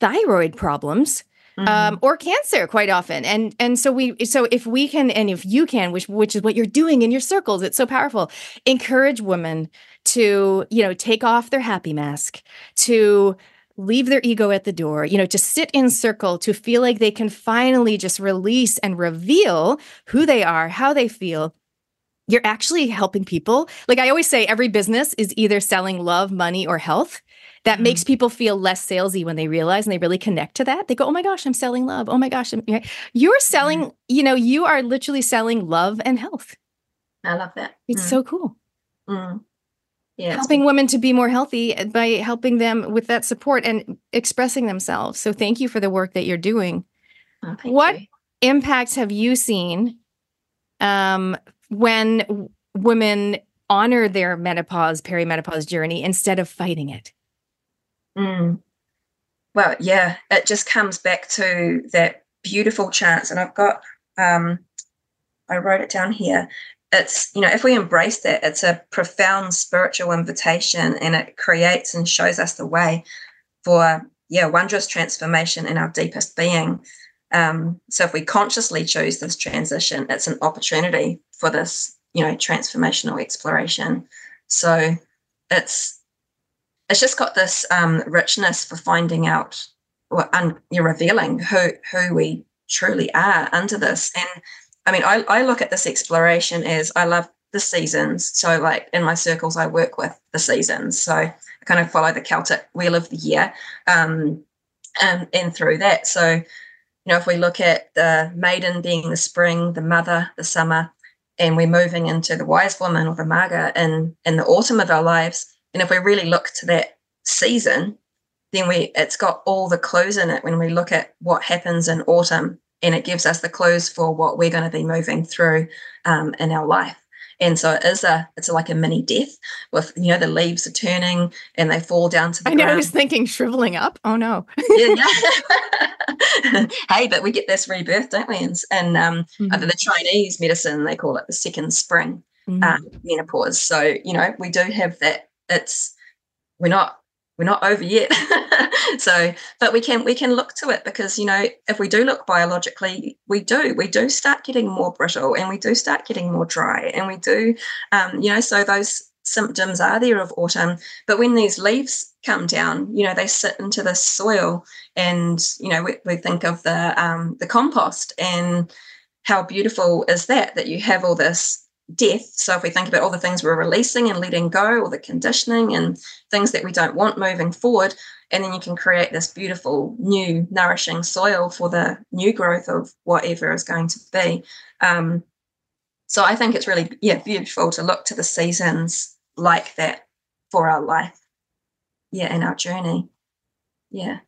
thyroid problems um, mm-hmm. um, or cancer quite often and and so we so if we can and if you can which which is what you're doing in your circles it's so powerful encourage women to you know take off their happy mask to leave their ego at the door you know to sit in circle to feel like they can finally just release and reveal who they are how they feel you're actually helping people. Like I always say, every business is either selling love, money, or health. That mm-hmm. makes people feel less salesy when they realize and they really connect to that. They go, "Oh my gosh, I'm selling love. Oh my gosh, I'm, you're selling. Mm-hmm. You know, you are literally selling love and health. I love that. It's mm. so cool. Mm. Yeah, helping women to be more healthy by helping them with that support and expressing themselves. So thank you for the work that you're doing. Oh, what you. impacts have you seen um, when women honor their menopause, perimenopause journey instead of fighting it? Mm. Well, yeah, it just comes back to that beautiful chance. And I've got, um, I wrote it down here. It's, you know, if we embrace that, it's a profound spiritual invitation and it creates and shows us the way for, yeah, wondrous transformation in our deepest being. Um, so if we consciously choose this transition, it's an opportunity for this, you know, transformational exploration. So it's it's just got this um, richness for finding out or un, you're revealing who who we truly are under this. And I mean, I, I look at this exploration as I love the seasons. So like in my circles, I work with the seasons. So I kind of follow the Celtic wheel of the year. Um, and, and through that. So you know, if we look at the maiden being the spring, the mother, the summer, and we're moving into the wise woman or the maga in, in the autumn of our lives, and if we really look to that season, then we it's got all the clues in it when we look at what happens in autumn and it gives us the clues for what we're going to be moving through um, in our life and so it is a it's like a mini death with you know the leaves are turning and they fall down to the I know I was thinking shriveling up. Oh no. yeah, yeah. hey, but we get this rebirth, don't we? And, and um, mm-hmm. under the Chinese medicine, they call it the second spring mm-hmm. um, menopause. So you know we do have that. It's we're not we're not over yet. So but we can we can look to it because you know if we do look biologically we do we do start getting more brittle and we do start getting more dry and we do um, you know so those symptoms are there of autumn. But when these leaves come down you know they sit into the soil and you know we, we think of the um, the compost and how beautiful is that that you have all this death. So if we think about all the things we're releasing and letting go, or the conditioning and things that we don't want moving forward, and then you can create this beautiful new nourishing soil for the new growth of whatever is going to be. Um, so I think it's really yeah beautiful to look to the seasons like that for our life, yeah, and our journey, yeah.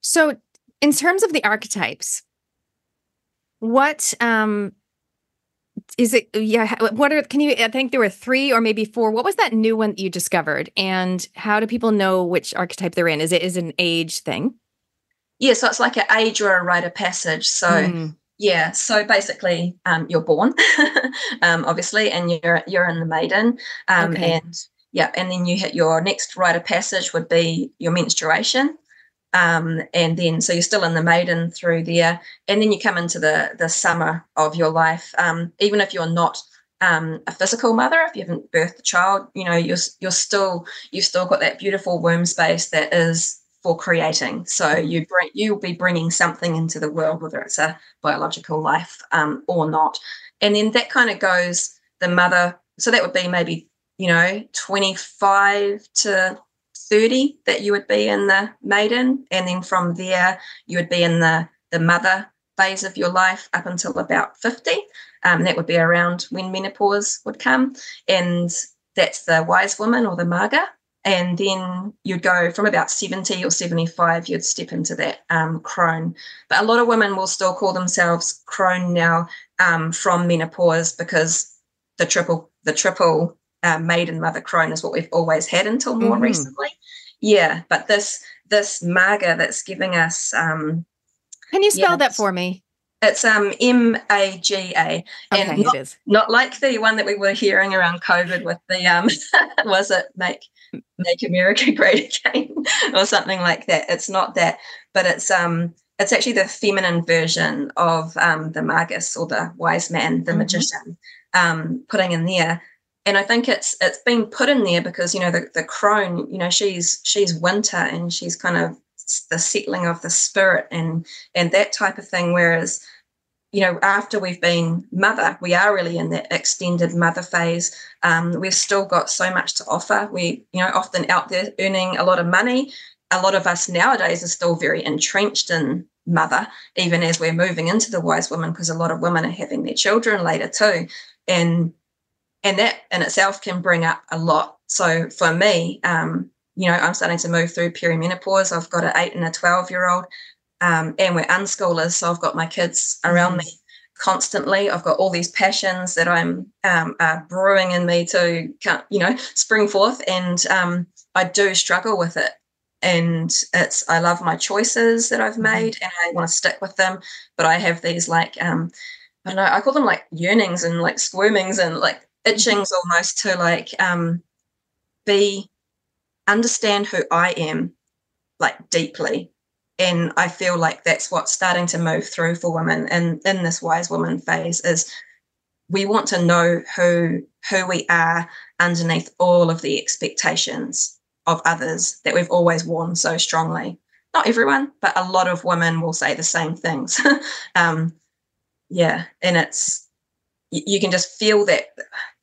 So in terms of the archetypes, what um is it yeah what are can you i think there were three or maybe four. What was that new one that you discovered? And how do people know which archetype they're in? Is it is it an age thing? Yeah so it's like an age or a rite of passage. So mm. Yeah, so basically, um, you're born, um, obviously, and you're you're in the maiden, um, okay. and yeah, and then you hit your next rite of passage would be your menstruation, um, and then so you're still in the maiden through there, and then you come into the the summer of your life. Um, even if you're not um, a physical mother, if you haven't birthed a child, you know you're you're still you've still got that beautiful womb space that is for creating. So you bring you'll be bringing something into the world, whether it's a biological life um, or not. And then that kind of goes the mother. So that would be maybe you know 25 to 30 that you would be in the maiden, and then from there you would be in the the mother phase of your life up until about 50. Um, that would be around when menopause would come, and that's the wise woman or the maga and then you'd go from about 70 or 75 you'd step into that um, crone but a lot of women will still call themselves crone now um, from menopause because the triple the triple uh, maiden mother crone is what we've always had until more mm. recently yeah but this this maga that's giving us um, can you spell yeah, that for me it's um M A G A, and okay, not, not, like the one that we were hearing around COVID with the um was it make make America great again or something like that. It's not that, but it's um it's actually the feminine version of um the magus or the wise man, the mm-hmm. magician, um putting in there. And I think it's it's been put in there because you know the the crone, you know she's she's winter and she's kind of the settling of the spirit and and that type of thing. Whereas you know, after we've been mother, we are really in that extended mother phase. Um, we've still got so much to offer. We, you know, often out there earning a lot of money. A lot of us nowadays are still very entrenched in mother, even as we're moving into the wise woman, because a lot of women are having their children later too. And and that in itself can bring up a lot. So for me, um, you know, I'm starting to move through perimenopause. I've got an eight and a 12 year old um, and we're unschoolers, so I've got my kids around mm-hmm. me constantly. I've got all these passions that I'm um, uh, brewing in me to, you know, spring forth, and um, I do struggle with it. And it's I love my choices that I've mm-hmm. made, and I want to stick with them. But I have these like um, I don't know, I call them like yearnings and like squirmings and like. Itchings almost to like um, be understand who I am like deeply and I feel like that's what's starting to move through for women in, in this wise woman phase is we want to know who who we are underneath all of the expectations of others that we've always worn so strongly. Not everyone, but a lot of women will say the same things. um, yeah, and it's you can just feel that.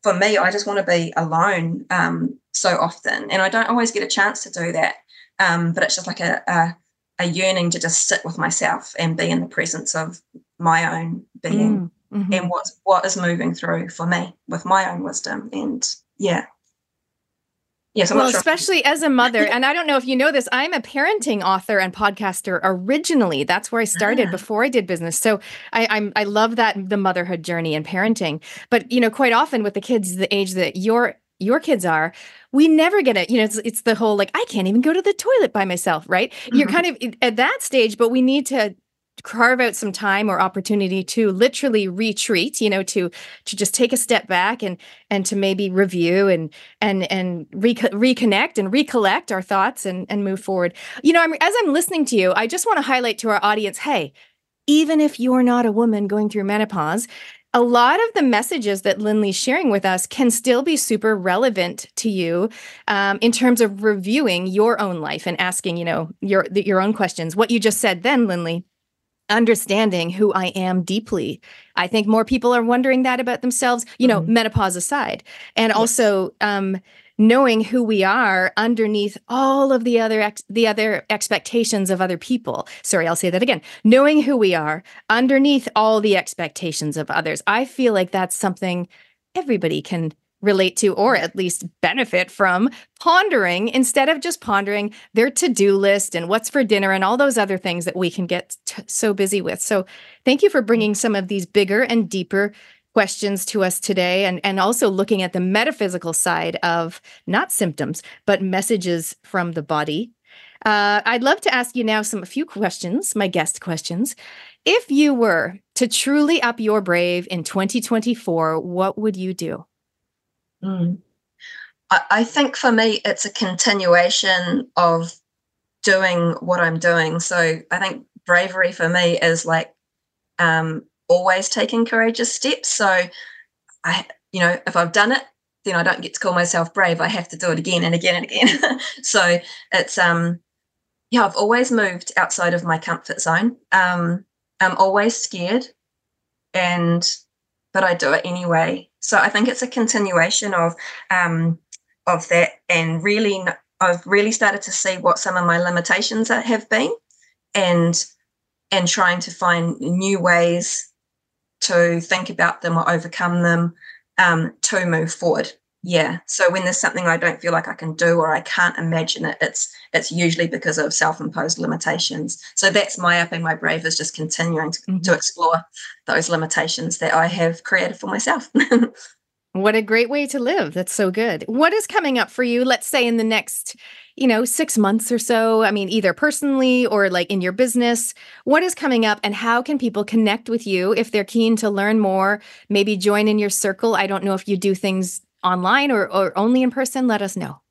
For me, I just want to be alone um, so often, and I don't always get a chance to do that. Um, but it's just like a, a a yearning to just sit with myself and be in the presence of my own being mm, mm-hmm. and what what is moving through for me with my own wisdom and yeah Yes, I'm well, sure. especially as a mother, and I don't know if you know this, I'm a parenting author and podcaster originally. That's where I started ah. before I did business. So I, I'm I love that the motherhood journey and parenting. But you know, quite often with the kids the age that your your kids are, we never get it. You know, it's, it's the whole like, I can't even go to the toilet by myself, right? Mm-hmm. You're kind of at that stage, but we need to carve out some time or opportunity to literally retreat you know to to just take a step back and and to maybe review and and and re- reconnect and recollect our thoughts and and move forward you know I'm, as i'm listening to you i just want to highlight to our audience hey even if you're not a woman going through menopause a lot of the messages that Lynley's sharing with us can still be super relevant to you um, in terms of reviewing your own life and asking, you know, your your own questions. What you just said then, Lynley, understanding who I am deeply. I think more people are wondering that about themselves, you know, mm-hmm. menopause aside, and yes. also um, knowing who we are underneath all of the other ex- the other expectations of other people. Sorry, I'll say that again. Knowing who we are underneath all the expectations of others. I feel like that's something everybody can relate to or at least benefit from pondering instead of just pondering their to-do list and what's for dinner and all those other things that we can get t- so busy with. So, thank you for bringing some of these bigger and deeper questions to us today and, and also looking at the metaphysical side of not symptoms, but messages from the body. Uh, I'd love to ask you now some a few questions, my guest questions. If you were to truly up your brave in 2024, what would you do? Mm. I, think for me, it's a continuation of doing what I'm doing. So I think bravery for me is like um, always taking courageous steps. So I, you know, if I've done it, then I don't get to call myself brave. I have to do it again and again and again. so it's um yeah, I've always moved outside of my comfort zone. Um, I'm always scared, and but I do it anyway. So I think it's a continuation of um, of that, and really, I've really started to see what some of my limitations have been, and and trying to find new ways to think about them or overcome them um, to move forward yeah. So when there's something i don't feel like i can do or i can't imagine it it's it's usually because of self-imposed limitations. So that's my upping my brave is just continuing to, mm-hmm. to explore those limitations that i have created for myself. What a great way to live. That's so good. What is coming up for you let's say in the next you know 6 months or so? I mean either personally or like in your business. What is coming up and how can people connect with you if they're keen to learn more maybe join in your circle? I don't know if you do things online or, or only in person, let us know.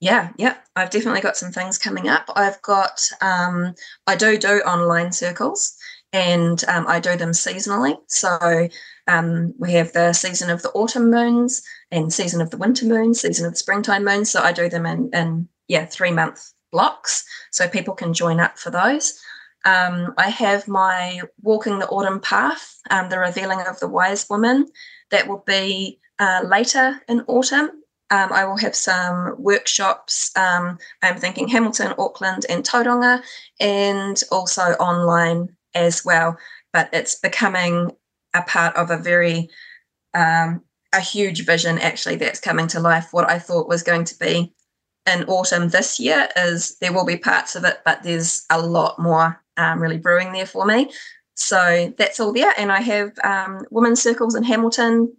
Yeah, yeah, I've definitely got some things coming up. I've got, um, I do do online circles and um, I do them seasonally. So um, we have the season of the autumn moons and season of the winter moons, season of the springtime moons. So I do them in, in yeah, three month blocks so people can join up for those. Um, I have my Walking the Autumn Path, um, the revealing of the wise woman. That will be uh, later in autumn. Um, I will have some workshops. Um, I'm thinking Hamilton, Auckland, and Tauranga, and also online as well. But it's becoming a part of a very um, a huge vision actually that's coming to life. What I thought was going to be in autumn this year is there will be parts of it, but there's a lot more um, really brewing there for me. So that's all there. And I have um, women's circles in Hamilton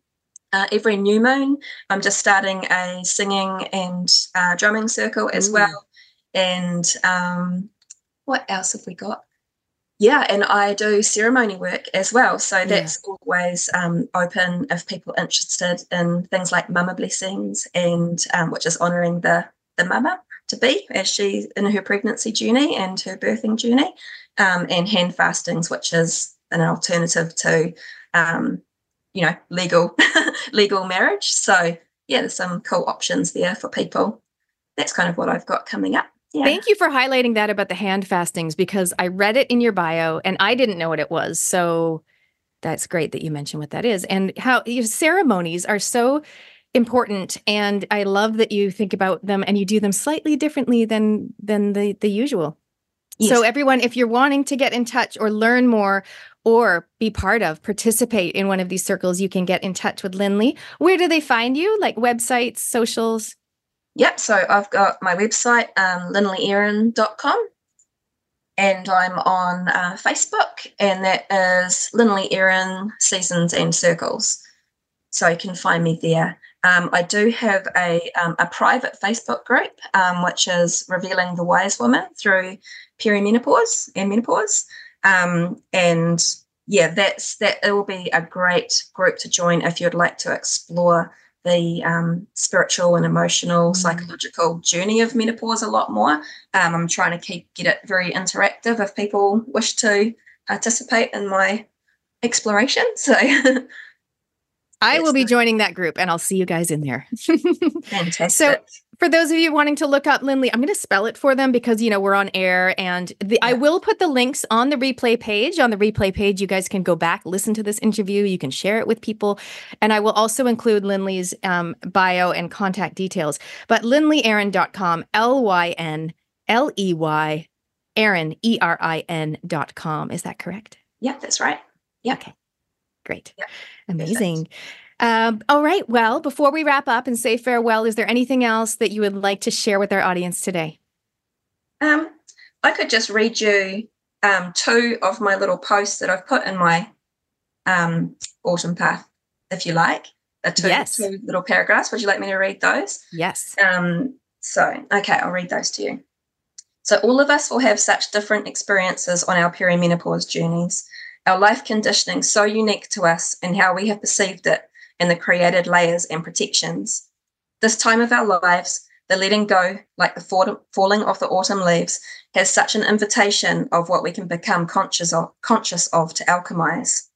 uh, every new moon. I'm just starting a singing and uh, drumming circle as Ooh. well. And um, what else have we got? Yeah, and I do ceremony work as well. So that's yeah. always um, open if people are interested in things like mama blessings and um, which is honouring the the mama to be as she's in her pregnancy journey and her birthing journey, um, and hand fastings, which is an alternative to um, you know legal legal marriage so yeah there's some cool options there for people that's kind of what i've got coming up yeah. Thank you for highlighting that about the hand fastings because I read it in your bio and I didn't know what it was. So that's great that you mentioned what that is and how your ceremonies are so important and I love that you think about them and you do them slightly differently than than the the usual. Yes. So everyone if you're wanting to get in touch or learn more or be part of, participate in one of these circles, you can get in touch with Lynley. Where do they find you? Like websites, socials? Yep. So I've got my website, um, lynleyerin.com, and I'm on uh, Facebook, and that is Lynley Erin Seasons and Circles. So you can find me there. Um, I do have a, um, a private Facebook group, um, which is Revealing the Wise Woman through perimenopause and menopause. Um, and yeah, that's that. It will be a great group to join if you'd like to explore the um, spiritual and emotional, mm. psychological journey of menopause a lot more. Um, I'm trying to keep get it very interactive if people wish to participate in my exploration. So. I will be joining that group and I'll see you guys in there. Fantastic. So for those of you wanting to look up Lynley, I'm going to spell it for them because you know we're on air, and the, yeah. I will put the links on the replay page. On the replay page, you guys can go back, listen to this interview. You can share it with people, and I will also include Lynley's um, bio and contact details. But lynleyerin.com, L Y N L E Y, Erin E R I N dot com. Is that correct? Yeah, that's right. Yeah. Okay. Great. Yeah. Amazing. Perfect. Um, all right. Well, before we wrap up and say farewell, is there anything else that you would like to share with our audience today? Um, I could just read you um, two of my little posts that I've put in my um, autumn path, if you like. The two, yes. two little paragraphs. Would you like me to read those? Yes. Um, so, okay, I'll read those to you. So, all of us will have such different experiences on our perimenopause journeys. Our life conditioning so unique to us and how we have perceived it in the created layers and protections. This time of our lives, the letting go, like the falling of the autumn leaves, has such an invitation of what we can become conscious of, conscious of to alchemize.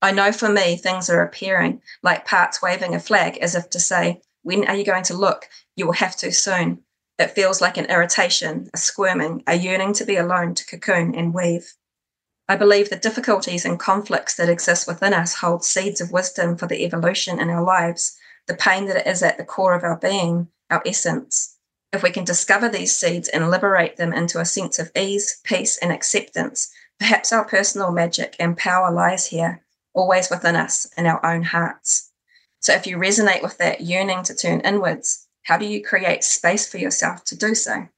I know for me, things are appearing like parts waving a flag as if to say, When are you going to look? You will have to soon. It feels like an irritation, a squirming, a yearning to be alone to cocoon and weave. I believe the difficulties and conflicts that exist within us hold seeds of wisdom for the evolution in our lives, the pain that is at the core of our being, our essence. If we can discover these seeds and liberate them into a sense of ease, peace, and acceptance, perhaps our personal magic and power lies here, always within us in our own hearts. So if you resonate with that yearning to turn inwards, how do you create space for yourself to do so?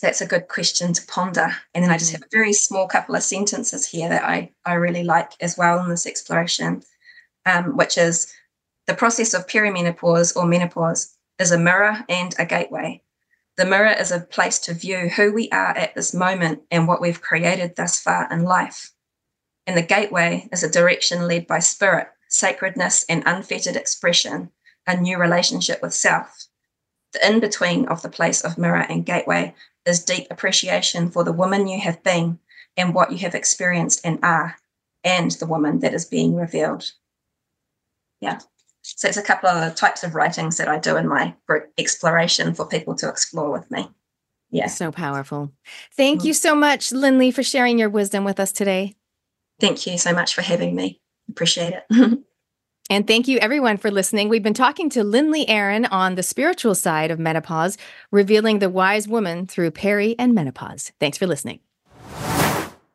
So that's a good question to ponder. And then I just mm. have a very small couple of sentences here that I, I really like as well in this exploration, um, which is the process of perimenopause or menopause is a mirror and a gateway. The mirror is a place to view who we are at this moment and what we've created thus far in life. And the gateway is a direction led by spirit, sacredness, and unfettered expression a new relationship with self. The in between of the place of mirror and gateway is deep appreciation for the woman you have been and what you have experienced and are, and the woman that is being revealed. Yeah. So it's a couple of types of writings that I do in my group exploration for people to explore with me. Yeah. So powerful. Thank mm-hmm. you so much, Lynley, for sharing your wisdom with us today. Thank you so much for having me. Appreciate it. And thank you, everyone, for listening. We've been talking to Lynley Erin on the spiritual side of menopause, revealing the wise woman through peri and menopause. Thanks for listening.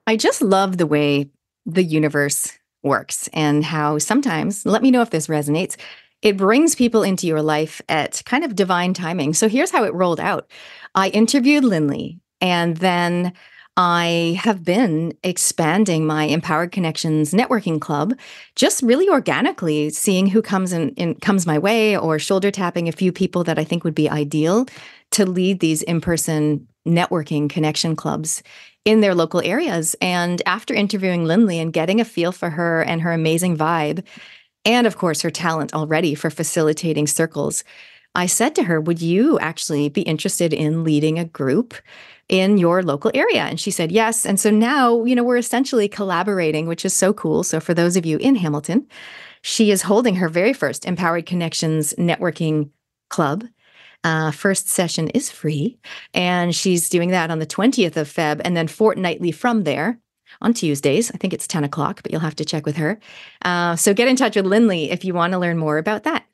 I just love the way the universe works and how sometimes, let me know if this resonates, it brings people into your life at kind of divine timing. So here's how it rolled out I interviewed Lynley, and then I have been expanding my Empowered Connections networking club just really organically, seeing who comes in, in, comes my way or shoulder tapping a few people that I think would be ideal to lead these in-person networking connection clubs in their local areas. And after interviewing Lynley and getting a feel for her and her amazing vibe, and of course her talent already for facilitating circles, I said to her, Would you actually be interested in leading a group in your local area? And she said, yes. And so now, you know, we're essentially collaborating, which is so cool. So for those of you in Hamilton, she is holding her very first Empowered Connections networking club. Uh, first session is free, and she's doing that on the 20th of Feb, and then fortnightly from there on Tuesdays. I think it's 10 o'clock, but you'll have to check with her. Uh, so get in touch with Lynley if you want to learn more about that.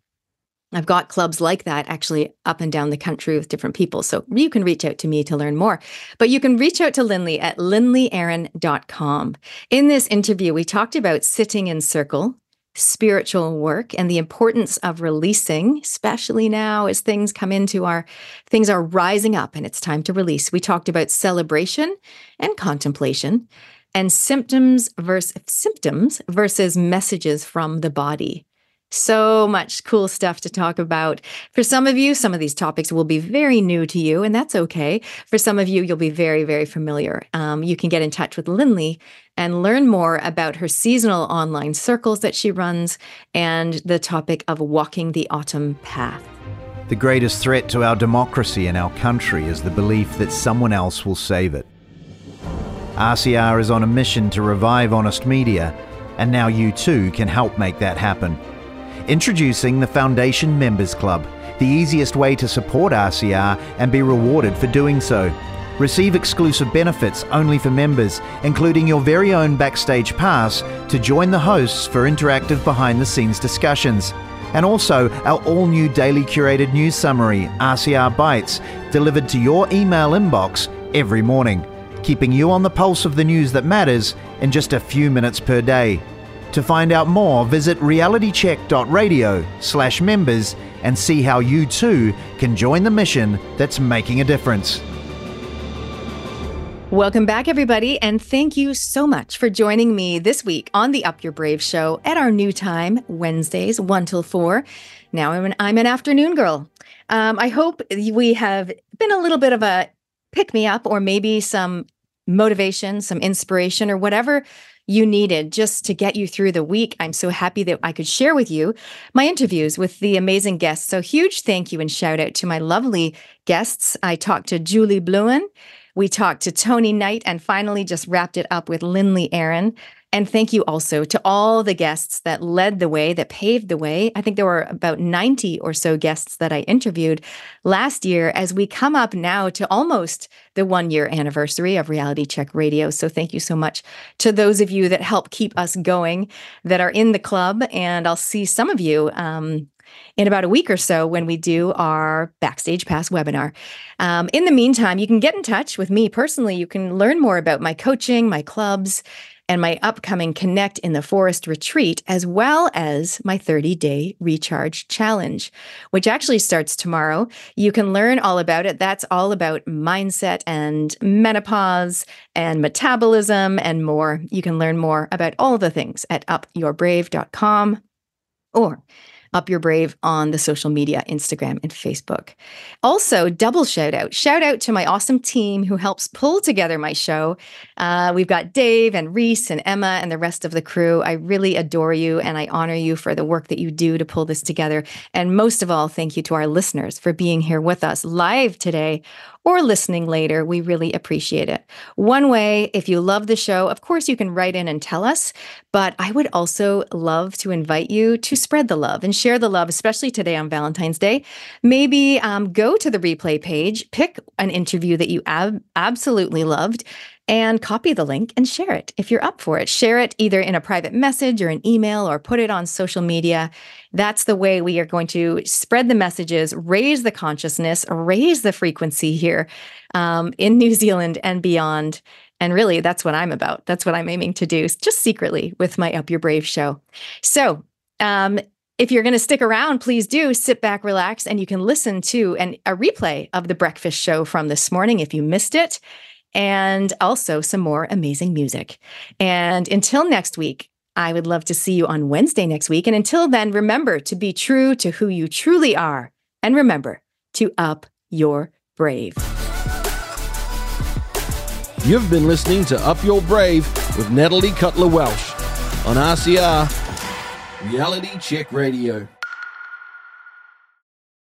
I've got clubs like that actually up and down the country with different people. So you can reach out to me to learn more. But you can reach out to Lynley at lynleyerin.com. In this interview, we talked about sitting in circle, spiritual work, and the importance of releasing, especially now as things come into our things are rising up and it's time to release. We talked about celebration and contemplation and symptoms versus symptoms versus messages from the body. So much cool stuff to talk about. For some of you, some of these topics will be very new to you, and that's okay. For some of you, you'll be very, very familiar. Um, you can get in touch with Lynley and learn more about her seasonal online circles that she runs and the topic of walking the autumn path. The greatest threat to our democracy and our country is the belief that someone else will save it. RCR is on a mission to revive honest media, and now you too can help make that happen. Introducing the Foundation Members Club, the easiest way to support RCR and be rewarded for doing so. Receive exclusive benefits only for members, including your very own backstage pass to join the hosts for interactive behind the scenes discussions. And also our all new daily curated news summary, RCR Bites, delivered to your email inbox every morning, keeping you on the pulse of the news that matters in just a few minutes per day. To find out more, visit realitycheck.radio slash members and see how you too can join the mission that's making a difference. Welcome back, everybody, and thank you so much for joining me this week on the Up Your Brave show at our new time, Wednesdays, 1 till 4. Now I'm an, I'm an afternoon girl. Um, I hope we have been a little bit of a pick me up or maybe some motivation, some inspiration, or whatever you needed just to get you through the week. I'm so happy that I could share with you my interviews with the amazing guests. So, huge thank you and shout out to my lovely guests. I talked to Julie Blouin. We talked to Tony Knight and finally just wrapped it up with Lynley Erin. And thank you also to all the guests that led the way, that paved the way. I think there were about 90 or so guests that I interviewed last year as we come up now to almost the one year anniversary of Reality Check Radio. So thank you so much to those of you that help keep us going, that are in the club. And I'll see some of you um, in about a week or so when we do our Backstage Pass webinar. Um, in the meantime, you can get in touch with me personally. You can learn more about my coaching, my clubs, and my upcoming Connect in the Forest retreat, as well as my 30 day recharge challenge, which actually starts tomorrow. You can learn all about it. That's all about mindset and menopause and metabolism and more. You can learn more about all the things at upyourbrave.com or up Your Brave on the social media, Instagram and Facebook. Also, double shout out. Shout out to my awesome team who helps pull together my show. Uh, we've got Dave and Reese and Emma and the rest of the crew. I really adore you and I honor you for the work that you do to pull this together. And most of all, thank you to our listeners for being here with us live today or listening later. We really appreciate it. One way, if you love the show, of course, you can write in and tell us, but I would also love to invite you to spread the love and share the love, especially today on Valentine's Day. Maybe um, go to the replay page, pick an interview that you ab- absolutely loved, and copy the link and share it if you're up for it. Share it either in a private message or an email or put it on social media. That's the way we are going to spread the messages, raise the consciousness, raise the frequency here um, in New Zealand and beyond. And really, that's what I'm about. That's what I'm aiming to do, just secretly with my Up Your Brave show. So, um, if you're going to stick around, please do sit back, relax, and you can listen to an, a replay of the breakfast show from this morning if you missed it and also some more amazing music. And until next week, I would love to see you on Wednesday next week. And until then, remember to be true to who you truly are. And remember to up your brave. You've been listening to Up Your Brave with Natalie Cutler Welsh on RCR Reality Check Radio.